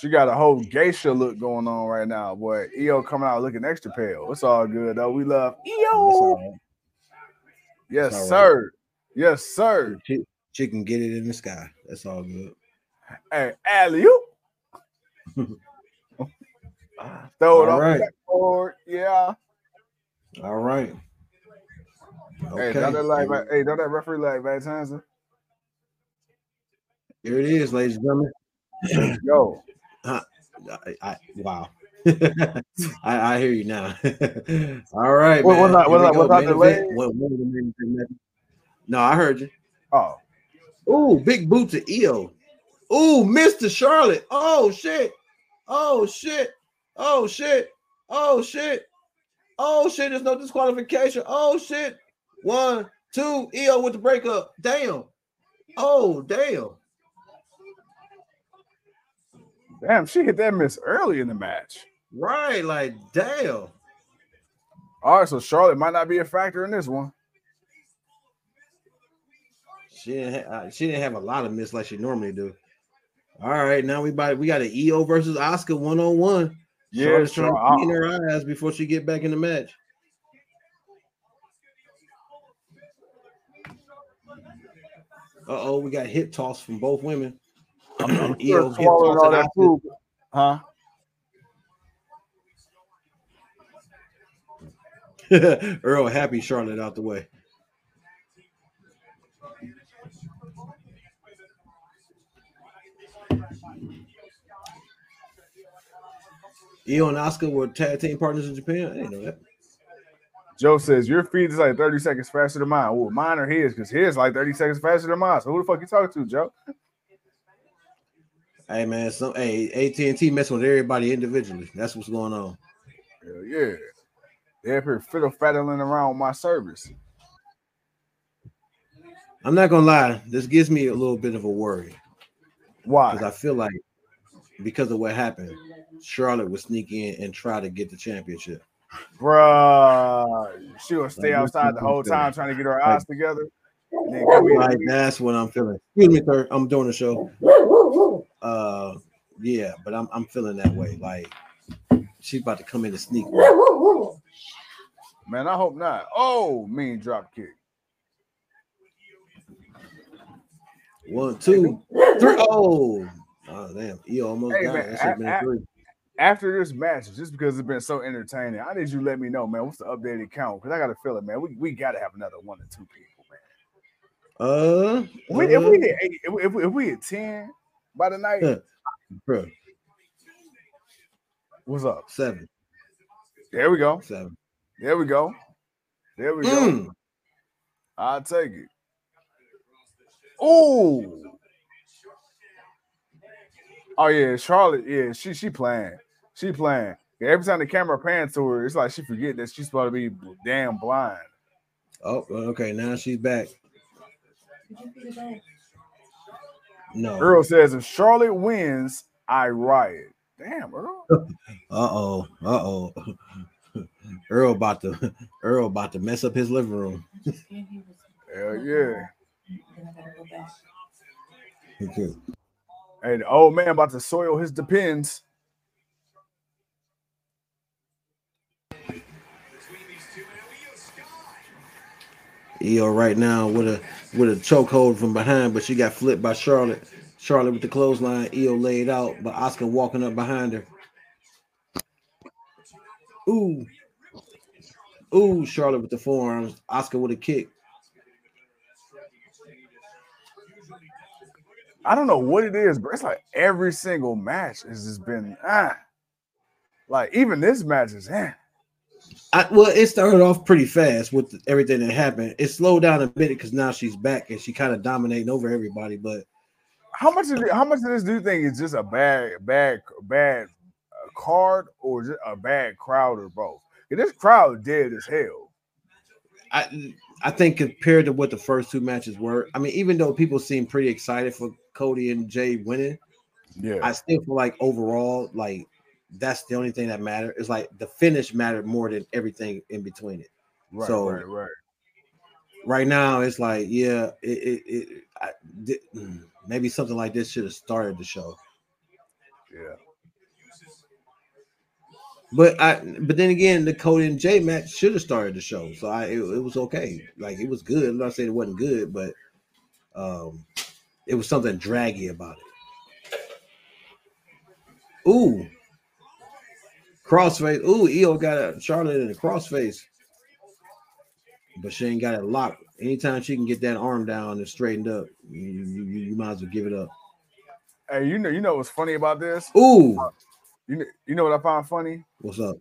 She got a whole geisha look going on right now, boy. Iyo coming out looking extra pale. It's all good though. We love Iyo. right. Yes, right. sir. Yes, sir. She, she can get it in the sky. That's all good. Hey, alley oop. Throw it All on right. backboard. Yeah. All right. Hey, don't that like hey, don't that referee like Van Tanzen? Here it is, ladies and gentlemen. Let's go. I, I, wow. I, I hear you now. All right, What- man. what's Here what's go. what's that Main delay? event. One- one of the main event. No, I heard you. Oh, Ooh, big boot to Iyo. Ooh, Mr. Charlotte. Oh shit. Oh shit. Oh shit. Oh shit. Oh shit. There's no disqualification. Oh shit. One, two. Iyo with the breakup. Damn. Oh damn. damn! She hit that miss early in the match. Right. Like damn. All right, so Charlotte might not be a factor in this one. She didn't. Ha- uh, she didn't have a lot of miss like she normally do. All right, now we about we got an Iyo versus Asuka one on one. Yeah, Charlotte's trying to clean her eyes before she get back in the match. Uh oh, we got hip toss from both women. I'm, I'm Iyo sure hip toss all to food, huh? Earl happy Charlotte out the way. Iyo and Asuka were tag team partners in Japan. I didn't know that. Joe says your feed is like 30 seconds faster than mine. Well, mine or his, because his like 30 seconds faster than mine. So who the fuck you talking to, Joe? Hey man, some hey AT&T messing with everybody individually. That's what's going on. Hell yeah. They're up here fiddle faddling around with my service. I'm not gonna lie, this gives me a little bit of a worry Why? because I feel like because of what happened, Charlotte would sneak in and try to get the championship. Bruh, she gonna stay Like, outside the whole time trying to get her Like- eyes together. And then come in. Like that's what I'm feeling. Excuse me, sir. I'm doing the show. Uh, yeah, but I'm I'm feeling that way. Like she's about to come in and sneak. Man, I hope not. Oh, mean drop kick. One, two, three. Oh, oh damn! Iyo almost Hey, got man, it. That been I- a I- After this match, just because it's been so entertaining, I need you to let me know, man. What's the updated count? Because I got a feeling, man. We, we got to have another one or two people, man. Uh, If we, if uh, we hit eight, if, if, if we hit ten by the night, bro, what's up? seven, There we go. seven. There we go. There we go. Mm. I'll take it. Oh. Oh yeah, Charlotte. Yeah, she she playing. She playing. Yeah, every time the camera pans to her, it's like she forget that she's supposed to be damn blind. Oh, okay. Now she's back. No. Earl says if Charlotte wins, I riot. Damn, Earl. Uh oh. Uh oh. Earl about to Earl about to mess up his living room. Hell yeah. Okay. The old oh, man about to soil his depends. Iyo right now with a with a chokehold from behind, but she got flipped by Charlotte. Charlotte with the clothesline, Iyo laid out, but Asuka walking up behind her. Ooh. Ooh, Charlotte with the forearms, Asuka with a kick. I don't know what it is, but it's like every single match has just been ah. Like even this match is eh. I, well, it started off pretty fast with everything that happened. It slowed down a bit because now she's back and she kind of dominating over everybody. But How much of it, how much of this do you think is just a bad bad bad uh, card or just a bad crowd or both? This crowd is dead as hell. I I think compared to what the first two matches were, I mean, even though people seem pretty excited for Cody and Jey winning, Yeah, I still feel like overall, like that's the only thing that mattered. It's like the finish mattered more than everything in between it. right, so- right, right. Right now, it's like, yeah, it, it, it I, di- mm, maybe something like this should have started the show. Yeah, But I, but then again, the Cody and Jey match should have started the show, so I it, it was okay. Like it was good. I'm not saying it wasn't good, but um, it was something draggy about it. Ooh, crossface. Ooh, Io got a Charlotte in a crossface, but she ain't got it locked. Anytime she can get that arm down and straightened up, you, you, you might as well give it up. hey, you know, you know what's funny about this? Ooh, You know, you know what I find funny? What's up?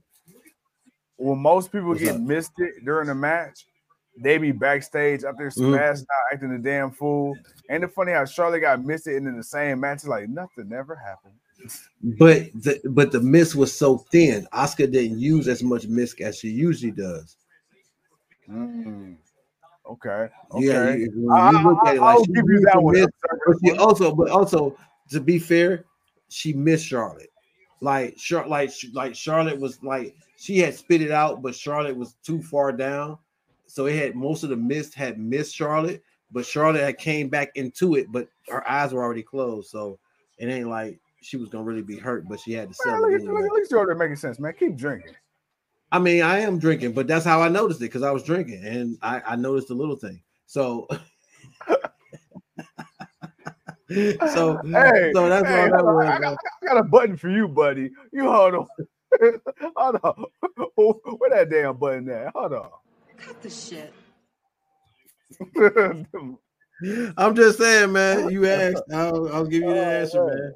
When most people What's get up? missed it during the match, they be backstage up there smashed out, acting a damn fool. Ain't it funny how Charlotte got missed it and in the same match, like nothing ever happened. But the but the miss was so thin. Asuka didn't use as much miss as she usually does. Mm. Okay. Yeah, Okay. you, I, you look at it, like will she give you that one. but she also, but also to be fair, she missed Charlotte. Like Char- like like Charlotte was like she had spit it out, but Charlotte was too far down. So it had most of the mist had missed Charlotte, but Charlotte had came back into it, but her eyes were already closed. So it ain't like she was gonna really be hurt, but she had to Man, sell look it at, look, anyway. at least you're making sense, man. Keep drinking. I mean, I am drinking, but that's how I noticed it because I was drinking and I, I noticed the little thing. So, so, Hey, so that's hey, all that was. I, man. got, I got a button for you, buddy. You hold on. hold on. Where that damn button at? Hold on. Cut the shit. I'm just saying, man. You asked, I'll, I'll give you the Oh, answer, man. man.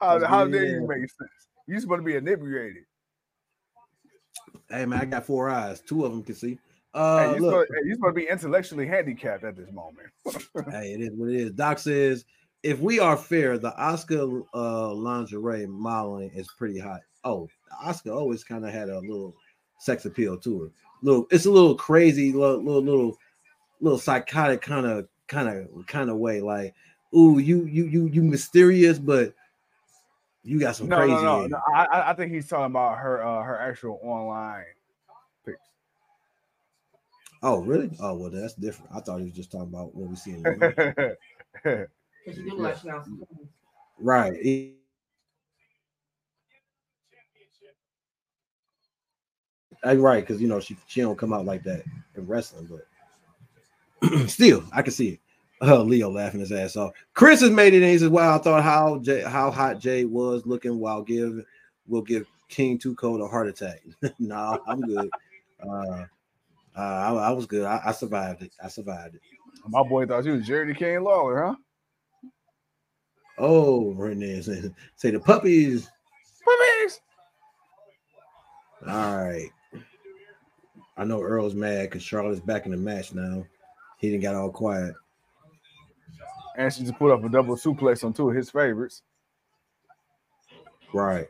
how Let's how dare you make sense? You supposed to be inebriated. Hey, man, I got four eyes. Two of them can see. Hey, Uh, you, look, supposed, hey, you supposed to be intellectually handicapped at this moment. hey, it is what it is. Doc says, if we are fair, the Asuka uh, lingerie modeling is pretty hot. Oh, Asuka always kind of had a little sex appeal to her. Little, it's a little crazy, little, little, little, little psychotic kind of, kind of, kind of way. Like, ooh, you, you, you, you mysterious, but you got some No, crazy. no, no, in no. I, I- I think he's talking about her uh, her actual online pics. Oh, really? Oh, well, that's different. I thought he was just talking about what we see in the movie. Because you do like she got right. He- Uh, right, because you know she she don't come out like that in wrestling, but still, I can see it. Uh, Leo laughing his ass off. Chris has made it, and he says, "Wow, I thought how Jay, how hot Jay was looking. While give will give King Two Cold a heart attack. nah, I'm good. Uh, uh, I, I was good. I, I survived it. I survived it. My boy thought you was Jerry Kane Lawler, huh? Oh, Renee say, say the puppies. Puppies. All right. I know Earl's mad because Charlotte's back in the match now. He didn't got all quiet. And she just put up a double suplex on two of his favorites. Right.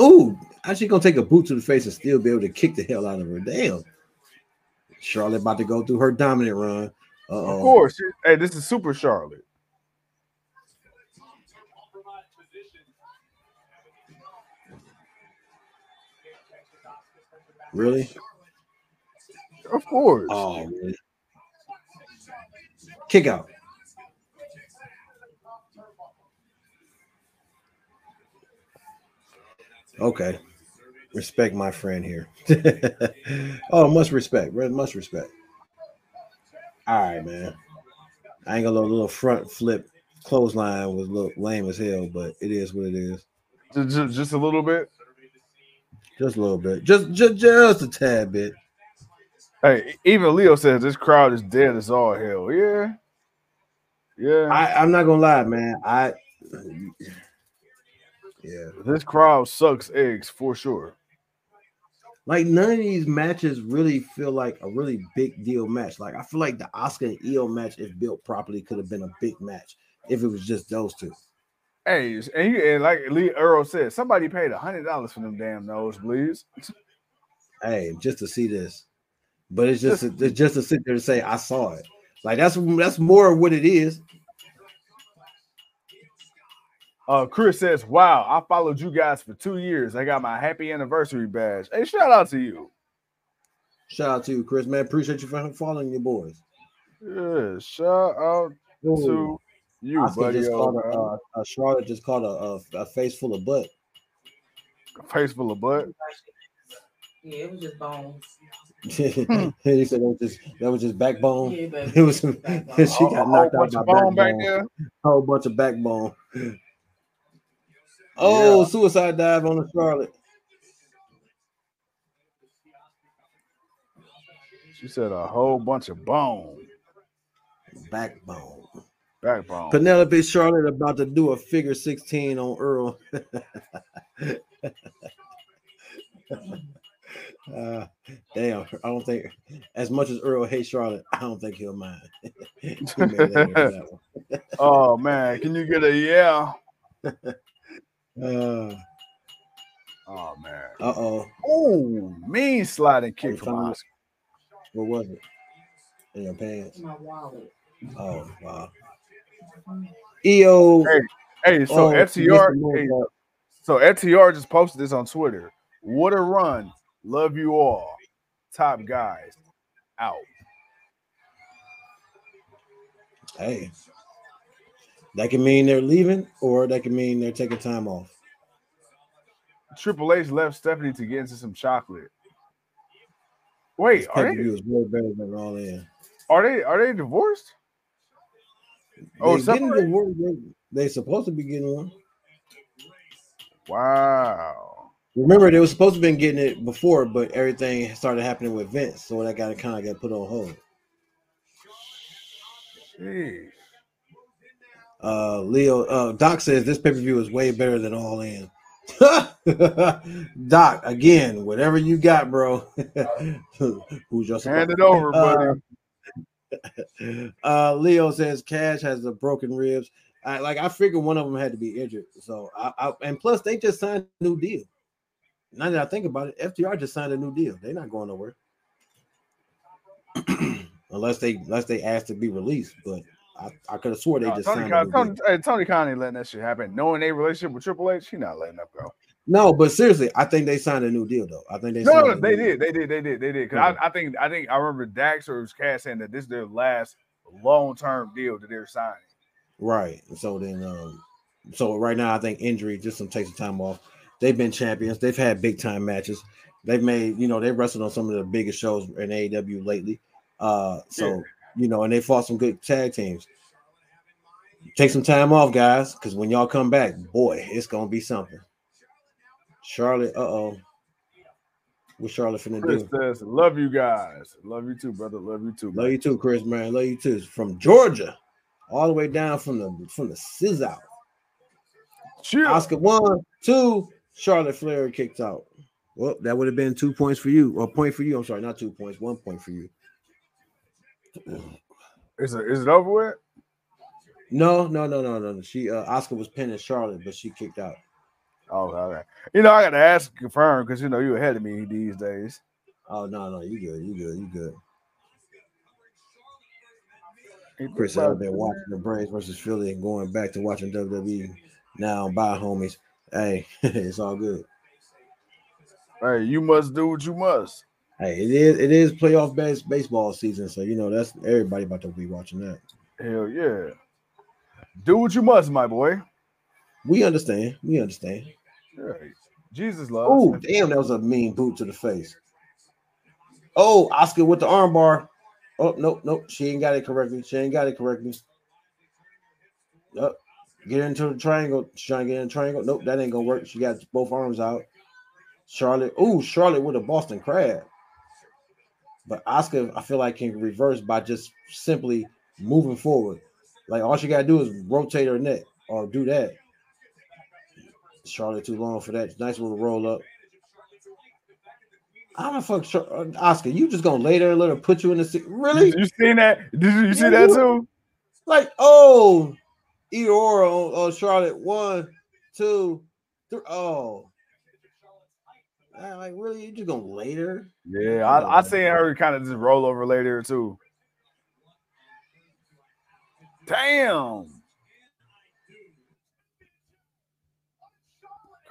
Ooh, how's she gonna take a boot to the face and still be able to kick the hell out of her? Damn. Charlotte about to go through her dominant run. Uh-oh. Of course. Hey, this is Super Charlotte. Really? Of course. Oh, really? Kick out. Okay. Respect my friend here. oh, much respect. Red, much respect. All right, man. I ain't gonna little front flip clothesline was little lame as hell, but it is what it is. Just, just, a little bit. Just a little bit. Just just, just a tad bit. Hey, even Leo says this crowd is dead as all hell. Yeah. Yeah. I, I'm not gonna lie, man. I yeah. this crowd sucks eggs for sure. Like none of these matches really feel like a really big deal match. Like I feel like the Asuka and Io match, if built properly, could have been a big match if it was just those two. Hey, and, you, and like Lee Earl said, somebody paid a hundred dollars for them damn nosebleeds. Hey, just to see this, but it's just it's just to sit there and say I saw it. Like that's that's more of what it is. Uh, Chris says, "Wow, I followed you guys for two years. I got my happy anniversary badge. Hey, shout out to you. Shout out to you, Chris, man. Appreciate you for following your boys. Yeah, shout out to you, Oscar buddy. just old called a, man. uh, a Charlotte just called a, a, a face full of butt. A face full of butt. Yeah, it was just bones. he said that was just that was just backbone. Yeah. It was Backbone. she got knocked out by of back backbone. there. whole bunch of backbone. Oh, Yeah. suicide dive on the Charlotte. She said a whole bunch of bone. Backbone. Backbone. Penelope Charlotte about to do a figure 16 on Earl. uh, damn, I don't think as much as Earl hates Charlotte, I don't think he'll mind. He made that one for that one. oh man, can you get a yeah? Uh Oh man. Uh oh. Oh, mean sliding kick from. Asuka. What was it? In your pants? My wallet. Oh wow. Iyo. Hey, Hey, so Oh, FTR, hey, so FTR just posted this on Twitter. What a run! Love you all, top guys. Out. Hey, that can mean they're leaving, or that can mean they're taking time off. Triple H left Stephanie to get into some chocolate. Wait, are they way better than all in. are they are they divorced? Oh, they getting divorced. They, they supposed to be getting one. Wow. Remember, they were supposed to have been getting it before, but everything started happening with Vince, so that got kind of got put on hold. Jeez. Uh, Leo, uh, Doc says this pay per view is way better than All In. Doc, again, whatever you got, bro. Who's your Hand it over, buddy. Uh, Leo says Cash has the broken ribs. I, like I figured one of them had to be injured. So I, I and plus they just signed a new deal. Now that I think about it, FTR just signed a new deal. They're not going nowhere. unless they unless they asked to be released. But I, I could have swore they No, just Tony, signed Khan, Tony, hey, Tony Khan ain't letting that shit happen. Knowing their relationship with Triple H, he not letting that go. No, but seriously, I think they signed a new deal though. I think they No, no, they did, they did, they did, they did. Because Yeah. I, I think, I think I remember Dax or Cash saying that this is their last long term deal that they're signing. Right. So then, um, so right now, I think injury just some take some time off. They've been champions. They've had big time matches. They've made, you know, they wrestled on some of the biggest shows in AEW lately. Uh, so Yeah. You know, and they fought some good tag teams. Take some time off, guys, because when y'all come back, boy, it's gonna be something. Charlotte, uh oh, what Charlotte finna Chris do? says, "Love you guys, love you too, brother, love you too." Love you too, Chris, man. Love you too. From Georgia, all the way down from the from the Sizz Chill. Asuka one, two, Charlotte Flair kicked out. Well, that would have been two points for you, or a point for you. I'm sorry, not two points, one point for you. Is it is it over with? No, no, no, no, no. She uh Asuka was pinning Charlotte, but she kicked out. Oh, okay. You know, I got to ask confirm because you know you ahead of me these days. Oh no, no, you good, you good, you good. Chris I've been watching the Braves versus Philly and going back to watching WWE now. Bye, homies. Hey, it's all good. Hey, you must do what you must. Hey, it is it is playoff base baseball season, so you know that's everybody about to be watching that. Hell yeah. Do what you must, my boy. We understand. We understand. Yeah. Jesus loves. Oh, damn, that was a mean boot to the face. Oh, Asuka with the armbar. Oh, nope, nope. She ain't got it correctly. She ain't got it correctly. Yep. Get into the triangle. She's trying to get in the triangle. Nope, that ain't gonna work. She got both arms out. Charlotte. Oh, Charlotte with a Boston crab. But Asuka, I feel like can reverse by just simply moving forward. Like all she gotta do is rotate her neck or do that. Charlotte too long for that. Nice little roll up. How the fuck, Char- uh, Asuka? You just gonna lay there and let her put you in the seat? Really? You seen that? Did you, you see that too? Like, oh, or on, on Charlotte. One, two, three. Oh, Man, like really? You just gonna lay there? Yeah, I, I seen her kind of just roll over later too. Damn.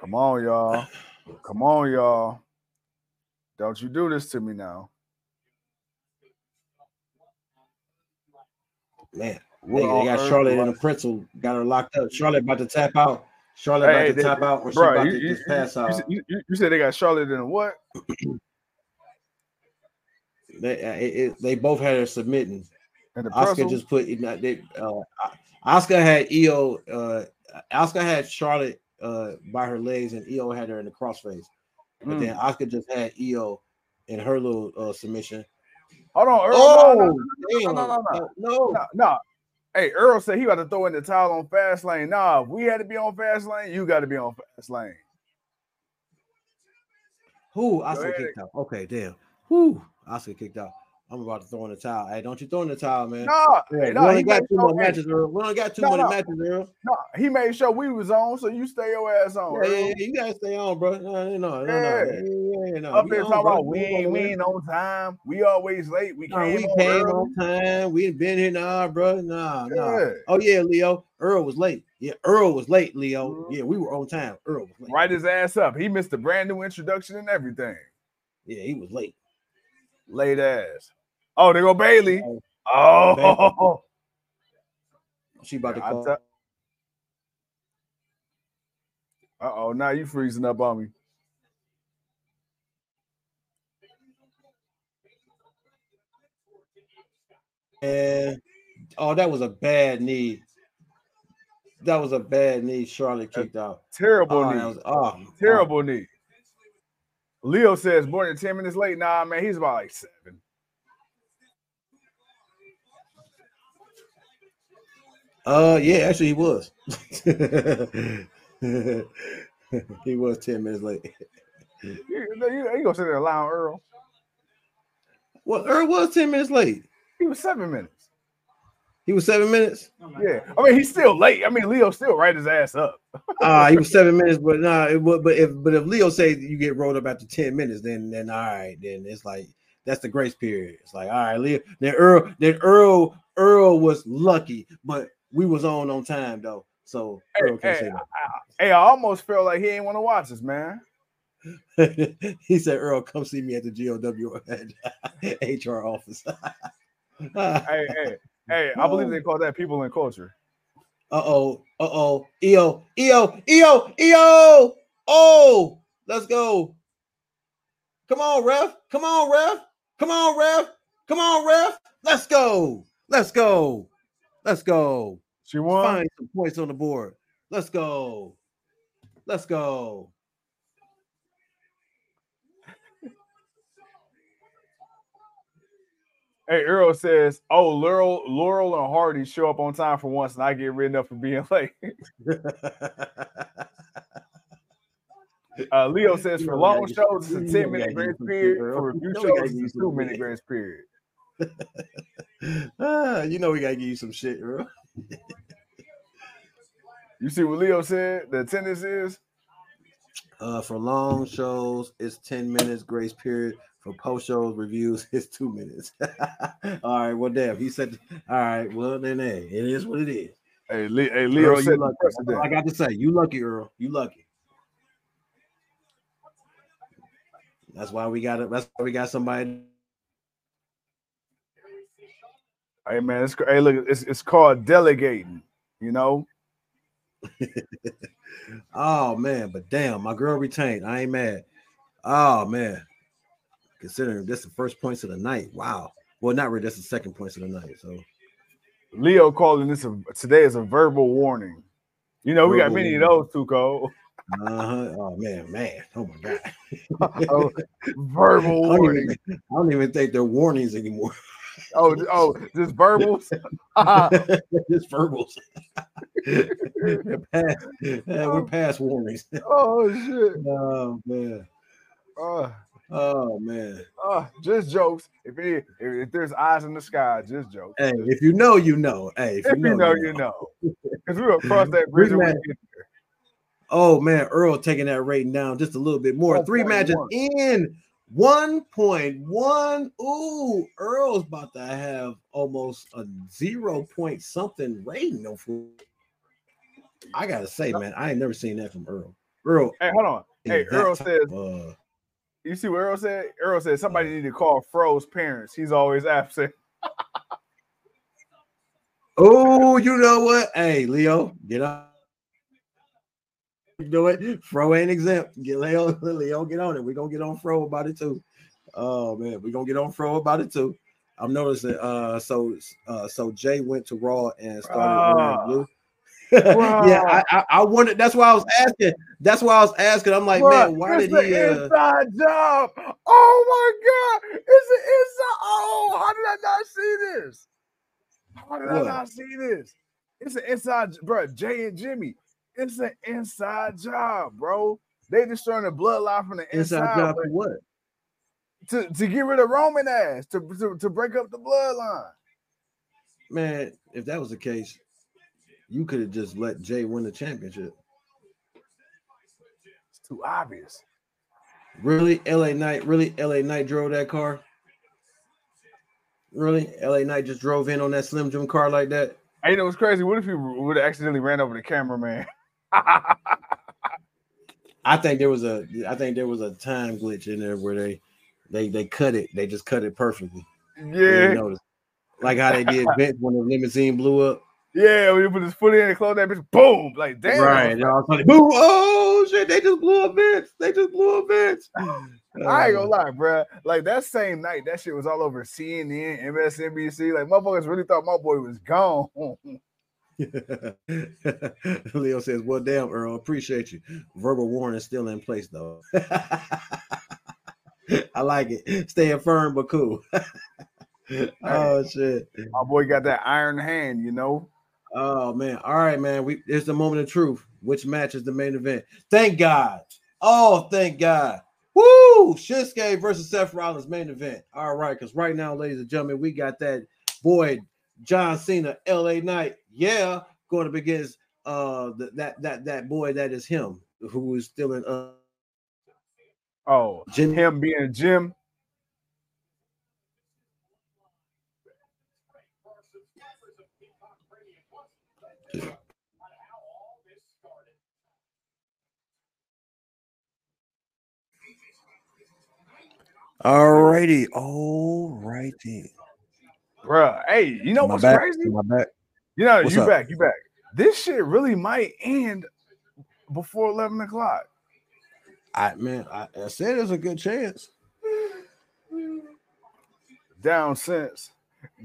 Come on, y'all. Come on, y'all. Don't you do this to me now. Man, they, they got Charlotte in the pretzel. Got her locked up. Charlotte about to tap out. Charlotte Hey, about to they- tap out, or she about you, to you, just pass you, out. you- you- you said they got Charlotte in a what? They, uh, it, it- they both had her submitting. In the Asuka just put it. They, uh, Asuka had Iyo. Uh, Asuka had Charlotte uh, by her legs, and Iyo had her in the crossface. But Mm. then Asuka just had Iyo in her little uh, submission. Hold on. Earl, Oh, no, no, damn! no, no, no. no, no, no. Hey, Earl said he about to throw in the towel on Fastlane. Nah, if we had to be on Fastlane, you got to be on Fastlane. Who Asuka kicked out? Okay, damn. Who Asuka kicked out? I'm about to throw in the towel. Hey, don't you throw in the towel, man. Nah, Yeah, hey, we nah, only he got made two sure, more hey, matches, Earl. We only got two No, more no. matches, Earl. nah, he made sure we was on, so you stay your ass on. Yeah, yeah, you gotta stay on, bro. No, no, no, no, Yeah. no. Yeah, no. Up on, talking about we ain't, on, we ain't on time. We always late. We came, we on came on time. We ain't been here, nah, bro. Nah, nah. Oh yeah, Leo. Earl was late. Yeah, Earl was late, Leo. Mhm. Yeah, we were on time. Earl was late. Right his ass up. He missed a brand new introduction and everything. Yeah, he was late. Late ass. Oh, there go Bayley. Oh, Oh, She about to call. tell- uh oh, now you freezing up on me. And oh, that was a bad knee. That was a bad knee. Charlotte kicked out. Terrible Oh, knee. was, oh, Terrible knee. Leo says more than 10 minutes late. Nah, man, he's about like seven. Uh, yeah, actually, he was. he was ten minutes late. You, you, you gonna sit there allowing Earl? Well, Earl was ten minutes late. He was seven minutes. He was seven minutes. Yeah. I mean, he's still late. I mean, Leo still right his ass up. Ah, he was seven minutes, but nah. It, would- but if but if Leo says you get rolled up after ten minutes, then then all right, then it's like that's the grace period. It's like all right, Leo. Then Earl, then Earl, Earl was lucky, but we was on on time though. So Earl can't hey, say that. Hey, I almost felt like he ain't want to watch us, man. he said, "Earl, come see me at the GOW HR office." Hey, hey, hey, I believe they call that people in culture. Uh oh, uh oh, EO, EO, EO, EO. Oh, let's go. Come on, ref. Come on, ref. Come on, ref. Come on, ref. Let's go. Let's go. Let's go. She won. Find some points on the board. Let's go. Let's go. Hey, Earl says, "Oh, Laurel, Laurel and Hardy show up on time for once, and I get written up for being late." Uh, Leo says, "For long shows, it's a ten-minute grace get some shit, period. For review You know we gotta shows, it's some two-minute grace period." Ah, you know we gotta give you some shit, bro. You see what Leo said? The attendance is Uh, for long shows, it's 10 minutes grace period. For post shows reviews, it's two minutes. all right, well, damn, he said, all right, well, then, hey, it is what it is. hey, Le- hey Leo Earl, you lucky. I got to say, you lucky, Earl. You lucky. That's why we got it. That's why we got somebody. Hey man, it's hey look, it's it's called delegating. You know, Oh man, but damn, my girl retained. I ain't mad. Oh man, considering that's the first points of the night. Wow. Well, not really. That's the second points of the night. So Leo calling this a, today is a verbal warning. You know, we got Verbal many of those, Tuco. Uh-huh. Oh man, man. Oh my god. Oh, verbal I don't, warning. even, I don't even think they're warnings anymore. Oh, oh, just verbals. just verbals. Past, we're past warnings. oh shit. Oh man. Uh, Oh man. uh, just jokes. If, it, if if there's eyes in the sky, just jokes. Hey, if you know, you know. Hey, if, if you know, you know. Because we will cross that bridge when we get there. Oh man, Earl taking that rating down just a little bit more. Three matches in 1.1. Ooh, Earl's about to have almost a zero point something rating on food. I gotta say, man, I ain't never seen that from Earl. Earl, Hey, hold on. Hey, Earl says, of, uh, you see what Earl said? Earl said somebody need to call Fro's parents. He's always absent. oh, you know what? Hey, Leo, get up. Know it. Fro ain't exempt. Get Leo, Leo, get on it. We're gonna get on Fro about it too. Oh man, we're gonna get on Fro about it too. I'm noticing uh so uh so Jey went to Raw and started wearing Bruh. blue. yeah, I, I I wondered that's why I was asking. That's why I was asking. I'm like, Bruh, man, why did he uh inside job? Oh my god, it's an inside. Oh, how did I not see this? How did I not see this? It's an inside, bro. Jey and Jimmy. It's an inside job, bro. They destroying the bloodline from the inside. Inside job for what? To, to get rid of Roman ass, to, to, to break up the bloodline. Man, if that was the case, you could have just let Jey win the championship. It's too obvious. Really, LA Knight, really, LA Knight drove that car. Really, LA Knight just drove in on that Slim Jim car like that. Hey, you know what's crazy? What if he would have accidentally ran over the cameraman? I think there was a, I think there was a time glitch in there where they, they, they cut it. They just cut it perfectly. yeah, like how they did Vince when the limousine blew up. yeah. When you put his foot in and close that bitch, boom! Like damn, Right. Of boom! Oh shit! They just blew up Vince. They just blew up Vince. I ain't gonna lie, bro. Like that same night, that shit was all over CNN, MSNBC. Like motherfuckers really thought my boy was gone. Leo says, "Well, damn, Earl, appreciate you. Verbal warning is still in place, though. I like it. Staying firm but cool. oh shit. my boy got that iron hand, you know. Oh man. All right, man. We it's the moment of truth. Which match is the main event? Thank God. Oh, thank God. Woo! Shinsuke versus Seth Rollins main event. All right, because right now, ladies and gentlemen, we got that boy John Cena, LA Knight. Yeah, going up against uh the, that that that boy that is him who is still in uh Oh, Jim. him being Jim. All righty, all righty. Bruh, hey, you know My what's back, crazy? my back. You know, What's you up? back, you back. This shit really might end before 11 o'clock. I man, I, I said there's a good chance. Down since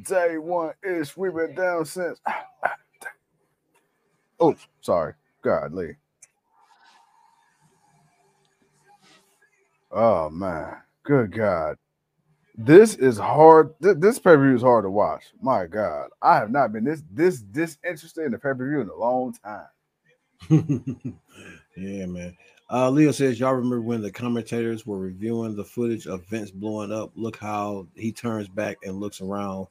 day one ish. We've been down since. Oh, sorry. Godly. Oh man. Good God. This is hard. th- This pay-per-view is hard to watch. My God. I have not been this this this interested in the pay-per-view in a long time. yeah, man. Uh, Leo says, Y'all remember when the commentators were reviewing the footage of Vince blowing up? Look how he turns back and looks around,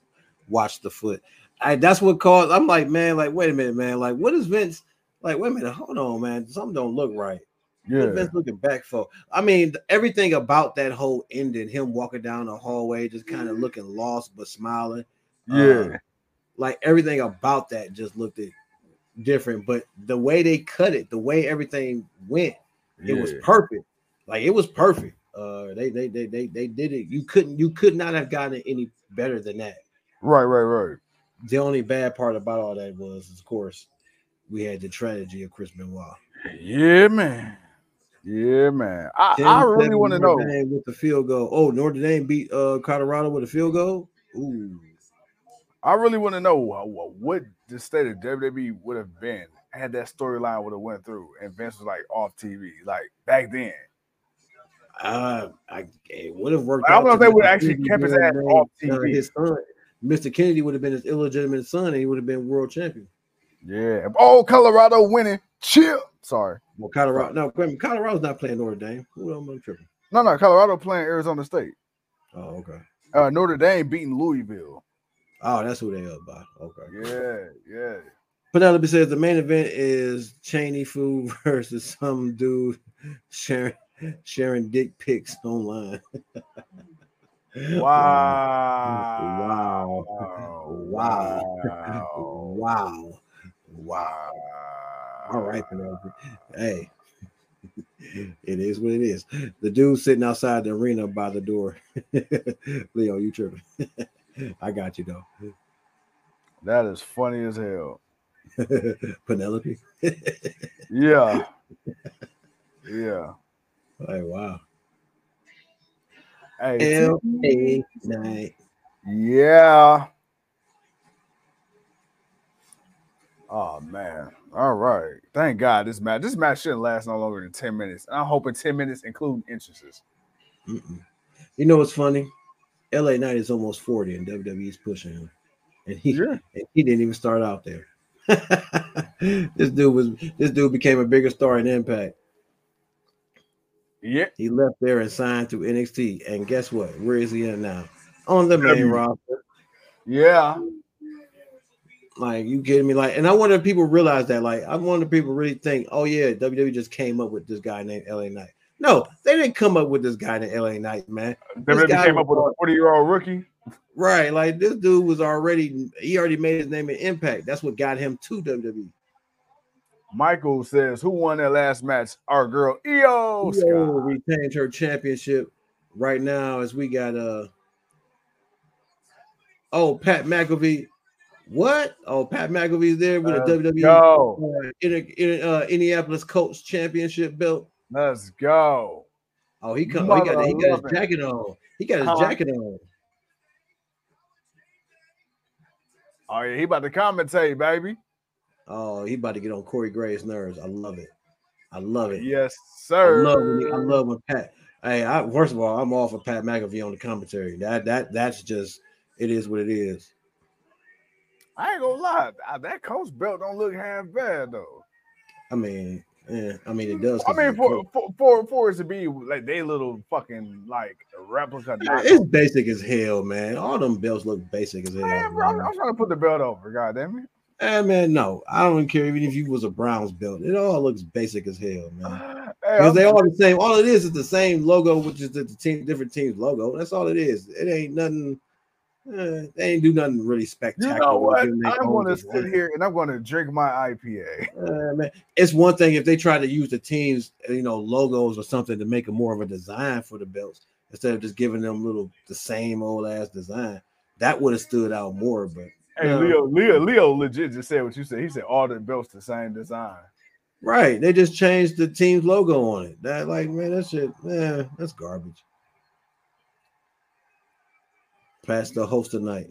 watch the foot. I, that's what caused. I'm like, man, like, wait a minute, man. Like, what is Vince? Like, wait a minute, hold on, man. Something don't look right. What Yeah. Vince looking back for? I mean, everything about that whole ending, him walking down the hallway, just kind of looking lost but smiling. Yeah. Uh, like everything about that just looked it different. But the way they cut it, the way everything went, it was perfect. Like it was perfect. Uh, they they they they they did it. You couldn't you could not have gotten it any better than that. Right, right, right. The only bad part about all that was, of course, we had the tragedy of Chris Benoit. Yeah, man. Yeah, man. I, I really want to know. With the field goal. Oh, Notre Dame beat uh Colorado with a field goal. Ooh, I really want to know wha- wha- what the state of WWE would have been had that storyline would have went through and Vince was like off TV, like back then. uh, I it would have worked. I don't know if they would actually kept his ass off uh, TV. his son, Mr. Kennedy would have been his illegitimate son, and he would have been world champion. Yeah. Oh, Colorado winning. Chill. Sorry. Well, Colorado, no, wait, Colorado's not playing Notre Dame. Who am I tripping? No, no, Colorado playing Arizona State. Oh, okay. Uh, Notre Dame beating Louisville. Oh, that's who they are by. Okay. Yeah, yeah. Penelope says the main event is Cheney Fu versus some dude sharing sharing dick pics online. Wow. Wow. Wow. Wow. Wow. All right, Penelope. Hey, it is what it is. The dude sitting outside the arena by the door. Leo, you tripping. I got you though. That is funny as hell. Penelope. Yeah. Yeah. Like, wow. Hey, L.A. Knight. Yeah. Oh man. All right. Thank God this match. This match shouldn't last no longer than 10 minutes. I'm hoping 10 minutes, including entrances. Mm-mm. You know what's funny? LA Knight is almost 40 and WWE's pushing him. and he Yeah. and he didn't even start out there. this dude was this dude became a bigger star in Impact. Yeah. He left there and signed to NXT, and guess what? Where is he at now? On the main W. roster. Yeah. Like you kidding me? Like, and I wonder if people realize that. Like, I wonder if people really think, oh yeah, WWE just came up with this guy named LA Knight. No, they didn't come up with this guy named LA Knight, man. WWE came up with a 40 year old rookie. Right, like this dude was already he already made his name in Impact. That's what got him to. WWE. Michael says, Who won that last match? Our girl Iyo Iyo Sky. retained her championship right now as we got uh oh Pat McAfee. What? Oh, Pat McAfee's there with a Let's WWE go. uh, in, in, uh, Indianapolis Colts championship belt. Let's go. Oh, he come. Oh, he got, he got his jacket on. He got his Huh? jacket on. Oh, yeah, he about to commentate, baby. Oh, he about to get on Corey Graves' nerves. I love it. I love it. Yes, sir. I love when I love when Pat. Hey, I, first of all, I'm all for Pat McAfee on the commentary. That that that's just it is what it is. I ain't gonna lie. That coach belt don't look half bad though. I mean, yeah, I mean it does. I mean, for for for, for it to be like they little fucking like replica. Knockoff. it's basic as hell, man. All them belts look basic as hell. Man, bro, I'm. Trying to put the belt over. God damn it. Eh, man, no, I don't care. Even if you was a Browns belt, it all looks basic as hell, man. Because I'm- they all the same. All it is is the same logo, which is the, the team, different teams' logo. That's all it is. It ain't nothing. Eh, they ain't do nothing really you spectacular. know what? I'm gonna design. sit here and I'm gonna drink my IPA. Uh, man, it's one thing if they try to use the team's you know logos or something to make a more of a design for the belts instead of just giving them little the same old ass design. That would have stood out more, but Hey. Leo, Leo, Leo, legit just said what you said. He said all the belts the same design. right, they just changed the team's logo on it. That like man, that shit, man, that's garbage. Past the host tonight.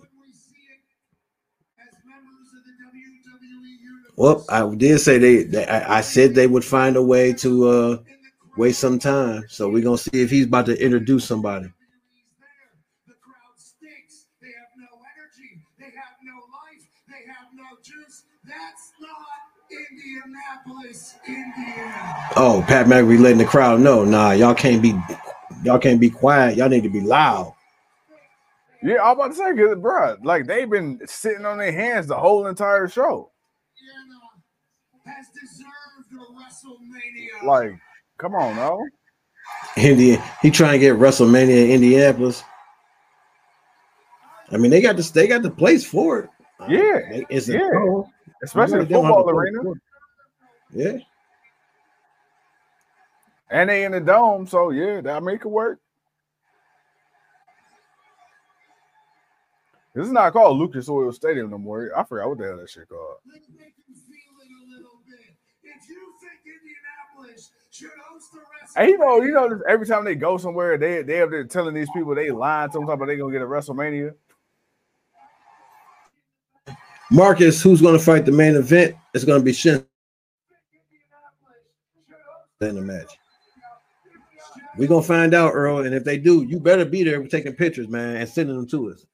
Well, I did say they, they I, said they would find a way to uh waste some time. So we're gonna see if he's about to introduce somebody. Indianapolis, Indiana. Oh, Pat McAfee letting the crowd know. Nah, y'all can't be y'all can't be quiet. Y'all need to be loud. Yeah, I'm about to say, cause bro, like they've been sitting on their hands the whole entire show. Indiana has deserved a WrestleMania. Like, come on, no. Indian, he trying to get WrestleMania in Indianapolis. I mean, they got this, they got the place for it. Yeah, they- it's yeah. Especially Really the football the arena. Yeah. And they in the dome, so yeah, that make it work. This is not called Lucas Oil Stadium no more. I forgot what the hell that shit called. Let's make them feel it a little bit. If you think Indianapolis should host the WrestleMania, And you know, you know, every time they go somewhere, they they up there telling these people they lying to them, talking about they gonna get a WrestleMania. Marcus, who's going to fight the main event? It's going to be Shin in the match. We're gonna find out, Earl, and if they do, you better be there taking pictures, man, and sending them to us.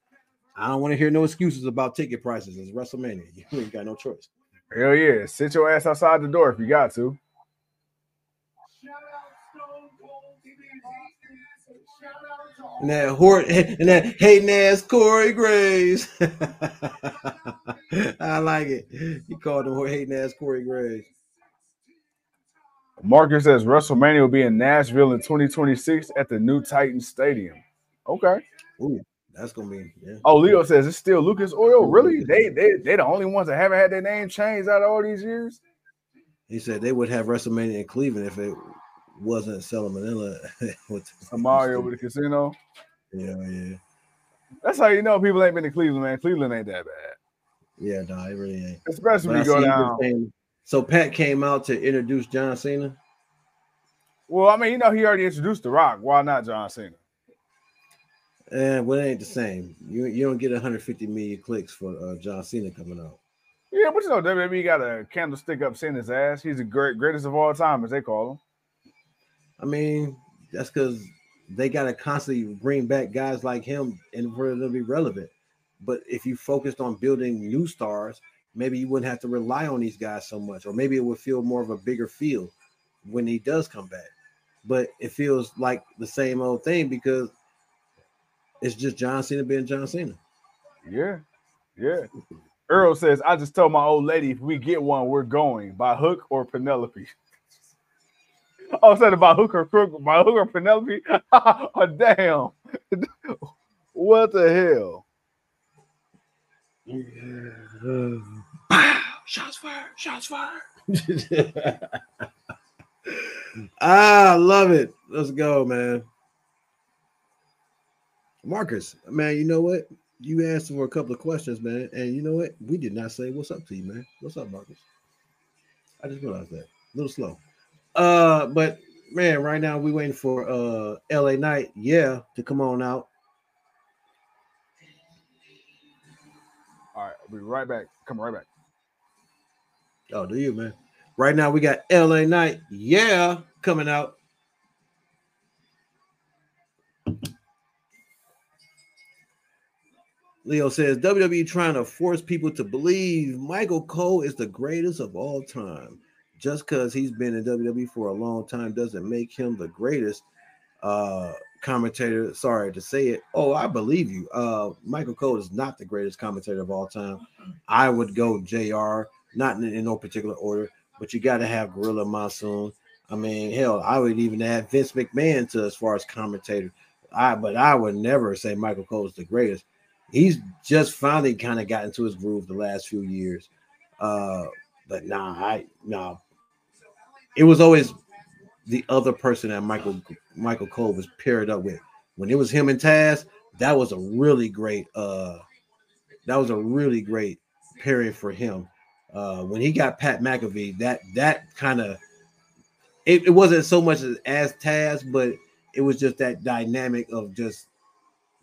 I don't want to hear no excuses about ticket prices. It's WrestleMania. You ain't got no choice. Hell yeah, sit your ass outside the door if you got to. shout out Stone Cold. He means he- Shout out to all And that hor- and that hating ass Corey Graves. I like it. He called him hating ass Corey Graves. Marcus says WrestleMania will be in Nashville in 2026 at the new Titan Stadium. Okay. Ooh, that's gonna be yeah. Oh, Leo says it's still Lucas Oil. Really? They they they the only ones that haven't had their name changed out of all these years. He said they would have WrestleMania in Cleveland if it wasn't salmonella. with Mario with the casino. Yeah, yeah, That's how you know people ain't been to Cleveland, man. Cleveland ain't that bad. yeah. No, it really ain't. Especially when you go down. so Pat came out to introduce John Cena. Well, I mean, you know, he already introduced The Rock. Why not John Cena? And well, it ain't the same. You you don't get 150 million clicks for uh, John Cena coming out. Yeah, but you know, WWE got a candlestick up Cena's ass. He's the great greatest of all time, as they call him. I mean, that's because they got to constantly bring back guys like him in order to be relevant. But if you focused on building new stars, maybe you wouldn't have to rely on these guys so much, or maybe it would feel more of a bigger feel when he does come back. But it feels like the same old thing because it's just John Cena being John Cena. Yeah, yeah. Earl says, I just told my old lady if we get one, we're going by hook or Penelope. oh, said about hook or crook, by hook or Penelope. oh, damn. what the hell? shots fired, shots fired. ah, I love it. Let's go, man. Marcus, man, you know what? You asked for a couple of questions, man, and you know what? We did not say what's up to you, man. What's up, Marcus? I just realized that. A little slow. Uh, but man, right now we waiting for uh LA Knight, yeah, to come on out. All right, I'll be right back. Coming right back. Oh, do you, man? Right now we got LA Knight, yeah, coming out. Leo says WWE trying to force people to believe Michael Cole is the greatest of all time. Just because he's been in WWE for a long time doesn't make him the greatest uh, commentator. Sorry to say it. Oh, I believe you. Uh, Michael Cole is not the greatest commentator of all time. I would go JR, not in, in no particular order, but you got to have Gorilla Monsoon. I mean, hell, I would even add Vince McMahon to as far as commentator. I but I would never say Michael Cole is the greatest he's just finally kind of got into his groove the last few years. Uh, but nah, I nah. It was always the other person that Michael Michael Cole was paired up with. When it was him and Taz, that was a really great uh that was a really great pairing for him. Uh when he got Pat McAfee, that that kind of it, it wasn't so much as, as Taz, but it was just that dynamic of just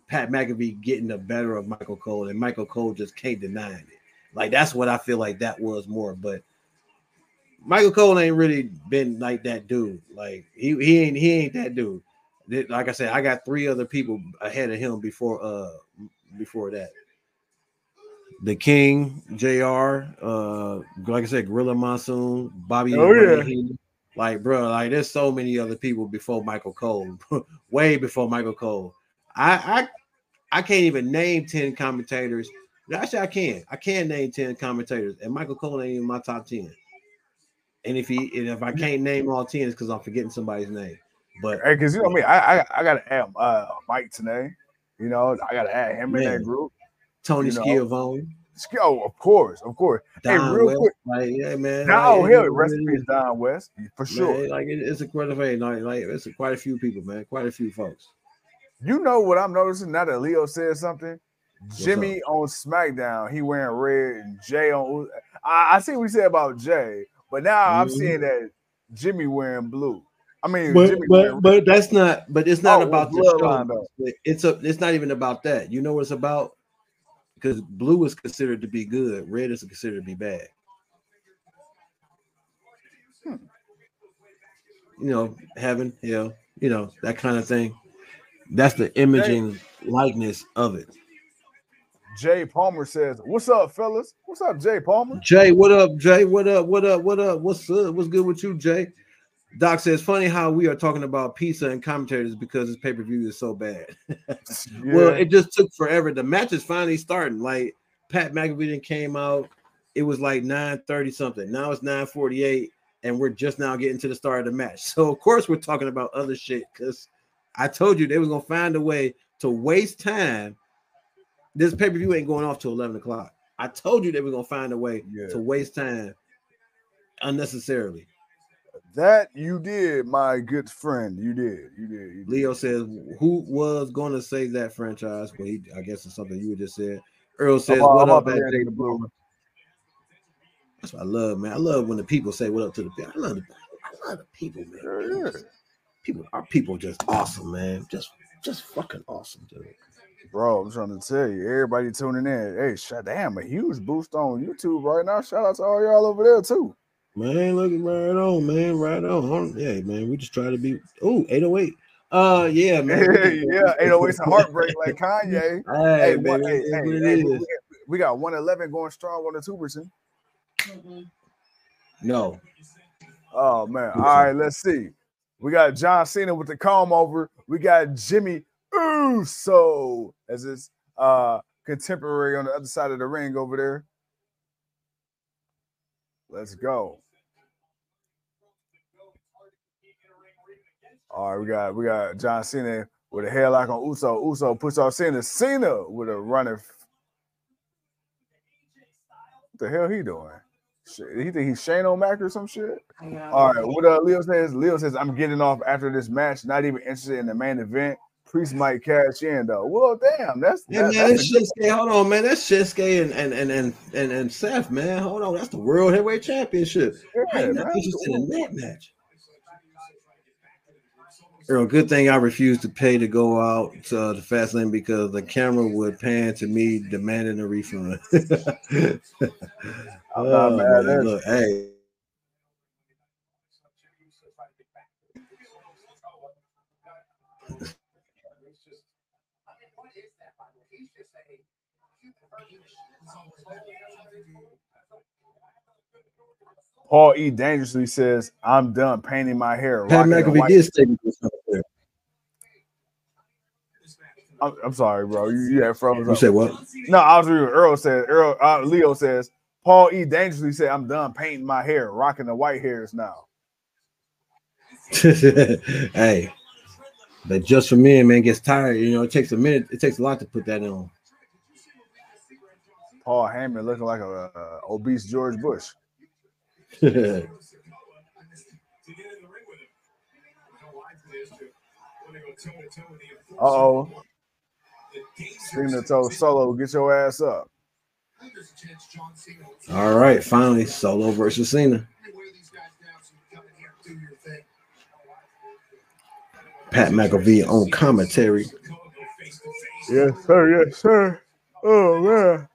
Pat McAfee getting the better of Michael Cole, and Michael Cole just can't deny it. Like that's what I feel like that was more. But Michael Cole ain't really been like that dude. Like he he ain't he ain't that dude. Like I said, I got three other people ahead of him before uh before that. The King, JR. Uh, like I said, Gorilla Monsoon, Bobby. Oh yeah. Like, bro, like there's so many other people before Michael Cole, way before Michael Cole. I, I I can't even name 10 commentators. Actually, I can. I can name 10 commentators, and Michael Cole ain't in my top 10. And if he and if I can't name all 10, it's because I'm forgetting somebody's name. But hey, because you know me, I I, I gotta add uh Mike Tenay. You know, I gotta add him man. in that group. Tony. Schiavone. Oh, of course, of course. Don hey, real West, quick. Like, yeah, man. Now, like, hell, it rest in peace, Don West, for sure. Man, like it, it's a quite a like, like it's a, quite a few people, man. Quite a few folks. You know what I'm noticing now that Leo said something? Jimmy on SmackDown, he wearing red and Jey on. I, I see what he said about Jey, but now mm-hmm. I'm seeing that Jimmy wearing blue. I mean, but Jimmy but, but that's not. But it's not Oh, about the show. It's a. It's not even about that. You know what it's about? Because blue is considered to be good, red is considered to be bad. Hmm. You know, heaven, hell, you know that kind of thing. That's the imaging likeness of it. Jay Palmer says, "What's up, fellas? What's up, Jay Palmer?" Jay, what up, Jay? What up? What up? What up? What's up? What's good with you, Jay? Doc says, funny how we are talking about pizza and commentators because this pay-per-view is so bad. Well, it just took forever. The match is finally starting. Like Pat McAfee came out, it was like 9:30 something. Now it's 9:48, and we're just now getting to the start of the match. So of course we're talking about other shit because I told you they was gonna find a way to waste time. This pay-per-view ain't going off till 11 o'clock. I told you they were gonna find a way Yeah. to waste time unnecessarily. That you did, my good friend. You did. You did. You did. Leo says, "Who was going to save that franchise?" Well, he, I guess it's something you just said. Earl says, all- "What I'm up, at the blue. That's what I love, man. I love when the people say, "What up" to the people. I love, the, I love the people, man. People, our people, just awesome, man. Just, just fucking awesome, dude. Bro, I'm trying to tell you, everybody tuning in. Hey, shut damn, a huge boost on YouTube right now. Shout out to all y'all over there too. Man, look right on, man, right on. Yeah, man. We just try to be. Oh, 808. Uh, yeah, man. yeah, ain't always a heartbreak like Kanye. Hey, Hey, baby, one, hey, hey, hey, we, we got 111 going strong on the Tuberson. No. Oh man. All right, let's see. We got John Cena with the comb over. We got Jimmy Uso as his uh contemporary on the other side of the ring over there. Let's go. All right, we got we got John Cena with a headlock on Uso. Uso puts off Cena. Cena with a running. What the hell he doing? Shit, He think he's Shane O'Mac or some shit? Yeah. All right, what uh, Leo says? Leo says I'm getting off after this match. Not even interested in the main event. Priest might cash in though. Well, damn, that's Hey that- man, that's that's Shinsuke. Hold on, man. That's Shinsuke and and and and and, and Seth, man. Hold on, that's the World Heavyweight Championship. I yeah, ain't not interested in that match. Earl, good thing I refused to pay to go out to uh, the fast lane because the camera would pan to me demanding a refund. I'm not Oh, mad man, at look, hey, Paul E. Dangerously says, I'm done painting my hair. Pat McAfee did stay with us up there. I'm, I'm sorry, bro. You, you had froze You up. said what? No, I was reading. Earl said, Earl, uh, Leo says, Paul E. Dangerously said, I'm done painting my hair, rocking the white hairs now. hey, but just for men, man, gets tired. You know, it takes a minute. It takes a lot to put that on. Paul Heyman looking like a, uh obese George Bush. Uh oh. Cena told Solo, get your ass up. All right, finally, Solo versus Cena. Pat McAfee on commentary. Yes, sir. Yes, sir. Oh man.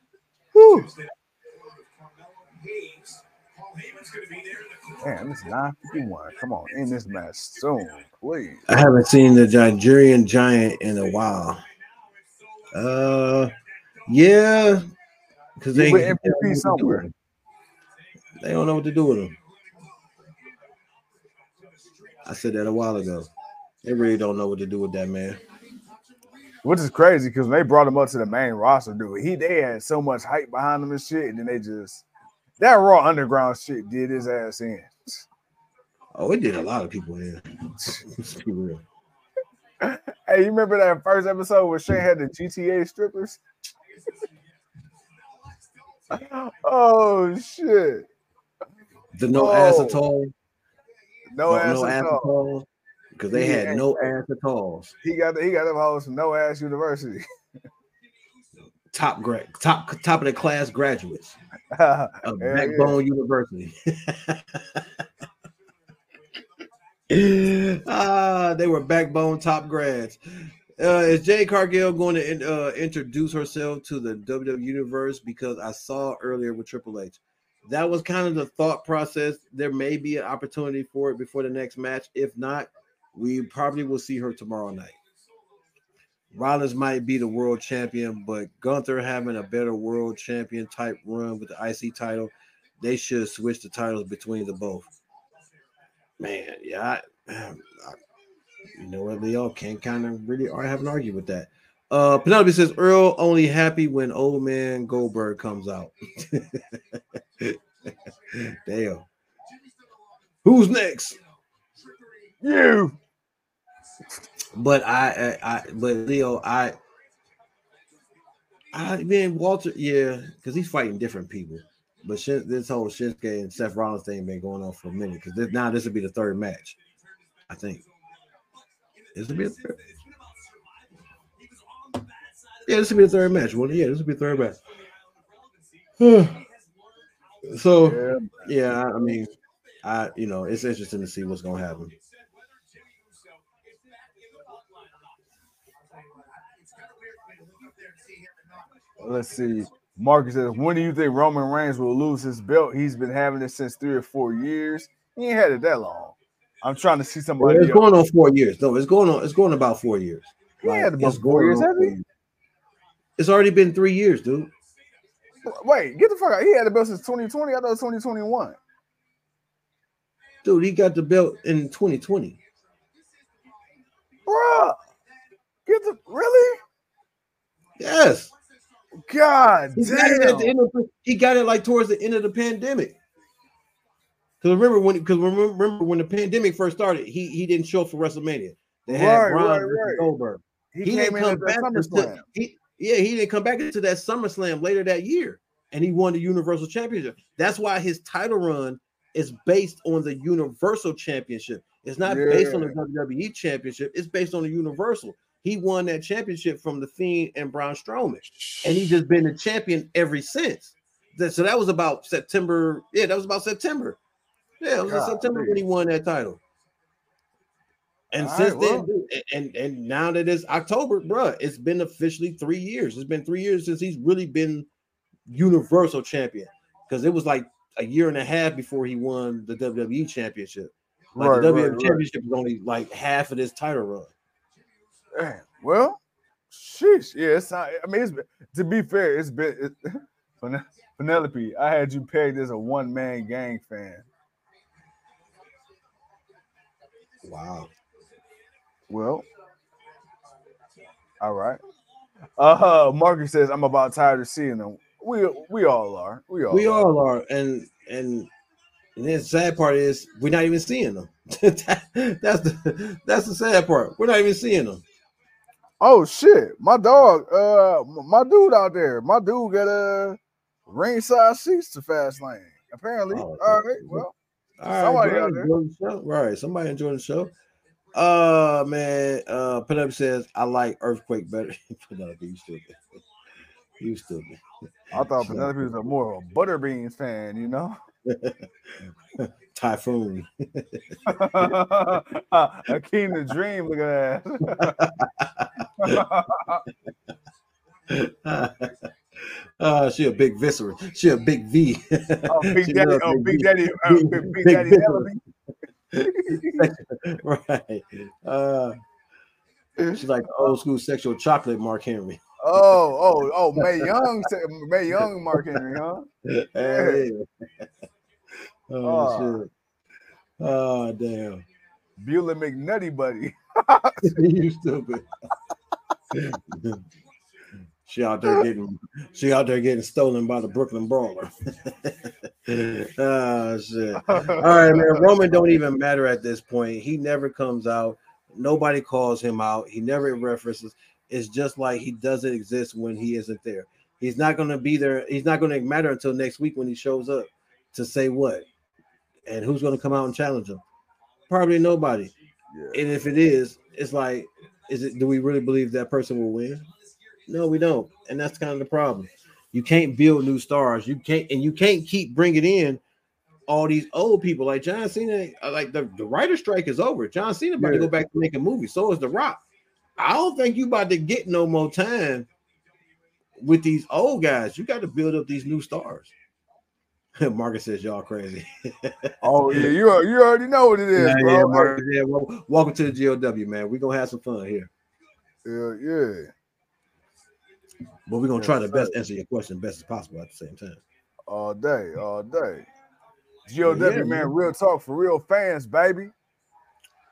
Man, this is 951. Come on, in this match soon, please. I haven't seen the Nigerian Giant in a while. Uh, yeah, because they, they don't know MVP what to do somewhere. with him. They don't know what to do with him. I said that a while ago. They really don't know what to do with that man. Which is crazy because they brought him up to the main roster, dude, he they had so much hype behind him and shit, and then they just that raw underground shit did his ass in. Oh, it did a lot of people in. Let's be real. Hey, you remember that first episode where Shane had the GTA strippers? oh shit. The no Oh. ass at all. No, No, ass no ass at all. Because they Yeah. had no ass at all. He got he got them hoes from no ass university. Top grad, top top of the class graduates of yeah. Backbone University. ah, they were backbone top grads. Uh, is Jade Cargill going to in- uh, introduce herself to the WWE universe? Because I saw earlier with Triple H, that was kind of the thought process. There may be an opportunity for it before the next match. If not, we probably will see her tomorrow night. Rollins might be the world champion, but Gunther having a better world champion type run with the IC title, they should switch the titles between the both. Man, yeah, I, I, you know what, Leo can't kind of really I have an argument with that. Uh, Penelope says Earl only happy when old man Goldberg comes out. Damn. Who's next? You But I, I, I but Leo, I, I mean Walter, yeah, because he's fighting different people. But Shin, this whole Shinsuke and Seth Rollins thing been going on for a minute because now this will be the third match, I think. This will be a third. Yeah, this will be the third match. Well, yeah, this will be the third match. so yeah, I mean, I you know it's interesting to see what's gonna happen. let's see. Marcus says, when do you think Roman Reigns will lose his belt? He's been having it since three or four years. He ain't had it that long. I'm trying to see somebody. it's else. going on four years. No, it's going on. It's going about four years. He had about it's four years, four years. It's already been three years, dude. Wait, get the fuck out. He had the belt since 2020. I thought it was 2021. Dude, he got the belt in 2020. Bruh. Get the really? Yes. God He got it damn. of he got it like towards the end of the pandemic. Because remember when because remember, when the pandemic first started, he he didn't show up for WrestleMania. They had Right, Braun right, right. Goldberg. He, He, came didn't come back until he, yeah, he didn't come back into that SummerSlam later that year, and he won the Universal Championship. That's why his title run is based on the Universal Championship. It's not based on the WWE Championship. It's based on the Universal. He won that championship from the Fiend and Braun Strowman, and he's just been the champion ever since. That- So that was about September. Yeah, that was about September. Yeah, it was in God, September when he won that title. And All since right, then, well. dude, and and now that it's October, bruh, it's been officially three years. It's been three years since he's really been Universal Champion because it was like a year and a half before he won the WWE Championship. Like Right, the WWE right. Championship was only like half of this title run. Well, sheesh. Yeah, it's not, I mean, it's been, to be fair, it's been it, Penelope. I had you pegged as a one man gang fan. Wow. Well, all right. Uh, Marcus says I'm about tired of seeing them. We we all are. We all We are. all are, and and and the sad part is we're not even seeing them. That- that's the that's the sad part. We're not even seeing them. Oh shit, my dog, uh, my dude out there, my dude got a ringside seats to fast lane. Apparently, Oh, all right. Well, All right, Somebody bro, out there. enjoy the show. Right, somebody enjoy the show. Uh man, uh Penelope says I like Earthquake better. Penelope, you stupid. You stupid. I thought Penelope was a more of a Butterbeans fan, you know. Typhoon. Akeem the Dream, look at that. Uh she a big viscera. She a big V. oh, Big Daddy, oh, Big V. Daddy, uh, Big- Big, Big big Daddy right. Uh she's like old school sexual chocolate Mark Henry. Oh, oh, oh, Mae Young, Mae Young, Mark Henry, huh? Hey. Oh Oh. shit. Oh damn. Beulah McNutty, buddy. you stupid. She out there getting she out there getting stolen by the Brooklyn Brawler. oh shit. All right, man. Roman don't even matter at this point. He never comes out. Nobody calls him out. He never references. It's just like he doesn't exist when he isn't there. He's not gonna be there. He's not gonna matter until next week when he shows up to say what. And who's gonna come out and challenge him? Probably nobody. Yeah. And if it is, it's like, is it? Do we really believe that person will win? No, we don't. And that's kind of the problem. You can't build new stars. You can't, and you can't keep bringing in all these old people like John Cena. uh, Like the, the writer strike is over. John Cena about to go back to making movies. So is The Rock. I don't think you about to get no more time with these old guys. You got to build up these new stars. Marcus says y'all crazy. Oh yeah, you al- you already know what it is, Yeah, bro. yeah, Marcus, yeah, wel- welcome to the GOW, man. We're gonna have some fun here. yeah, yeah. But we're gonna try to best answer your question best as possible at the same time. all day, all day. GOW, man, man. real talk for real fans, baby.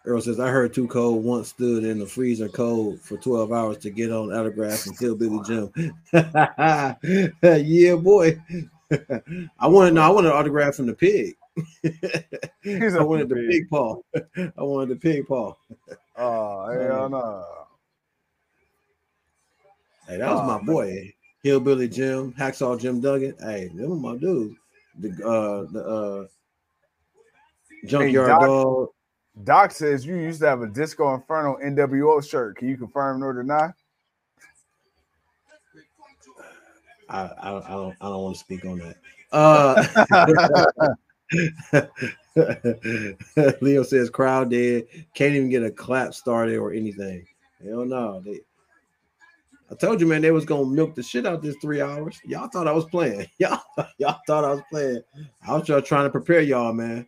Earl says, I heard Too Cold once stood in the freezer cold for 12 hours to get on autographs and Hillbilly Jim. yeah, boy. I wanted no, I wanted an autograph from the pig. He's I wanted the pig. pig paw. I wanted the pig paw. Oh, hell no. Hey, that was Aw, my man. boy. Hillbilly Jim, Hacksaw Jim Duggan. Hey, them were my dudes. The uh the uh junkyard Doc- dog. Doc says you used to have a Disco Inferno NWO shirt. Can you confirm or deny? I, I, I don't I don't want to speak on that. Uh Leo says crowd dead, can't even get a clap started or anything. Hell no. They, I told you, man, they was gonna milk the shit out this three hours. Y'all thought I was playing. Y'all, y'all thought I was playing. I was just trying to prepare y'all, man.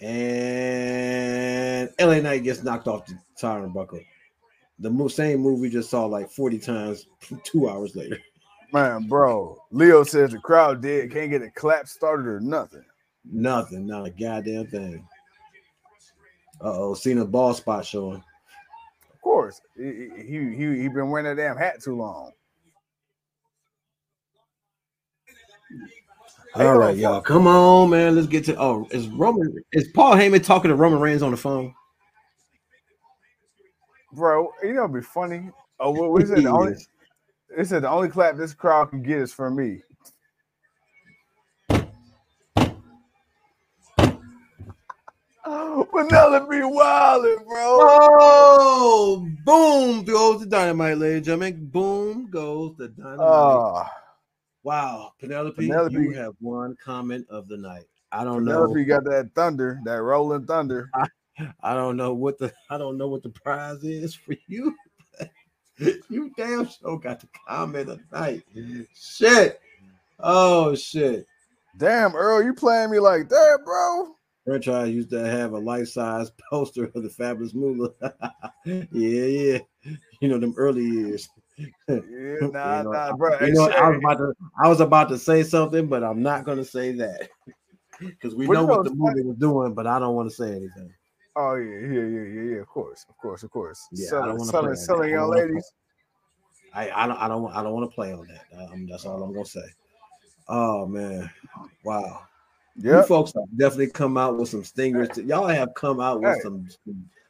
And LA Knight gets knocked off the turnbuckle. The same movie just saw like 40 times two hours later. Man, bro. Leo says the crowd dead, can't get a clap started or nothing. Nothing, not a goddamn thing. Uh oh, seen a ball spot showing. Of course. He he he, he been wearing that damn hat too long. All right, y'all. Come on, man. Let's get to oh, is Roman is Paul Heyman talking to Roman Reigns on the phone? Bro, you know it'd be funny. Oh, what, is it? The only, it said the only clap this crowd can get is from me. Penelope Wilder, bro. Oh, boom goes the dynamite, ladies and gentlemen. Boom goes the dynamite. Oh, wow, Penelope, Penelope- you have one comment of the night. I don't Penelope know. Penelope got that thunder, that rolling thunder. I don't know what the I don't know what the prize is for you. you damn sure got the comment of the night. Shit. Oh shit. Damn, Earl, you playing me like that, bro? Franchise used to have a life-size poster of the fabulous Moolah. yeah, yeah. You know them early years. Yeah, You nah, know, nah, bro. You know, I was about to I was about to say something, but I'm not gonna say that. Because we What know what the movie was doing, but I don't want to say anything. Oh yeah, yeah, yeah, yeah, yeah. Of course, of course, of course. Yeah, I selling, don't wanna selling, selling. I don't wanna ladies. I, I don't I don't I don't want to play on that. Um, that's all I'm gonna say. Oh man, wow. You Yeah, folks have definitely come out with some stingers. to- y'all have come out with Hey. some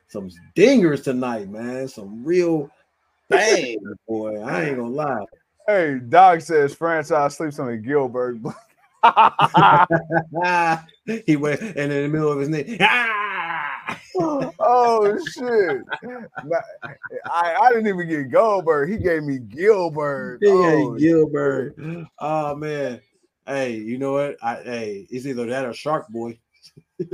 some stingers tonight, man. Some real bang, boy. I ain't gonna lie. Hey, Doc says franchise sleeps on a Gilbert. he went and in the middle of his name. Ah! oh shit! I, I didn't even get Goldberg. He gave me Gilbert. Hey, Oh, Gilbert. Oh man. Hey, you know what? I hey, it's either that or Shark Boy.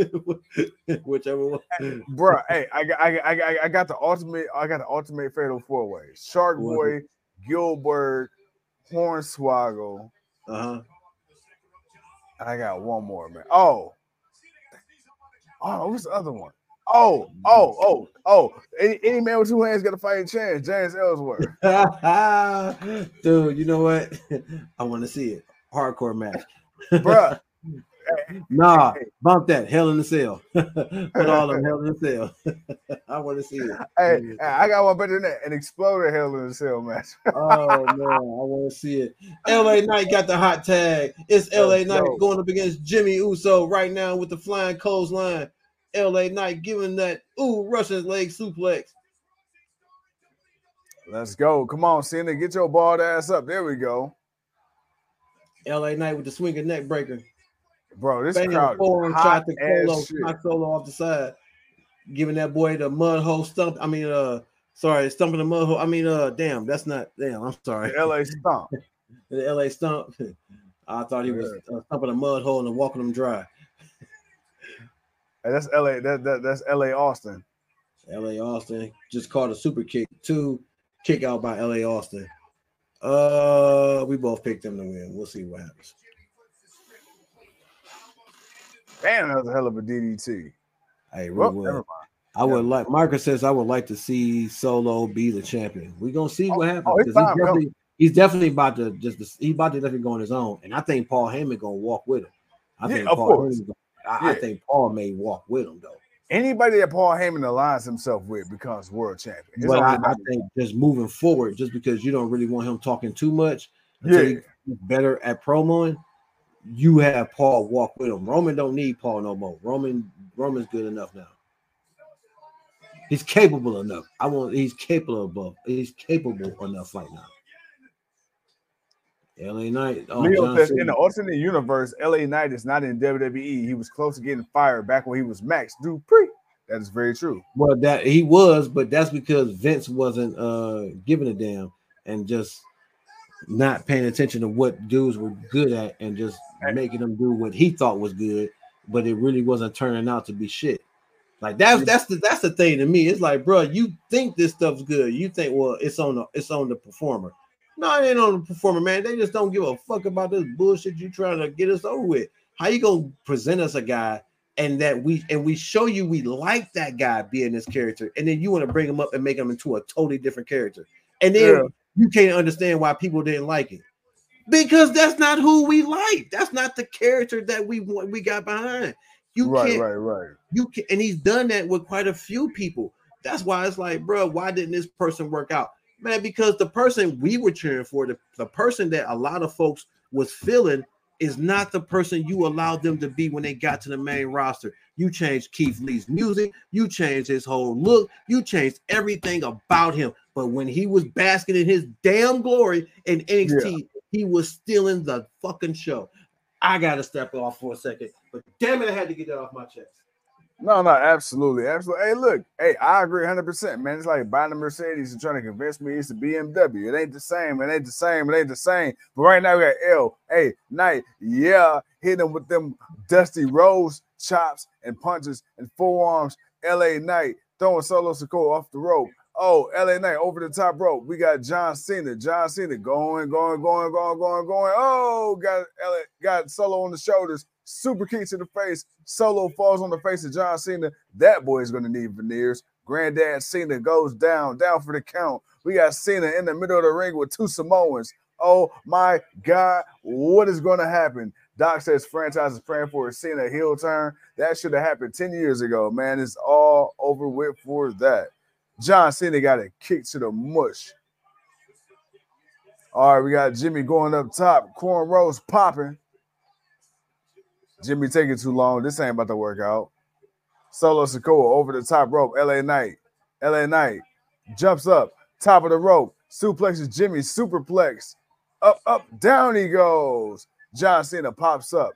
Whichever one. bro. Hey, I got, I, I, got- I got the ultimate. I got the ultimate fatal four way. Shark? Boy, Gilbert, Hornswoggle. Uh-huh. I got one more, man. Oh, oh, what's the other one? Oh, oh, oh, oh, oh! Any, any man with two hands got a fighting chance. James Ellsworth. Dude, you know what? I want to see it. Hardcore match. Bruh. Nah, bump that. Hell in the cell. Put all them hell in the cell. I want to see it. Hey, I got one better than that. An exploder hell in the cell match. Oh man, I want to see it. LA Knight got the hot tag. It's LA Knight going up against Jimmy Uso right now with the flying clothesline. LA Knight giving that ooh Russian leg suplex. Let's go. Come on, Cena, get your bald ass up. There we go. LA Knight with the swinging neck breaker. Bro, this Banging crowd is hot to as Colo, shit. Solo off the side, giving that boy the mud hole stump. I mean, uh, sorry, stumping the mud hole. I mean, uh, damn, that's not damn. I'm sorry. The LA stomp. The LA stump. I thought he was uh, stumping a mud hole and walking them dry. That's LA. That, that that's LA Austin. LA Austin just caught a super kick, two kick out by LA Austin. Uh, we both picked them to win. We'll see what happens. Damn, that was a hell of a DDT. Hey, we Well, never mind. I would like Marcus says I would like to see Solo be the champion. We're gonna see what happens oh, he's, definitely, he's definitely about to just he's about to definitely go on his own, and I think Paul Heyman gonna walk with him. I Yeah, think of Paul course. Heyman gonna- I, I think Paul may walk with him though. Anybody that Paul Heyman aligns himself with becomes world champion. It's but I, I think just moving forward, just because you don't really want him talking too much, Yeah. better at promoing, you have Paul walk with him. Roman don't need Paul no more. Roman Roman's good enough now. He's capable enough. I want. He's capable of. He's capable enough right now. LA Knight. Oh, Leo John says in the alternate universe, LA Knight is not in WWE. He was close to getting fired back when he was Max Dupri. That is very true. Well, that he was, but that's because Vince wasn't uh giving a damn and just not paying attention to what dudes were good at and just making them do what he thought was good, but it really wasn't turning out to be shit. Like that's that's the that's the thing to me. It's like, bro, you think this stuff's good. You think, well, it's on the it's on the performer. No, it ain't on the performer, man. They just don't give a fuck about this bullshit you trying to get us over with. How you gonna present us a guy and that we and we show you we like that guy being this character, and then you want to bring him up and make him into a totally different character, and then Yeah. you can't understand why people didn't like it because that's not who we like. That's not the character that we want. We got behind. You right, can't. right, right. You can, and he's done that with quite a few people. That's why it's like, bro, why didn't this person work out, man? Because the person we were cheering for, the, the person that a lot of folks was feeling, is not the person you allowed them to be when they got to the main roster. You changed Keith Lee's music, you changed his whole look, you changed everything about him. But when he was basking in his damn glory in NXT, he was stealing the fucking show. I gotta step off for a second, but damn it, I had to get that off my chest. No, no, absolutely, absolutely. Hey, look, hey, I agree 100, percent man. It's like buying a Mercedes and trying to convince me it's a BMW. It ain't the same. It ain't the same. It ain't the same. But right now we got L, hey, Knight, yeah, hitting him with them dusty rose chops and punches and forearms. L.A. Knight throwing Solo Sikoa off the rope. Oh, LA Knight over the top rope. We got John Cena. John Cena going, going, going, going, going, going. Oh, got LA, got Solo on the shoulders. Super kick to the face. Solo falls on the face of John Cena. That boy is going to need veneers. Granddad Cena goes down, down for the count. We got Cena in the middle of the ring with two Samoans. Oh my God, what is going to happen? Doc says franchise is praying for a Cena heel turn. That should have happened 10 years ago, man. It's all over with for that. John Cena got a kick to the mush. All right, we got Jimmy going up top. Cornrows popping. Jimmy taking too long. This ain't about to work out. Solo Sikoa over the top rope. LA Knight. LA Knight jumps up. Top of the rope. Suplexes Jimmy. Superplex. Up, up, down he goes. John Cena pops up.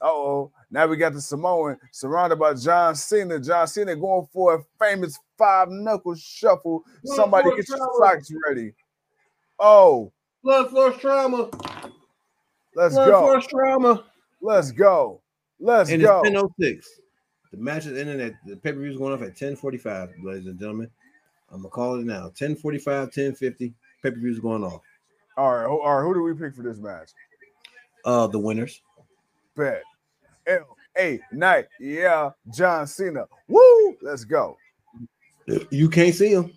Uh-oh. Now we got the Samoan surrounded by John Cena. John Cena going for a famous five knuckle shuffle. Going Somebody get your socks ready. Oh, Blood force trauma. let's Blood go. force trauma. Let's go. Let's and go. it's 1006. The match is ending at the pay-per-view is going off at 1045, ladies and gentlemen. I'm gonna call it now. 1045, 1050. Pay-per-view is going off. All right, all right. Who do we pick for this match? Uh the winners. Bet. L A Knight. Yeah, John Cena. Woo! Let's go. You can't see him.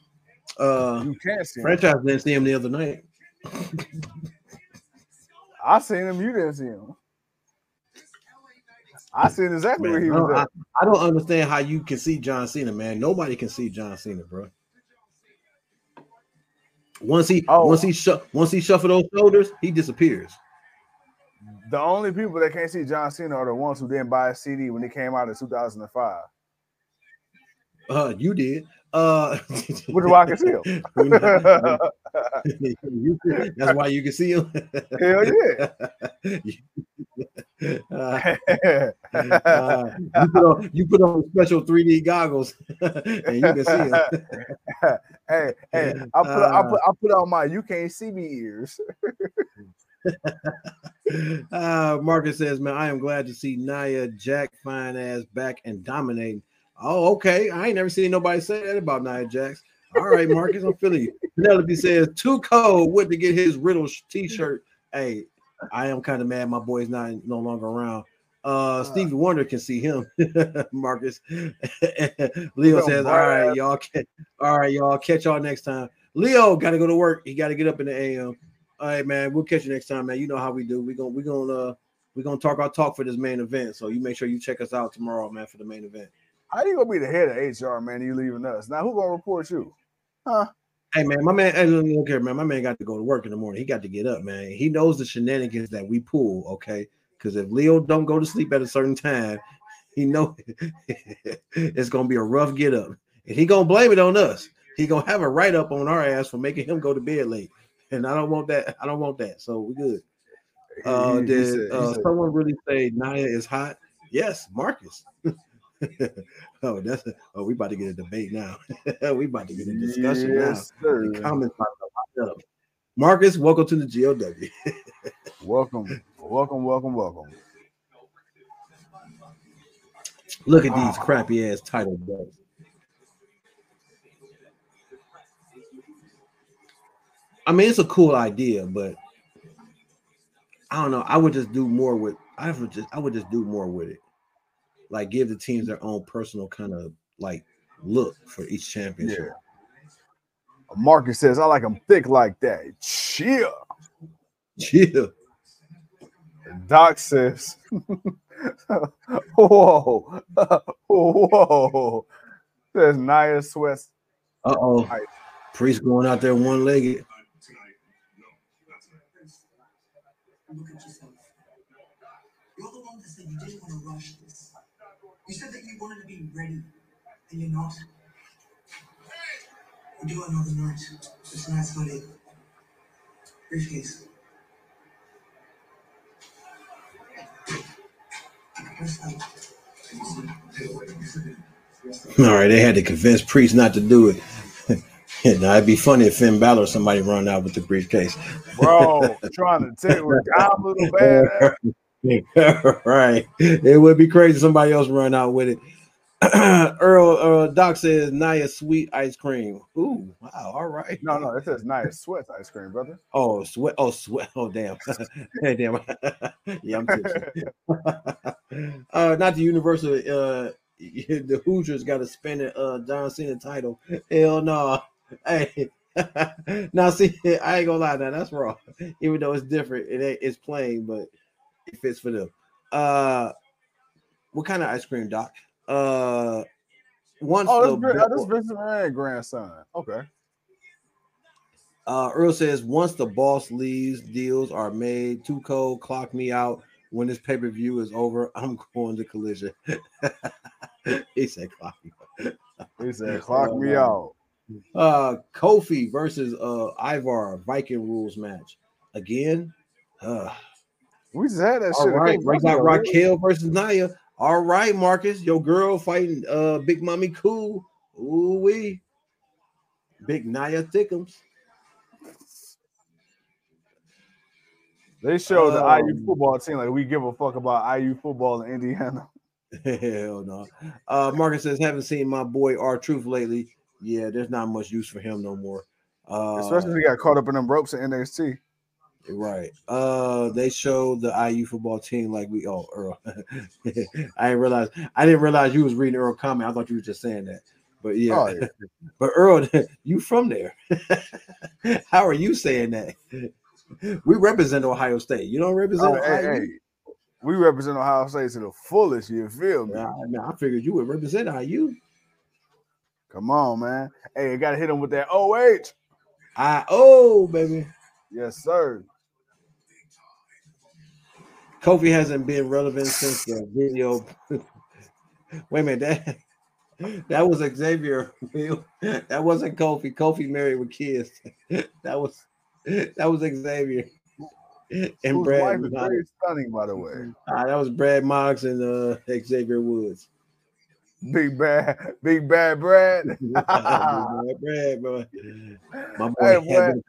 Uh You can't see him. franchise didn't see him the other night. I seen him. You didn't see him. I seen exactly where he was I. I don't understand how you can see John Cena, man. Nobody can see John Cena, bro. Once he Oh. once he shu- once he shuffle those shoulders, he disappears. The only people that can't see John Cena are the ones who didn't buy a CD when it came out in 2005. Uh, you did. Uh, Which I can see him. That's why you can see him. Hell yeah. Uh, uh, you, put on, you put on special 3D goggles and you can see him. hey, hey, I put, I put I put on my you can't see me ears. Uh, Marcus says, "Man, I am glad to see Nia Jax fine ass back and dominating." Oh, okay. I ain't never seen nobody say that about Nia Jax. All right, Marcus, I'm feeling you. Penelope says, "Too cold. Went to get his Riddle T-shirt." Hey, I am kind of mad. My boy's not no longer around. Uh, Stevie Wonder can see him. Marcus. Leo says, "All right, y'all. Catch, all right, y'all. Catch y'all next time." Leo got to go to work. He got to get up in the AM. All right, man. We'll catch you next time, man. You know how we do. We're gonna we're gonna uh we're gonna talk our talk for this main event. So you make sure you check us out tomorrow, man, for the main event. How you gonna be the head of HR, man? You leaving us now? Who gonna report you? Huh? Hey man, my man, hey, look, look here, man. My man got to go to work in the morning. He got to get up, man. He knows the shenanigans that we pull, okay? Because if Leo don't go to sleep at a certain time, he know it's gonna be a rough get up, and he gonna blame it on us. He gonna have a write up on our ass for making him go to bed late, and I don't want that. I don't want that. So we good. Uh, did uh, someone really say Naya is hot? Yes, Marcus. oh, that's oh, we about to get a debate now. we about to get a discussion Yes, now. sir. The comments about to light up. Marcus, welcome to the GOW. Welcome, welcome, welcome, welcome. Look at these crappy ass title. I mean, it's a cool idea, but I don't know. I would just do more with. I would just. I would just do more with it. Like give the teams their own personal kind of like look for each championship. Yeah. Marcus says, I like them thick like that. Chill. Yeah. Doc says, Whoa. Whoa. Says Nia Sweats. Uh oh. Priest going out there one legged. Look at yourself. You're the one that said you didn't want to rush this. You said that you wanted to be ready, and you're not. We'll do another night. But tonight's not it. Briefcase. All right, they had to convince Priest not to do it. now it'd be funny if Finn Balor or somebody run out with the briefcase. Bro, trying to take what I'm a little bad. right. It would be crazy if somebody else run out with it. Earl uh, Doc says Naya sweet ice cream. Ooh, wow. All right. No, no, it says Nia Sweats ice cream, brother. Oh, sweat. Oh, sweat. Oh, damn. hey, damn. yeah, I'm tipsy. uh, not the Universal. Uh, the Hoosiers got to spin it. Uh, John Cena title. Hell no. Hey. now see, I ain't gonna lie. Now that's wrong. Even though it's different, it ain't, it's plain, but it fits for them. Uh, what kind of ice cream, Doc? Uh, once Oh, the that's, Vin- oh, that's Vincent Moran grandson. Okay. Uh, Earl says once the boss leaves, deals are made. Too cold. Clock me out when this pay per view is over. I'm going to collision. he said clock me. He said, clock me Uh, out. Uh, Kofi versus uh Ivar Viking rules match again. Uh, We just had that all shit. a right, we got ago, Raquel versus Naya. All right, Marcus, your girl fighting uh Big Mommy Cool. Ooh wee. Big Naya Thickums. They showed the IU Um, football team like we give a fuck about IU football in Indiana. Hell no. Uh, Marcus says, haven't seen my boy R Truth lately. Yeah, there's not much use for him no more. Uh, Especially if he got caught up in them ropes in NXT. Right. Uh, they showed the IU football team like we. Oh, Earl. I didn't realize. I didn't realize you was reading Earl comment. I thought you were just saying that. But yeah, Oh, yeah. but Earl, you from there? How are you saying that? We represent Ohio State. You don't represent Oh, Ohio. hey, we represent Ohio State to the fullest. You feel me? I, mean, I figured you would represent IU. Come on, man. Hey, you gotta hit him with that OH. I oh baby. Yes, sir. Kofi hasn't been relevant since the video. Wait a minute, that that was Xavier. That wasn't Kofi. Kofi married with kids. That was that was Xavier and Whose Brad. wife is very stunning, by the way. Ah, that was Brad Moggs and uh, Xavier Woods. Big bad, big bad Brad. Brad, boy. My boy, Hey, had that-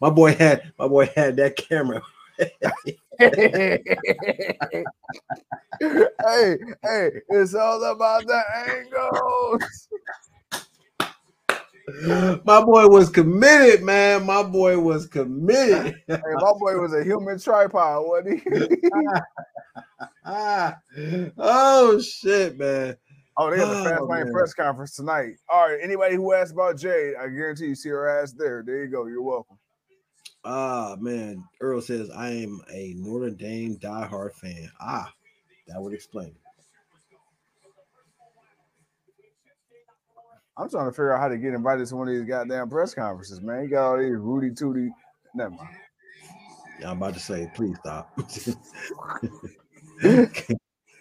my boy had my boy had that camera. Hey, hey, it's all about the angles. My boy was committed, man. My boy was committed. Hey, my boy was a human tripod, wasn't he? oh shit, man. oh, they have the oh, Fast Oh, Lane press conference tonight. All right, anybody who asked about Jade, I guarantee you see her ass there. There you go. You're welcome. Ah, man. Earl says I am a Notre Dame diehard fan. Ah, that would explain it. I'm trying to figure out how to get invited to one of these goddamn press conferences, man. You got all these Rudy Tooty. Never mind. Yeah, I'm about to say, please stop.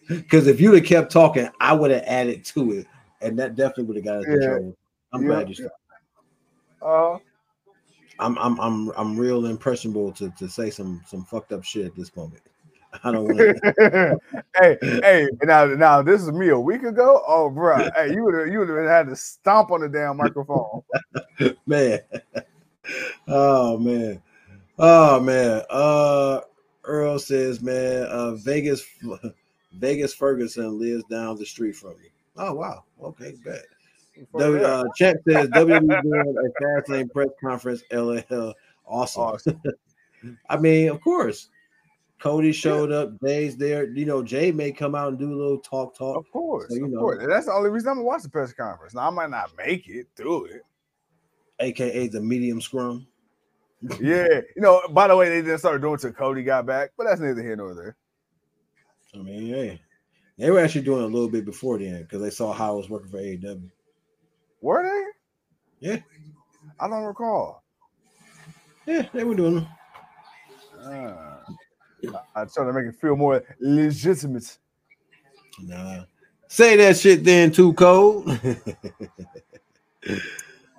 Because if you'd have kept talking, I would have added to it, and that definitely would have got us in Yeah. trouble. I'm Yeah. glad you stopped. Uh, I'm I'm I'm I'm real impressionable to to say some some fucked up shit at this moment. I don't want hey, hey, now, now this is me a week ago. Oh, bro, hey, you would have, you would have had to stomp on the damn microphone. man. Oh man. Oh man. Uh Earl says, man, uh Vegas Vegas Ferguson lives down the street from me. Oh wow. Okay, bet. W, uh, Chat says WWE doing a fast lane press conference. LL. Awesome. Awesome. I mean, of course. Cody showed up. Jay's there. You know, Jay may come out and do a little talk, talk. Of course, So, you of know. course. That's the only reason I'm gonna watch the press conference. Now I might not make it through it. aka the medium scrum. Yeah, you know. By the way, they didn't start doing it till Cody got back, but that's neither here nor there. I mean, yeah, they were actually doing it a little bit before then because they saw how it was working for AEW. Were they? Yeah. I don't recall. Yeah, they were doing it. Uh, I, I try to make it feel more legitimate. Nah. Say that shit then, too cold.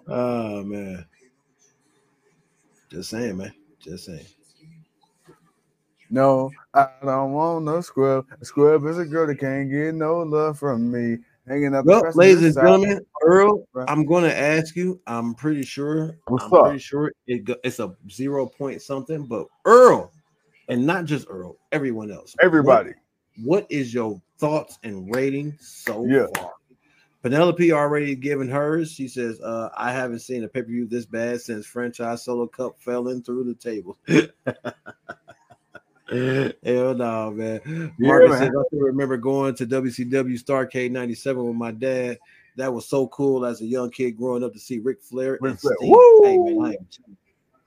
oh man. Just saying, man. Just saying. No, I don't want no scrub. A scrub is a girl that can't get no love from me. Hanging up. the Well, rest ladies and gentlemen, Earl, I'm going to ask you. I'm pretty sure. What's I'm up? pretty sure it go, it's a zero point something, but Earl, and not just Earl, everyone else. Everybody. What, what is your thoughts and rating so Yeah. far? Penelope already given hers. She says, uh, I haven't seen a pay-per-view this bad since franchise solo cup fell in through the table. Hell no, man. Marcus man. says, I still remember going to WCW Starcade 97 with my dad. That was so cool as a young kid growing up to see Ric Flair Ric and Flair. Hey, man, I am,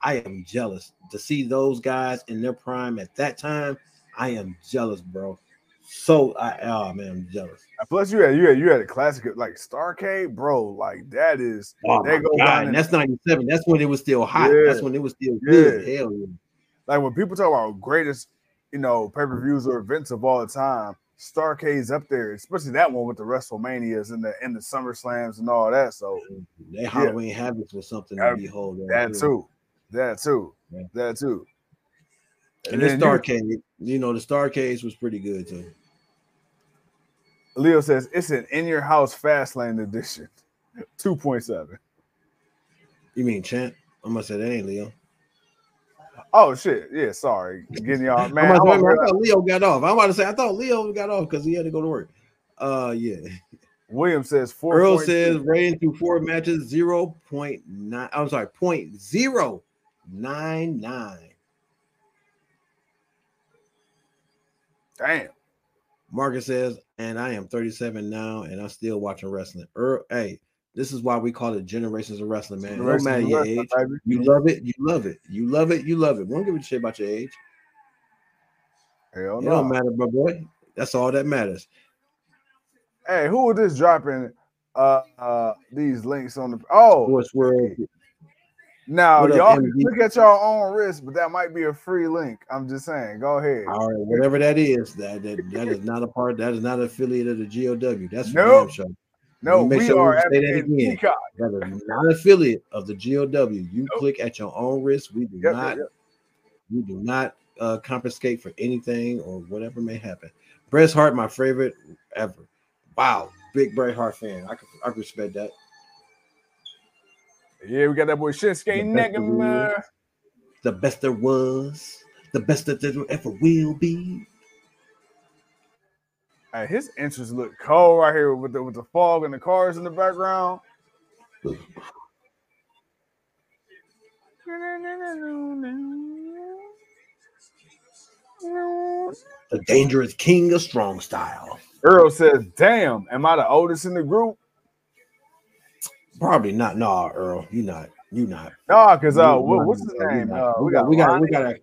I am jealous to see those guys in their prime at that time. I am jealous, bro. So I oh man, I'm jealous. Plus, you had you had you had a classic like Starcade, bro. Like that is Oh They my go God, and that's 97. That's when it was still hot. Yeah. That's when it was still good. Hell yeah. Like when people talk about greatest, you know, pay per views or events of all time. Starcade's up there, especially that one with the WrestleManias and the and the Summer Slams and all that. So mm-hmm. That Halloween Havocs was something That- to behold. that too, that too, Yeah. that too. And the then you- Starcade, you know, the Starcades was pretty good too. Leo says it's an in your house fast lane edition, two point seven. You mean Champ? I'm gonna say that ain't Leo. Oh shit, yeah, sorry, getting y'all man. I'm I'm about to say, I thought Leo got off. I'm about to say I thought Leo got off because he had to go to work. Uh, yeah. William says four. Earl says rating through four matches zero point nine. I'm sorry, point zero nine nine. damn. Marcus says, and I am 37 now, and I'm still watching wrestling. Earl, hey, this is why we call it generations of wrestling, man. No matter your age, you love it, you love it, you love it, you love it. We don't give a shit about your age. Hell It no. don't matter, my boy. That's all that matters. Hey, who was this dropping? Uh, uh, these links on the. Oh, Sports World. now What y'all MD? look at your own risk, but that might be a free link. I'm just saying. Go ahead. All right, whatever that is, that that, that is not a part. That is not an affiliate of the GOW. That's for Nope. damn sure. No, make we sure are say that again. Peacock. That is not an affiliate of the GOW. You Nope. click at your own risk. We do Yep, not. yep, We do not uh, confiscate for anything or whatever may happen. Bret Hart, my favorite ever. Wow, big Bret Hart fan. I can I respect that. Yeah, we got that boy Shinsuke Nakamura. The best there was, the best that there ever will be. Hey, his entrance look cold right here with the with the fog and the cars in the background. The dangerous king of strong style. Earl says, "Damn, am I the oldest in the group?" Probably not. No, Earl, you not. You not. No, because uh, what, what's his name? Uh, we got we got we Lonnie. got a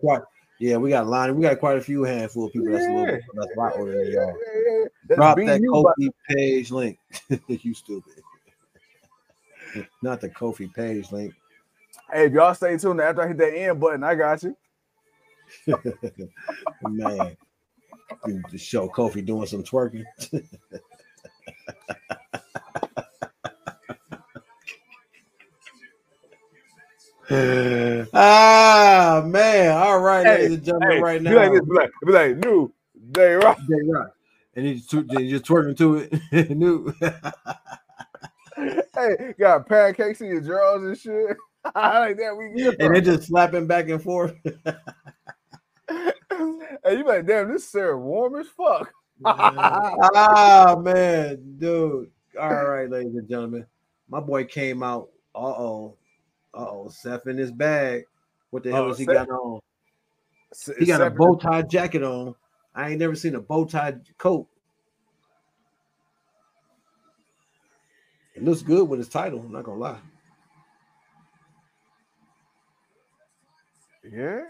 yeah we got line. We got quite a few handful of people that's a little bit that's a lot older than Yeah, y'all. yeah, yeah. That's Drop that you, Kofi page link. you stupid. Not the Kofi page link. Hey, if y'all stay tuned after I hit that end button, I got you. Man, you show Kofi doing some twerking. Ah man! All right, Hey, ladies and gentlemen, Hey, right be now, like this, be like, be like, new day rock. Jay Rock. and he just, he just twerking to it. New. Hey, got pancakes in your drawers and shit. I like that. We good. and they just slapping back and forth. hey, you like, damn, this Sarah warm as fuck. ah man, dude. All right, ladies and gentlemen. My boy came out. Uh oh. Uh oh. Seth in his bag. What the hell Oh, has he Seth. got on? S- He got a bow tie jacket on. I ain't never seen a bow tie coat. It looks good with his title. I'm not gonna lie. Yeah.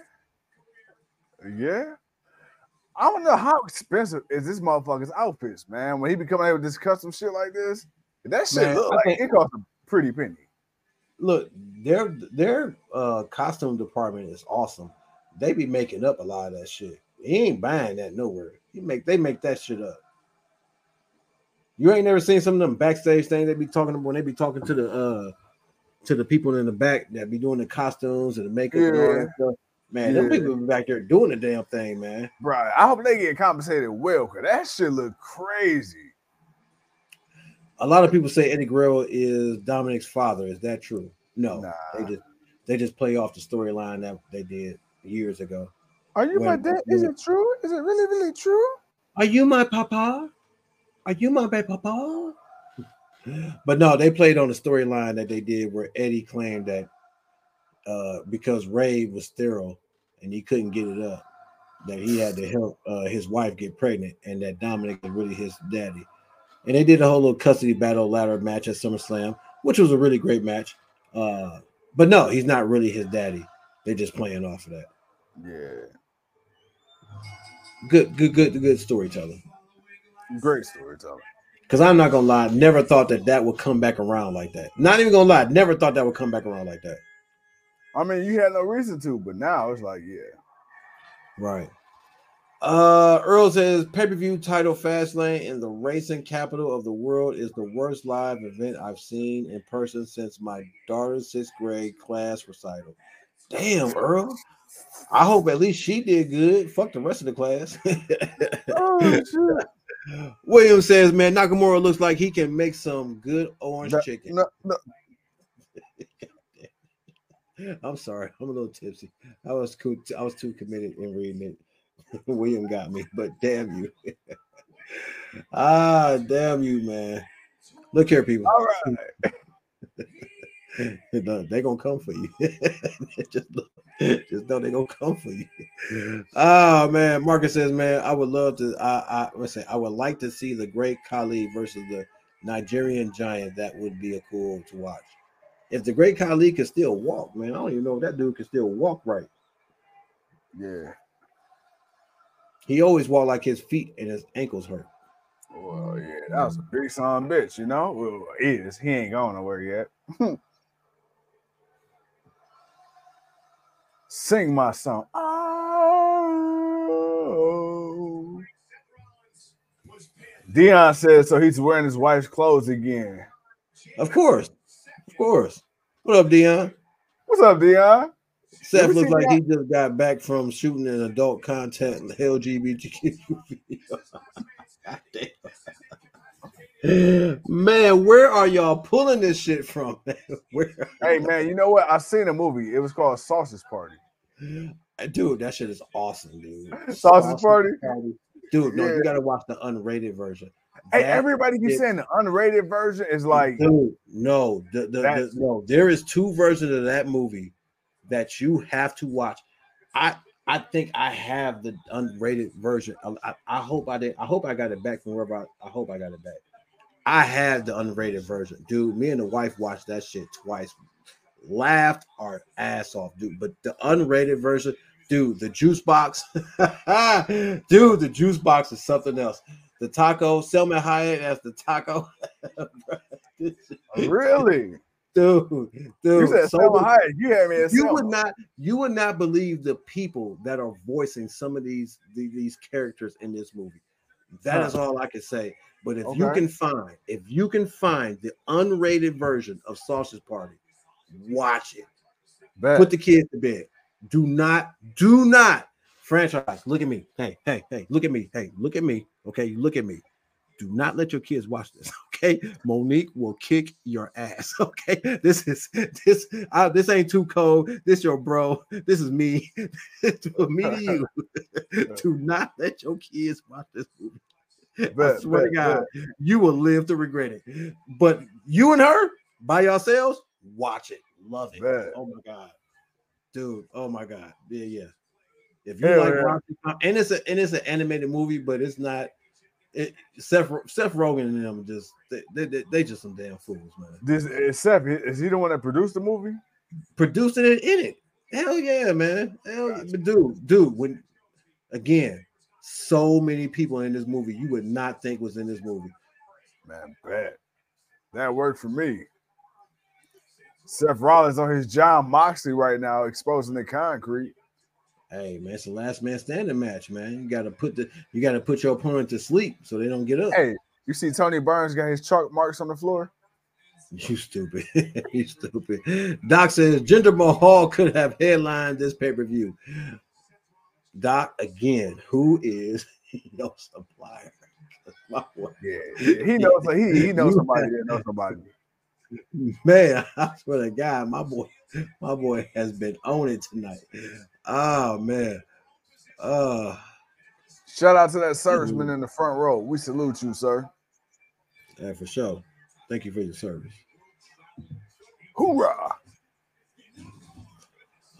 Yeah. I don't know how expensive is this motherfucker's outfits, man. When he be coming out with this custom shit like this, that shit Man, look I like think- it costs a pretty penny. Look, their their uh costume department is awesome. They be making up a lot of that shit. He ain't buying that nowhere. He make they make that shit up. You ain't never seen some of them backstage things they be talking about when they be talking to the uh to the people in the back that be doing the costumes and the makeup and all Yeah. that stuff. Man, them people be back there doing the damn thing, man. Right. I hope they get compensated well, cause that shit look crazy. A lot of people say Eddie Guerrero is Dominic's father. Is that true? No, Nah. they just they just play off the storyline that they did years ago. Are you my dad? Is it true? Is it really, really true? Are you my papa? Are you my baby papa? But no, they played on the storyline that they did where Eddie claimed that uh because Rey was sterile and he couldn't get it up, that he had to help uh his wife get pregnant, and that Dominic was really his daddy. And they did a whole little custody battle ladder match at SummerSlam, which was a really great match. Uh, but no, he's not really his daddy. They're just playing off of that. Yeah. Good, good, good, good storytelling. Great storytelling. Because I'm not gonna lie, never thought that that would come back around like that. Not even gonna lie, never thought that would come back around like that. I mean, you had no reason to, but now it's like, yeah. Right. Uh, Earl says pay-per-view title Fastlane in the racing capital of the world is the worst live event I've seen in person since my daughter's sixth grade class recital. Damn, Earl. I hope at least she did good. Fuck the rest of the class. Oh shit. William says, man, Nakamura looks like he can make some good orange No, chicken. no, no. I'm sorry, I'm a little tipsy. I was cool. I was too committed in reading it. William got me, but damn you. ah, damn you, man. Look here, people. All right. No, they gonna come for you. just, just know they gonna come for you. Oh man, Marcus says, man, I would love to. I, I let's say I would like to see the Great Khali versus the Nigerian Giant. That would be a cool to watch. If the Great Khali could still walk, man, I don't even know if that dude can still walk right. Yeah. He always walked like his feet and his ankles hurt. Well, yeah, that was a big son bitch, you know. Well, is he ain't going nowhere yet. Sing my song. Oh. Dion says so. He's wearing his wife's clothes again. Of course, of course. What up, Dion? What's up, Dion? Seth looks like that? he just got back from shooting an adult content LGBTQ video. Man, where are y'all pulling this shit from? man? Where, Hey man, you know what? I seen a movie. It was called Sausage Party. Uh, dude, that shit is awesome, dude. Sausage Party? dude. No, Yeah. you gotta watch the unrated version. Hey, That everybody keeps is- saying the unrated version is like Dude, no, the, the, the, no. There is two versions of that movie that you have to watch. I I think I have the unrated version. I, I, hope I did. I hope I got it back from wherever. I, I hope I got it back. I have the unrated version, dude. Me and the wife watched that shit twice. Laughed our ass off, dude. But the unrated version, dude, the juice box, dude, the juice box is something else. The taco, Salma Hayek as the taco. Really. dude, You said so Salma. You had me you would not, you would not believe the people that are voicing some of these the- these characters in this movie. That is all I can say. But if you can find, if you can find the unrated version of Sausage Party, watch it. Bet. Put the kids to bed. Do not, do not franchise. Look at me. Hey, hey, hey, look at me. Hey, look at me. Okay, look at me. Do not let your kids watch this. Okay, Monique will kick your ass. Okay, this is this. Uh, this ain't too cold. This your bro. This is me. me to you. Do not let your kids watch this movie. I swear bet, to God, you will live to regret it. But you and her by yourselves, watch it, love it. Oh my God, dude. Oh my God. Yeah, yeah. If you like yeah. Rocky, and it's a and it's an animated movie, but it's not. It, Seth Seth Rogen and them just they, they, they, just some damn fools, man. This is Seth. Is he the one that produced the movie? Producing it in it, hell yeah, man. Hell, yeah. but dude, dude, when again, so many people in this movie you would not think was in this movie. Man, bet. That worked for me. Seth Rollins on his Jon Moxley right now, exposing the concrete. Hey man, it's the last man standing match, man. You gotta put the you gotta put your opponent to sleep so they don't get up. Hey, you see Tony Burns got his chalk marks on the floor? You stupid. you stupid. Doc says Jinder Mahal could have headlined this pay-per-view. Doc, again, who is no supplier? My boy. Yeah, yeah. he knows. He he knows somebody that knows somebody. Man, I swear to God, my boy, my boy has been on it tonight. Oh man. Uh Shout out to that serviceman in the front row. We salute you, sir. yeah, for sure. Thank you for your service. Hoorah!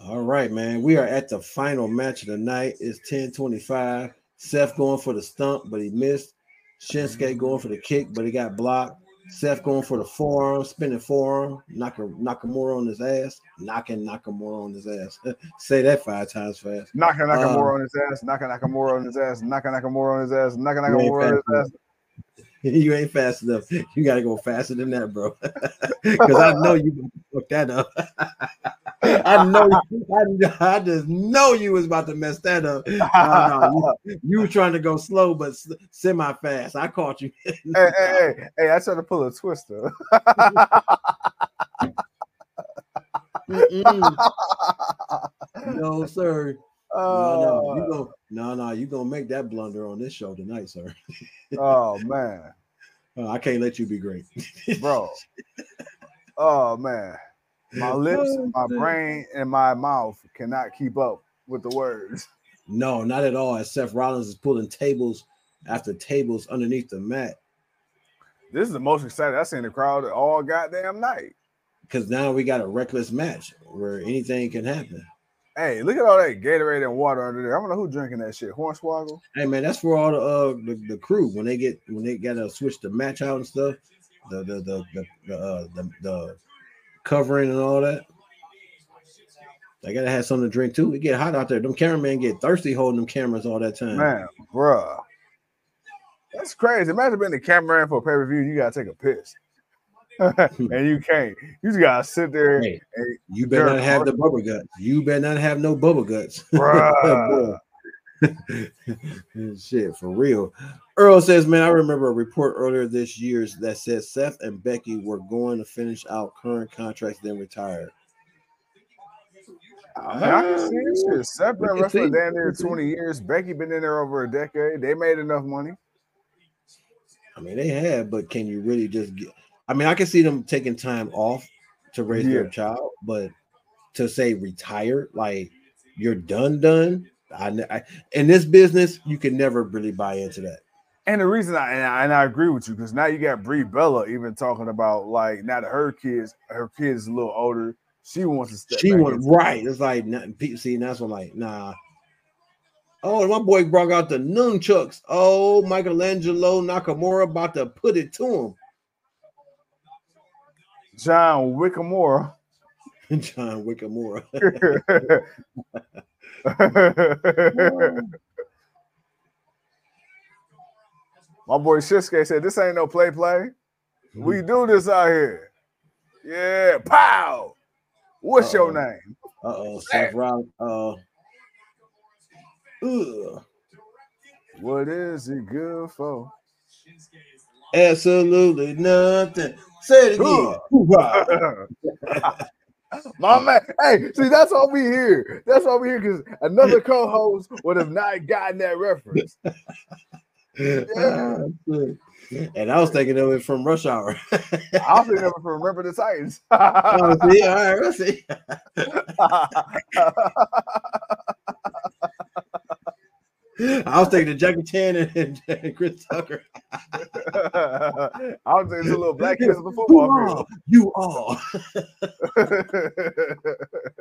All right, man. We are at the final match of the night. It's 1025. Seth going for the stump, but he missed. Shinsuke going for the kick, but he got blocked. Seth going for the forearm, spinning forearm, knocking Nakamura on his ass, knocking Nakamura on his ass. Say that five times fast. Knocking Nakamura Uh, on his ass, knocking Nakamura on his ass, knocking Nakamura on his ass, knocking Nakamura on his ass. you ain't fast enough. You gotta go faster than that, bro. Because I know you fuck that up. I know. I, I just know you was about to mess that up. No, you, you were trying to go slow, but semi fast. I caught you. Hey, hey, hey, hey, I tried to pull a twister. No, sir. No, no, you oh, go. No, no, you gonna make that blunder on this show tonight, sir. oh man, Uh, I can't let you be great, bro. Oh man, my lips, my brain, and my mouth cannot keep up with the words. No, not at all. As Seth Rollins is pulling tables after tables underneath the mat. This is the most excited I've seen the crowd all goddamn night. Because now we got a reckless match where anything can happen. Hey, look at all that Gatorade and water under there. I don't know who drinking that shit. Hornswoggle. Hey man, that's for all the uh the, the crew when they get when they gotta switch the match out and stuff. The the the the the, uh, the, the covering and all that. They gotta have something to drink too. It get hot out there. Them cameramen get thirsty holding them cameras all that time. Man, bruh. That's crazy. Imagine being the cameraman for a pay per view. You gotta take a piss, and you can't. You just gotta sit there, Hey, and, you better not have the bubble guts. You better not have no bubble guts. Shit, for real. Earl says, man, I remember a report earlier this year that said Seth and Becky were going to finish out current contracts, then retire. I, mean, I can see this ah, shit. Seth been wrestling down there We can see. 20 years. Becky been in there over a decade. They made enough money. I mean, they have, but can you really just get? I mean, I can see them taking time off to raise their child, but to say retire, like you're done, done. I, I in this business, you can never really buy into that. And the reason I and, I and I agree with you because now you got Brie Bella even talking about like now that her kids, her kids a little older. She wants to step She went right. It's like see, and that's what I'm like, nah. Oh, my boy brought out the nunchucks. Oh, Michelangelo Nakamura about to put it to John Wickamore. John Wickamura. My boy Shinsuke said, This ain't no play play. We do this out here. Yeah, pow. What's your Uh-oh. name? Uh oh, Seth Rollins. Uh, ugh. What is it good for? absolutely nothing. Say it again. Hoorah. My man, hey, see, that's all we hear. That's all we hear because another co-host would have not gotten that reference. Yeah. and I was thinking of it from Rush Hour. I'll think of it from Remember the Titans. Oh, see? All right, let's see. I was thinking Jackie Chan and, and Chris Tucker. I was thinking the little black kids on the football You all,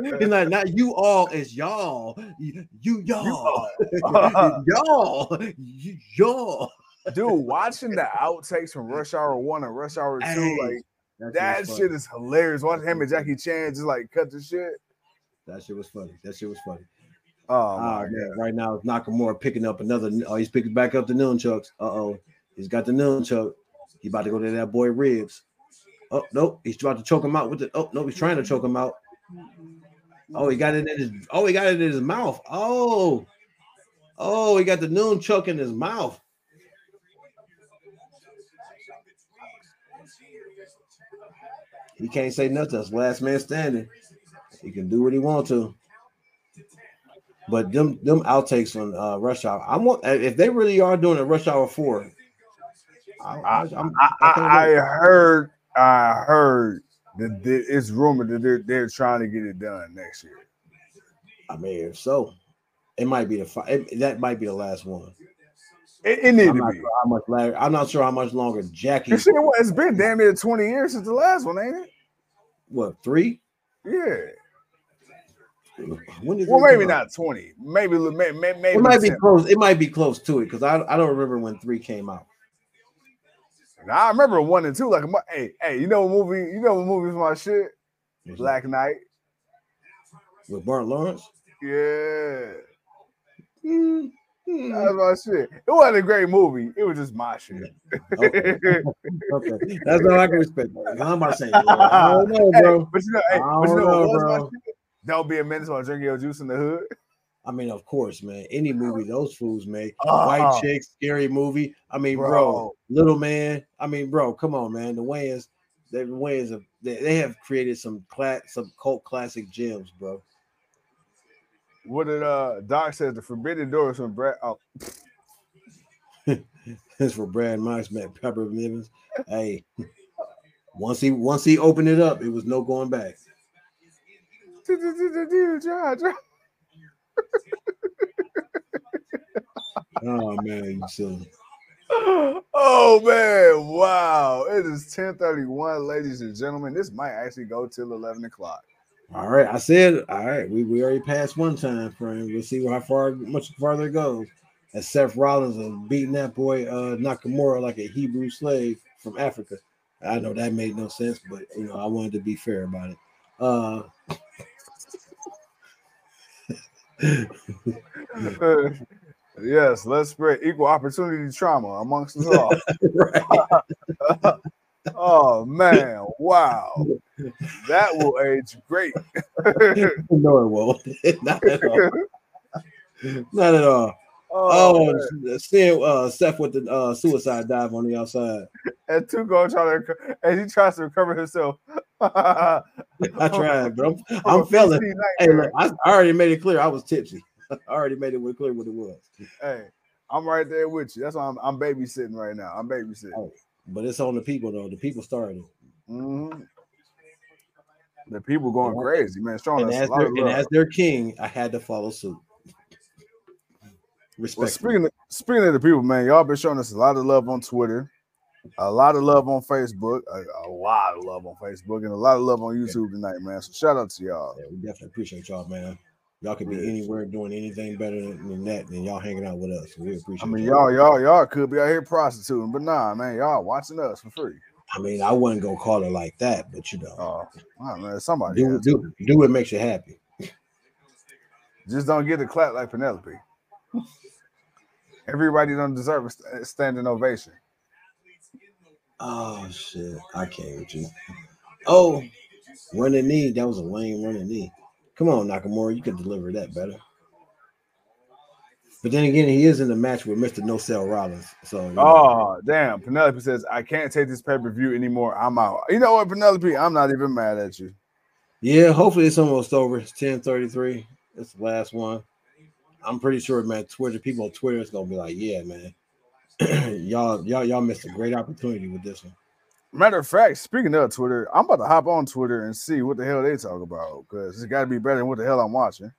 you all. Like, not you all, it's y'all. You, you y'all. y'all. You, y'all. Dude, watching the outtakes from Rush Hour 1 and Rush Hour 2, Hey, like That, shit shit funny. is hilarious. Watching him and Jackie Chan just like cut the shit. That shit was funny. That shit was funny. Oh, Oh, my man. Right now, it's Nakamura picking up another. Oh, he's picking back up the nunchucks. Uh oh. He's got the nunchuck. He about to go to that boy ribs. Oh, nope. He's about to choke him out with it. Oh, no. He's trying to choke him out. Oh, he got it in his. Oh, he got it in his mouth. Oh. Oh, he got the nunchuck in his mouth. He can't say nothing. That's last man standing. He can do what he want to. But them them outtakes on uh, Rush Hour, I want if they really are doing a Rush Hour four. I, I, I, I I, heard, I heard that it's rumored that they're they're trying to get it done next year. I mean, if so, it might be the fi- that might be the last one. It, it to not be. sure how much longer. I'm not sure how much longer Jackie. You see what? It's been damn near 20 years since the last one, ain't it? What three? Yeah. When did Well, maybe not 20. Maybe maybe, maybe It might be close. It might be close to it because I, I don't remember when three came out. Now, I remember one and two. Like, my- hey, hey, you know what movie? You know what movie was my shit? Black Knight. with Bart Lawrence. Yeah, Mm, mm, that's my shit. It wasn't a great movie. It was just my shit. okay. okay, that's all I can respect. I'm about saying. I don't know, Hey, bro. but you know, hey, I but you know, know, bro. Don't be a menace while drinking your juice in the hood. I mean, of course, man. Any movie those fools make, Oh. white chick, scary movie. I mean, bro. Bro. little man. I mean, bro, come on, man. The Wayans, the Wayans, have, they, they have created some cla- some cult classic gems, bro. What did uh Doc says the forbidden door is from Brad? Oh, for Brad Marks met Pepper Nivens. Hey, once he once he opened it up, it was no going back. Oh man, you silly. oh man, wow. It is 1031, ladies and gentlemen. This might actually go till 11 o'clock. All right, I said, all right, we, we already passed one time frame. We'll see how far much farther it goes. As Seth Rollins is beating that boy uh Nakamura like a Hebrew slave from Africa. I know that made no sense, but you know, I wanted to be fair about it. Uh yes, let's spread equal opportunity trauma amongst us all. oh man, wow. That will age great. no, it won't. Not at all. Not at all. Oh, Oh, seeing uh Seth with the uh suicide dive on the outside. and Tuco trying to as he tries to recover himself. I tried, bro. I'm feeling. Hey, look, I, I already made it clear I was tipsy. I already made it clear what it was. Hey, I'm right there with you. That's why I'm, I'm babysitting right now. I'm babysitting. Oh. But it's on the people though. The people started. Mhm. The people going crazy, man. Showing And as, their, and as their king, I had to follow suit. Well, speaking of, speaking of the people, man, y'all been showing us a lot of love on Twitter, a lot of love on Facebook, a, a lot of love on Facebook, and a lot of love on YouTube tonight, man. So shout out to y'all. yeah, we definitely appreciate y'all, man. Y'all could be Yeah. anywhere doing anything better than, that, than y'all hanging out with us. We appreciate. I mean, y'all. y'all, y'all, could be out here prostituting, but nah, man, y'all watching us for free. I mean, I wouldn't go call it like that, but you know, Oh, wow, man, somebody do do do what makes you happy. just don't get a clap like Penelope. Everybody don't deserve a standing ovation. Oh shit, I can't with you. Oh, running knee. That was a lame running knee. Come on, Nakamura, you could deliver that better. But then again, he is in the match with Mr. No Sell Rollins. So you know, Oh, damn. Penelope says, I can't take this pay per view anymore. I'm out. You know what, Penelope? I'm not even mad at you. yeah, hopefully it's almost over. It's 1033. It's the last one. I'm pretty sure, man. Twitter people on Twitter is gonna be like, yeah, man. y'all, y'all, y'all missed a great opportunity with this one. Matter of fact, speaking of Twitter, I'm about to hop on Twitter and see what the hell they talk about because it's got to be better than what the hell I'm watching.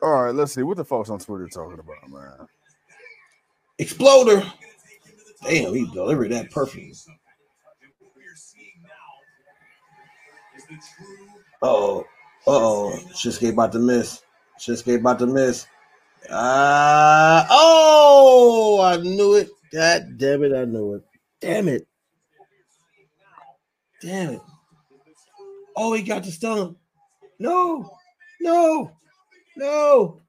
All right, let's see what the folks on Twitter talking about, man. Exploder. Damn, he delivered that perfectly. Oh, oh, Shinsuke about to miss. Shinsuke about to miss. Uh oh, I knew it. God damn it, I knew it. Damn it. Damn it. Oh, he got the stun. No, no, no.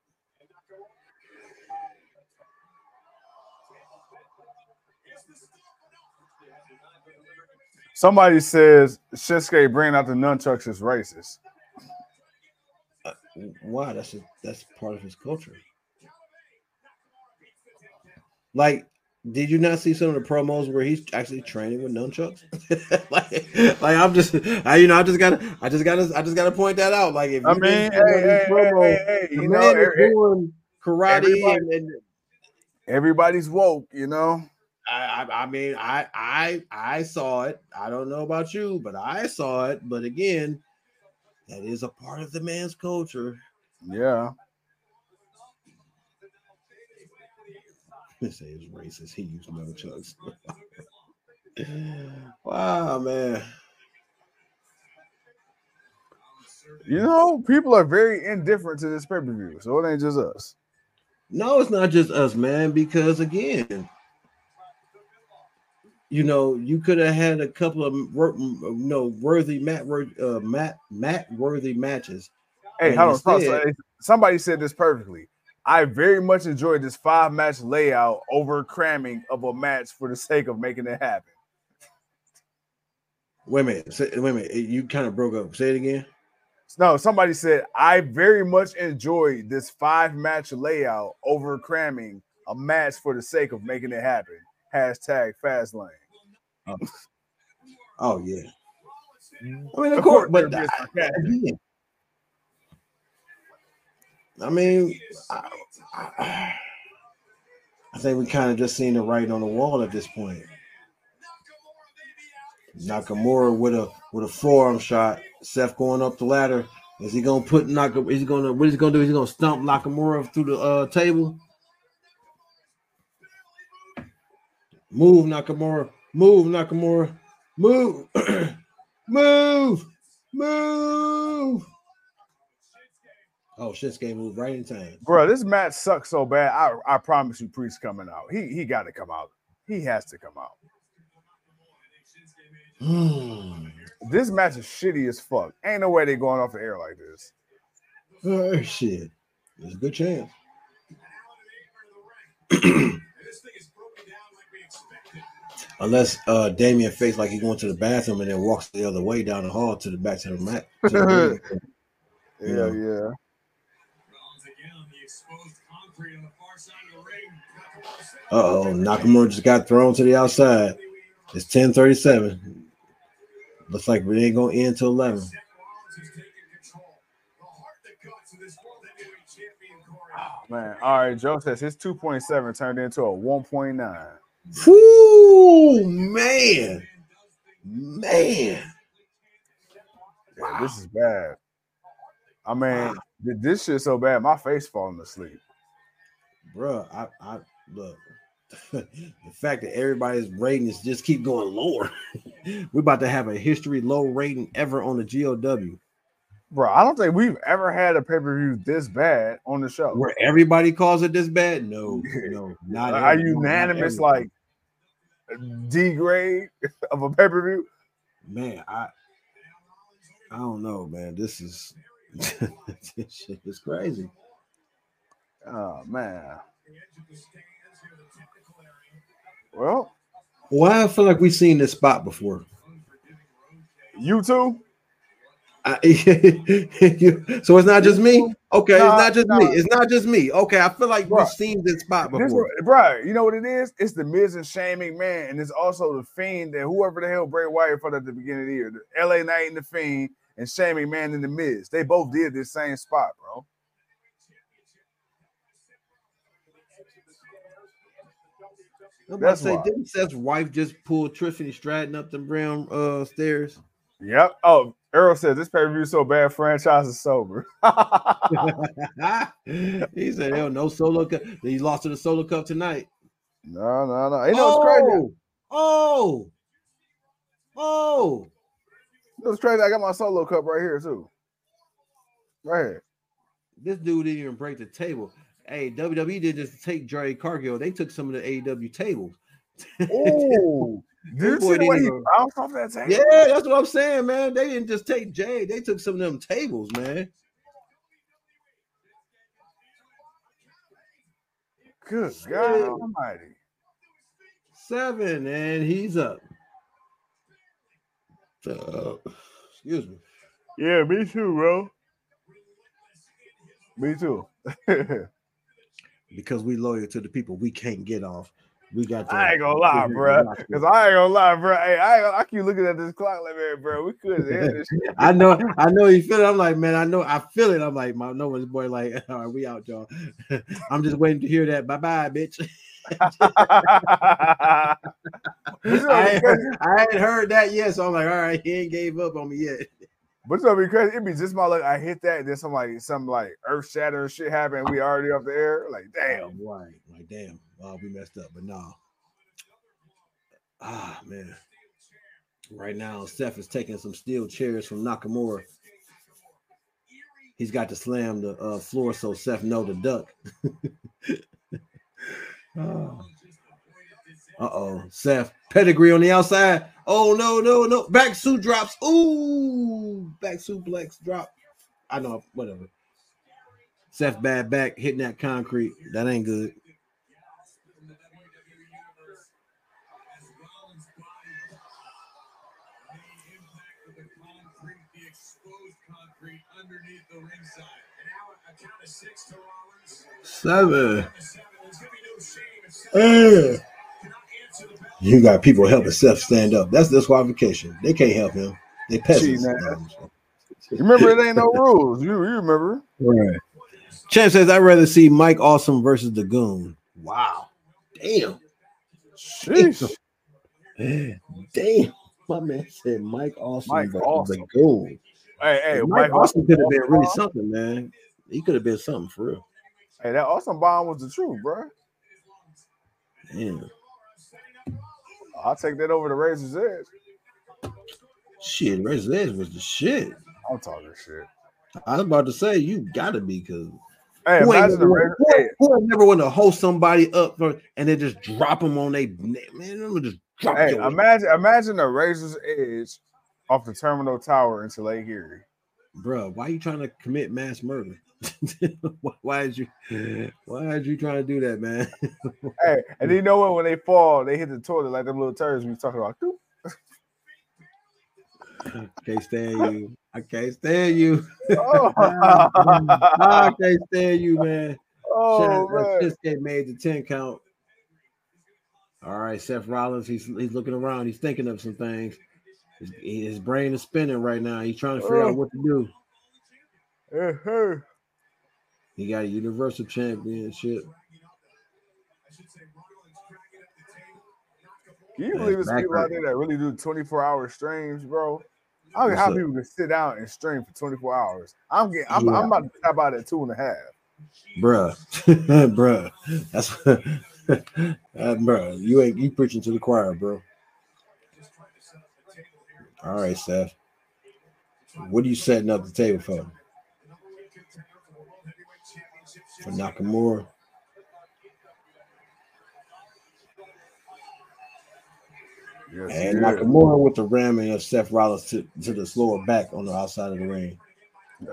Somebody says Shinsuke bringing out the nunchucks is racist. Why? That's a, that's part of his culture. Like, did you not see some of the promos where he's actually training with nunchucks? like, like I'm just, I you know, I just gotta, I just gotta, I just gotta point that out. Like, if I you mean, hey, see one of these hey, hey, hey, hey, you know, every- doing karate, everybody- and, and everybody's woke, you know. I, I, I mean, I, I, I saw it. I don't know about you, but I saw it. But again, that is a part of the man's culture. Yeah. They say it's racist. He used nunchucks. wow, man. You know, people are very indifferent to this pay per view, so it ain't just us. No, it's not just us, man. Because again, you know, you could have had a couple of you uh, know worthy mat uh, mat mat worthy matches. Hey, And hold on. instead- uh, Somebody said this perfectly. I very much enjoyed this five match layout over cramming of a match for the sake of making it happen. Wait a minute. Say, wait a minute. Eh, you kind of broke up. Say it again. No, somebody said I very much enjoyed this five match layout over cramming a match for the sake of making it happen. Hashtag Fastlane. Oh yeah. I mean, of, Of course, course, but I, again, I mean, I, I, I think we kind of just seen the writing on the wall at this point. Nakamura with a with a forearm shot. Seth going up the ladder. Is he gonna put Nakamura? Is he gonna what is he gonna do? Is he gonna stump Nakamura through the uh, table? Move Nakamura. Move Nakamura. Move. move. Move. Oh, Shinsuke moved right in time. Bro, this match sucks so bad. I, I promise you, Priest coming out. He he got to come out. He has to come out. Hmm. This match is shitty as fuck. Ain't no way they going off the air like this. Oh, shit. There's a good chance. Unless uh Damien fakes like he going to the bathroom and then walks the other way down the hall to the back to the mat. to the. Yeah, Yeah. yeah. Uh-oh, Nakamura just got thrown to the outside. It's 1037. Looks like we ain't gonna end till 11. Man, all right. Joe says his 2.7 turned into a 1.9. Whoo man. Man. Yeah, this is bad. I mean, th- this shit so bad, my face falling asleep. Bruh, I, I look. the fact that everybody's ratings just keep going lower. We're about to have a history low rating ever on the GOW. Bro, I don't think we've ever had a pay per view this bad on the show. Where everybody calls it this bad? No, no, not not unanimous everybody. like D grade of a pay per view? man, I I don't know, man. This is this shit is crazy. Oh man. Well, Why I feel like we've seen this spot before. you too. I, so it's not just me. Okay, Nah, it's not just nah. me. It's not just me. Okay, I feel like we've seen this spot This before. what- bro, you know what it is? It's the Miz and Shane McMahon, and it's also the Fiend that whoever the hell Bray Wyatt fought at the beginning of the year. The LA Knight and the Fiend and Shane McMahon and the Miz. They both did this same spot, bro. I'm about That's to say, why. didn't Seth's wife just pull Tiffany Stratton up the brown uh stairs? Yep. Oh, Earl said this pay per view is so bad, franchise is sober. he said, "Hell, no solo cup." He lost to the solo cup tonight. no, no, no. You know what's crazy? Oh, oh, oh! You know crazy? I got my solo cup right here too. Right here. this dude didn't even break the table. Hey, WWE did just take Jerry Cargill. They took some of the AEW tables. Oh, That boy the way he didn't even- bounced off that table? Yeah, that's what I'm saying, man. They didn't just take Jay. They took some of them tables, man. Good. God Almighty. Seven, and he's up. Uh, excuse me. Yeah, me too, bro. Me too. Because we loyal to the people, we can't get off. We got. To I ain't gonna lie, bro. Because I ain't gonna lie, bro. Hey, I, I keep looking at this clock like, man, bro, we couldn't end this. I know, I know you feel it. I'm like, man, I know, I feel it. I'm like, my no one's boy, like, all right, we out, y'all. I'm just waiting to hear that. Bye bye, bitch. But you know I ain't, heard, I ain't heard that yet, so I'm like, all right, he ain't gave up on me yet. But you know, be crazy. It'd be just my luck. I hit that, and then some like some like earth shattering shit happened. We already up the air. Like, oh, damn. right, like, damn, wow, we messed up, but no. Ah, man. Right now, Seth is taking some steel chairs from Nakamura. He's got to slam the uh, floor so Seth know to duck. Uh oh, Seth pedigree on the outside. Oh no, no, no! Back suit drops. Ooh, back suplex drop. I know, whatever. Seth bad back hitting that concrete. That ain't good. Seven. Eh. You got people helping Seth stand up. That's disqualification. They can't help him. They peasants. You remember it ain't no rules. You, you remember? Right. Champ says I'd rather see Mike Awesome versus the Goon. Wow. Damn. Sheesh. Damn. My man said Mike Awesome Mike versus Awesome. the Goon. Hey, hey, Mike, Mike Awesome could have been really something, man. He could have been something for real. Hey, that awesome bomb was the truth, bro. Damn. I'll take that over the Razor's Edge. Shit, Razor's Edge was the shit. I'm talking shit. I was about to say you gotta be because Hey, who, ain't never, who, who ain't never want to host somebody up for, and then just drop them on they man, would just drop hey, imagine, imagine the Razor's Edge off the Terminal Tower into Lake Erie. bro. Why are you trying to commit mass murder? why, why is you why is you trying to do that, man? Hey, and you know what? When they fall, they hit the toilet like them little turds we talking about. Can't stand you. I can't stand you. Oh, I can't stand you, man. oh Shout- man. Game made the 10 count. All right, Seth Rollins, he's he's looking around, he's thinking of some things. His, his brain is spinning right now. He's trying to figure Oh. out what to do. Eh. He got a universal championship. Can you believe it's people out there that really do 24 hour streams, bro? I don't know how people can sit down and stream for 24 hours. I'm getting, I'm, Yeah. I'm about to tap out at two and a half. Bruh. bruh. That's uh, bruh. You ain't you preaching to the choir, bro. All right, Seth. What are you setting up the table for? For Nakamura. Yes, And yeah. Nakamura with the ramming of Seth Rollins to, to the lower back on the outside of the ring.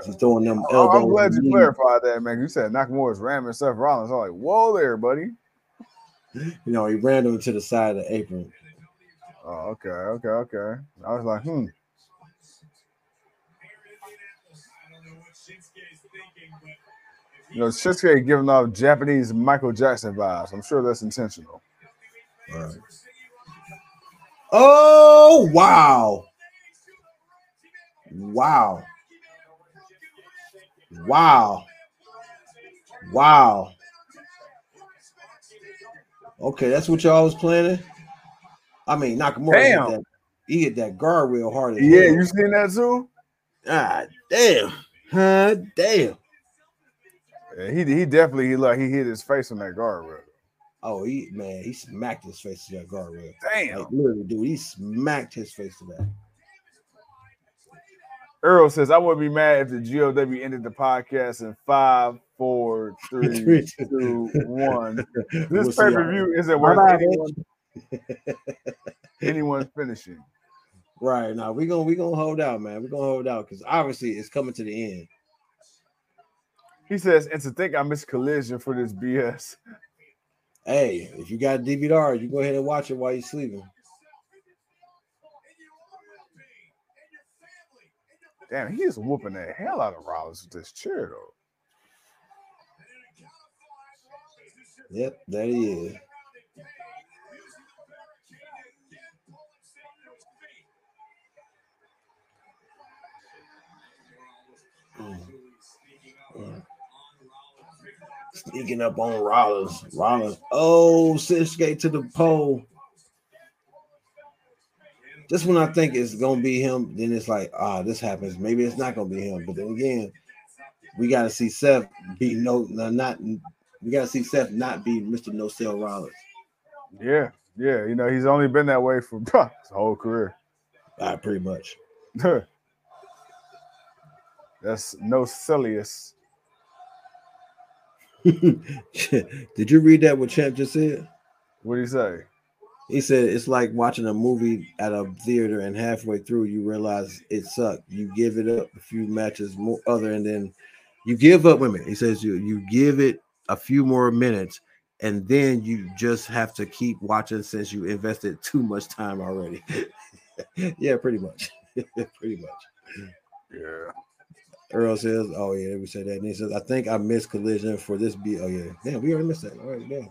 He's throwing them Oh, elbows. I'm glad you clarified that, man. You said Nakamura's ramming Seth Rollins. I'm like, whoa there, buddy. You know, he ran him to the side of the apron. Oh, okay, okay, okay. I was like, hmm. You know, Shinsuke giving off Japanese Michael Jackson vibes. I'm sure that's intentional. Right. Oh wow. Wow. Wow. Wow. Okay, that's what y'all was planning. I mean, Nakamura. Damn. that. he hit that guardrail hard. Yeah, hell. you seen that too? Ah, damn. Huh? Damn. Yeah, he he definitely he like he hit his face on that guardrail. Oh, he man, he smacked his face to that guardrail. Damn. Like literally, dude, he smacked his face to that. Earl says, I wouldn't be mad if the GOW ended the podcast in five, four, three, two, one. This We'll pay per view isn't worth anyone, anyone finishing. Right now, we're gonna we gonna hold out, man. We're gonna hold out because obviously it's coming to the end. He says, and to think I missed collision for this BS. Hey, if you got DVR, you go ahead and watch it while you're sleeping. Damn, he is whooping the hell out of Rollins with this chair, though. Yep, there he is. Sneaking up on Rollins. Rollins. Oh, Shinsuke to the pole. This one I think is gonna be him. Then it's like, ah, this happens. Maybe it's not gonna be him. But then again, we gotta see Seth be no, no not. We gotta see Seth not be Mr. No Sale Rollins. Yeah, yeah. You know, he's only been that way for his whole career. Ah, pretty much. That's no silliest. Did you read that? What Champ just said? What do you say? He said it's like watching a movie at a theater, and halfway through you realize it sucked. You give it up a few matches more other, and then you give up women. He says you you give it a few more minutes, and then you just have to keep watching since you invested too much time already. yeah, pretty much. pretty much. Yeah. Earl says, "Oh yeah, we said that." And he says, "I think I missed collision for this beat." Oh yeah, damn, we already missed that. All right, damn,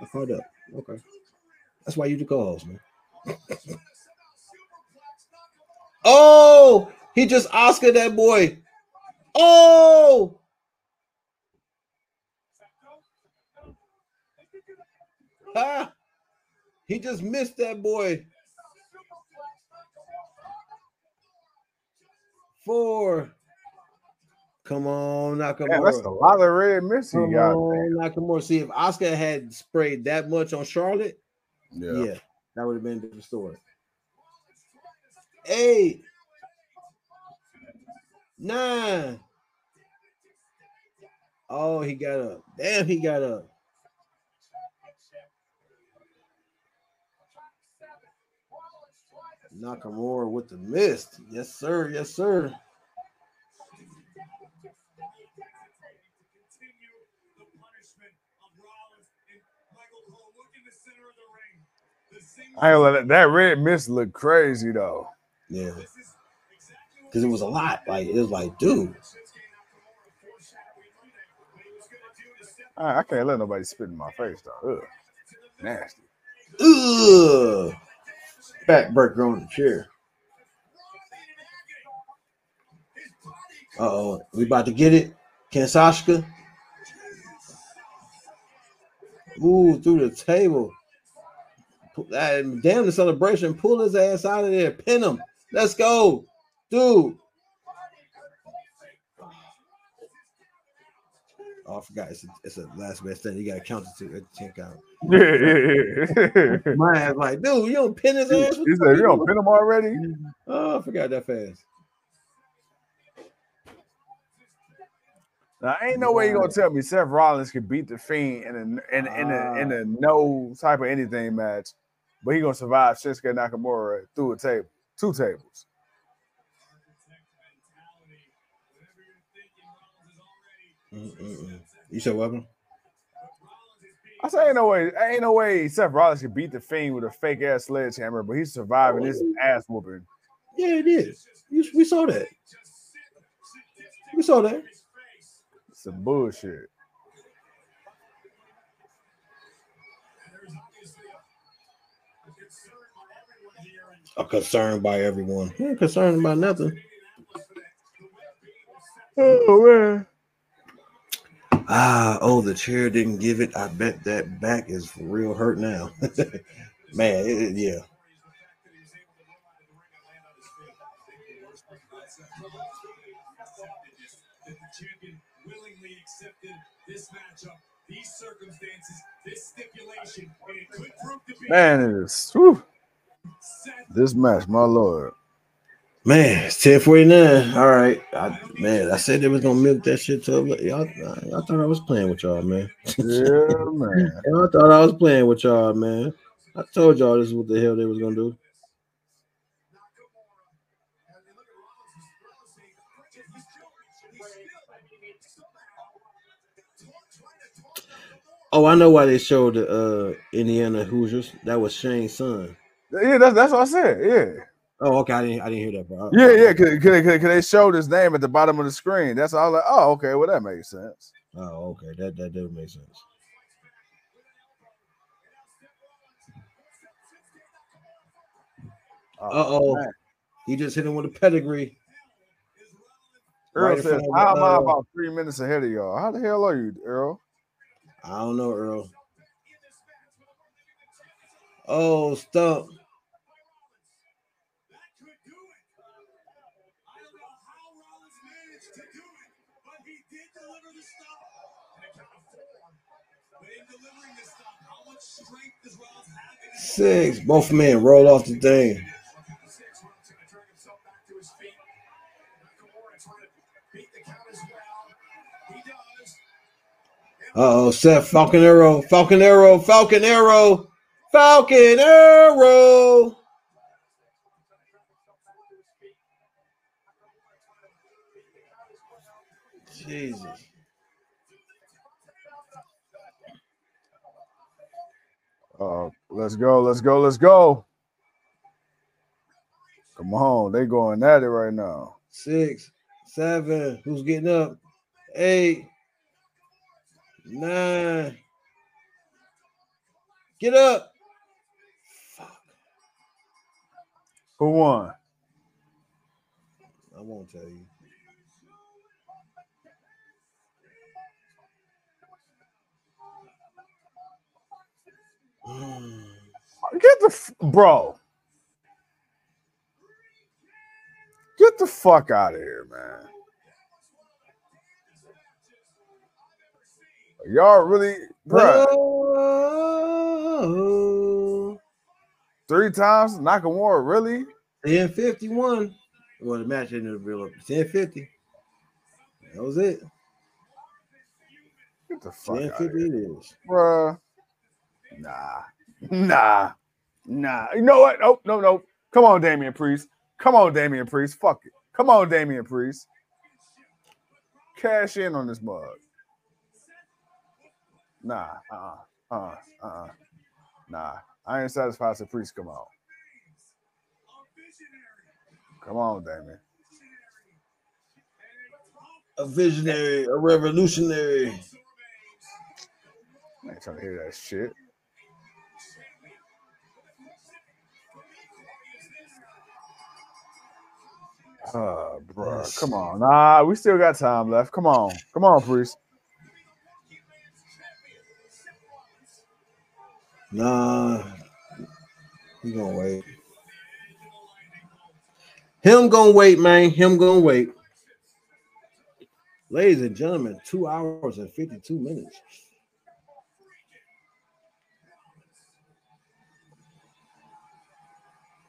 I caught up. Okay, that's why you do calls, man. oh, he just Oscar that boy. Oh, ah, he just missed that boy. Four. Come on, Nakamura. Damn, that's a lot of red missing. Come God on, Nakamura. See, if Asuka had sprayed that much on Charlotte, damn. yeah, that would have been a different story. Eight, nine. Oh, he got up. Damn, he got up. Nakamura with the mist. Yes, sir. Yes, sir. I ain't gonna let that, that red mist look crazy though. Yeah. Because it was a lot. Like, it was like, dude. I, I can't let nobody spit in my face though. Ugh. Nasty. Ugh. Backbreaker on the chair. Uh oh. We about to get it. Kinshasa? Ooh, through the table. Ah, Damn the celebration. Pull his ass out of there. Pin him. Let's go. Dude. Oh, I forgot. It's a, it's a last best thing. You got to count it to check out. Yeah. My ass like, dude, you don't pin his ass. He said, "You don't pin him already." Oh, I forgot that fast. Now, ain't no way you're gonna tell me Seth Rollins could beat the Fiend in a in in a, in a no type of anything match, but he gonna survive Shinsuke Nakamura through a table, two tables. Mm-mm-mm. You said welcome. I say ain't no way, ain't no way Seth Rollins could beat the Fiend with a fake ass sledgehammer, but he's surviving this oh, ass whooping. Yeah, it is. We saw that. We saw that. Some bullshit. A concerned by everyone. He ain't concerned about nothing. Oh man. Ah, oh, the chair didn't give it. I bet that back is real hurt now. man, it, yeah. Man, it is. Whew. This match, my lord. Man, it's 1049. All right. I, man, I said they was gonna milk that shit to y'all. I, thought I was playing with y'all, man. Yeah, man. I thought I was playing with y'all, man. I told y'all this is what the hell they was gonna do. Oh, I know why they showed the uh, Indiana Hoosiers. That was Shane's son. Yeah, that's that's what I said. Yeah. Oh, okay. I didn't I didn't hear that, bro. Yeah, yeah. Cause, cause, cause they showed his name at the bottom of the screen. That's all. Like, oh, okay. Well, that makes sense. Oh, okay. That that does make sense. Uh oh. man. He just hit him with a pedigree. Earl Right says, How am I uh, about three minutes ahead of y'all? How the hell are you, Earl?" I don't know, Earl. Oh, stump. Six. Both men roll off the thing. Uh oh, Seth Falcon Arrow, Falcon Arrow, Falcon Arrow, Falcon Arrow. Jesus. Uh, let's go, let's go, let's go. Come on, they going at it right now. Six, seven. Who's getting up? Eight, nine. Get up. Who won? I won't tell you. Get the f- bro. Get the fuck out of here, man. Y'all really, bro? Three times Nakamura, really? 1051. Well, the match ended up real 1050. That was it. Get the fuck out of here, it is. bro. Nah, nah, nah. You know what? Nope, no, no. Come on, Damian Priest. Come on, Damian Priest. Fuck it. Come on, Damian Priest. Cash in on this mug. Nah, uh, uh, uh, uh, nah. I ain't satisfied till Priest come out. Come on, Damian. A visionary, a revolutionary. I ain't trying to hear that shit. Uh, bro, come on. Nah, we still got time left. Come on. Come on, Priest. Nah, he gonna wait. Him gonna wait, man. Him gonna wait. Ladies and gentlemen, two hours and 52 minutes.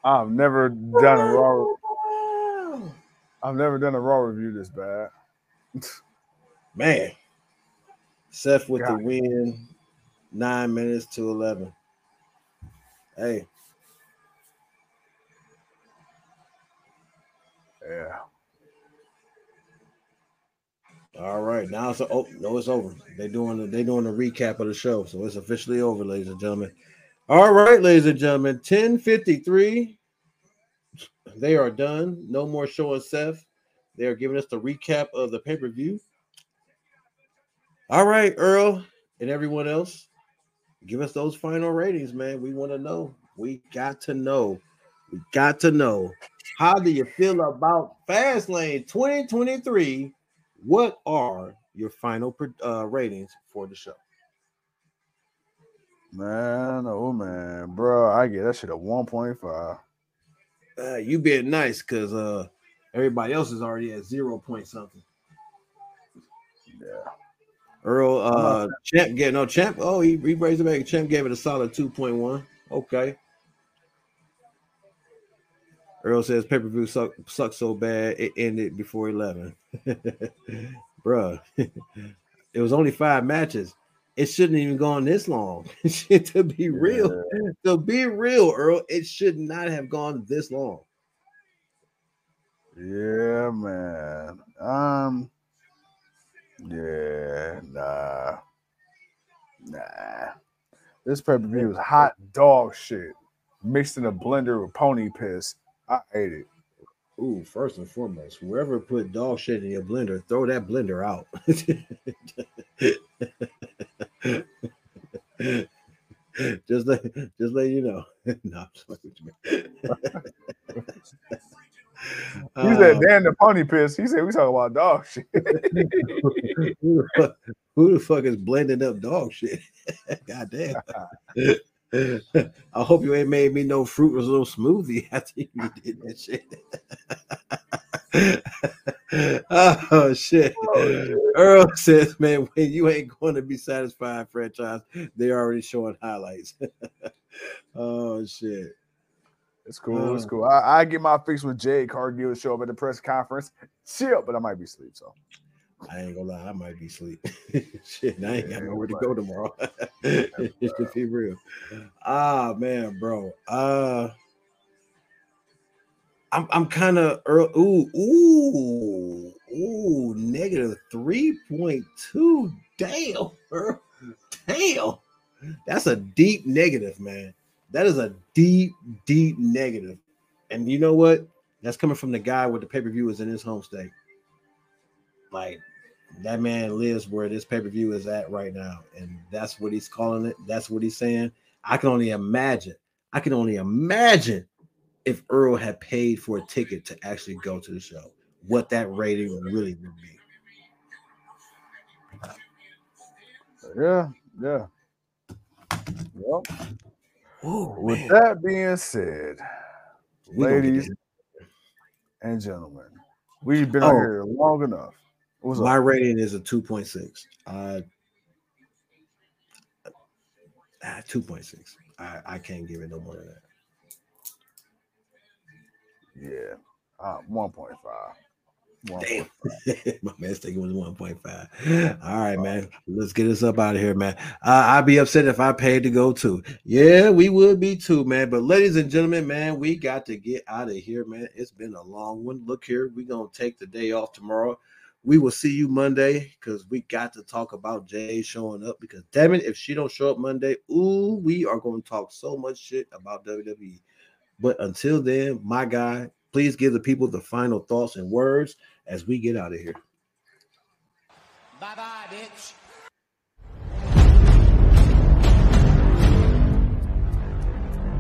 I've never done a raw. I've never done a raw review this bad. Man. Seth with God. the win, nine minutes to 11. Hey, Yeah. all right. Now it's oh no, it's over. They doing the they doing the recap of the show, so it's officially over, ladies and gentlemen. All right, ladies and gentlemen, 1053. They are done. No more showing Seth. They are giving us the recap of the pay-per-view. All right, Earl and everyone else, give us those final ratings, man. We want to know. We got to know. We got to know. How do you feel about Fastlane 2023? What are your final uh, ratings for the show? Man, oh man, bro, I get that shit at 1.5. Uh, you being nice because uh, everybody else is already at zero point something. Yeah. Earl uh champ get no champ. Oh, he, he raised it back. Champ gave it a solid 2.1. Okay. Earl says pay-per-view suck sucked so bad it ended before 11. Bruh. it was only five matches. It shouldn't even gone this long. to be real, to be real, Earl, it should not have gone this long. Yeah, man. Um, yeah, nah, nah. This pay per view was hot dog shit mixed in a blender with pony piss. I ate it. Ooh, first and foremost, whoever put dog shit in your blender, throw that blender out. just let just let you know. no, I'm just fucking with you. He said, Uh, "Damn the pony piss." He said, "We talking about dog shit." who, the fuck, who the fuck is blending up dog shit? God damn. I hope you ain't made me no fruitless little smoothie after you did that shit. oh shit. Earl says, man, when you ain't going to be satisfied, franchise, they're already showing highlights. oh shit. It's cool. It's Uh. cool. I, I get my fix when Jade Cargill show up at the press conference. Chill, but I might be asleep. So I ain't gonna lie, I might be asleep. Shit, I ain't got nowhere to go tomorrow. Just to be real. Ah man, bro. Uh I'm I'm kind of ooh, ooh, ooh, negative 3.2. Damn, bro. Damn. That's a deep negative, man. That is a deep, deep negative. And you know what? That's coming from the guy with the pay-per-view is in his home state. Like that man lives where this pay-per-view is at right now, and that's what he's calling it. That's what he's saying. I can only imagine. I can only imagine if Earl had paid for a ticket to actually go to the show, what that rating really would be. yeah, yeah. Well, Ooh, with man. that being said, We ladies and gentlemen, we've been Oh. here long enough. What's my up? rating is a 2.6. Uh, ah, 2.6. I, I can't give it no more than that. Yeah, uh, one point five. Damn. My man's thinking it was 1.5. All right, man. Let's get this up out of here, man. Uh, I'd be upset if I paid to go too. Yeah, we would be too, man. But ladies and gentlemen, man, we got to get out of here, man. It's been a long one. Look here, we're gonna take the day off tomorrow. We will see you Monday because we got to talk about Jay showing up. Because damn it, if she don't show up Monday, ooh, we are going to talk so much shit about WWE. But until then, my guy, please give the people the final thoughts and words as we get out of here. Bye bye, bitch.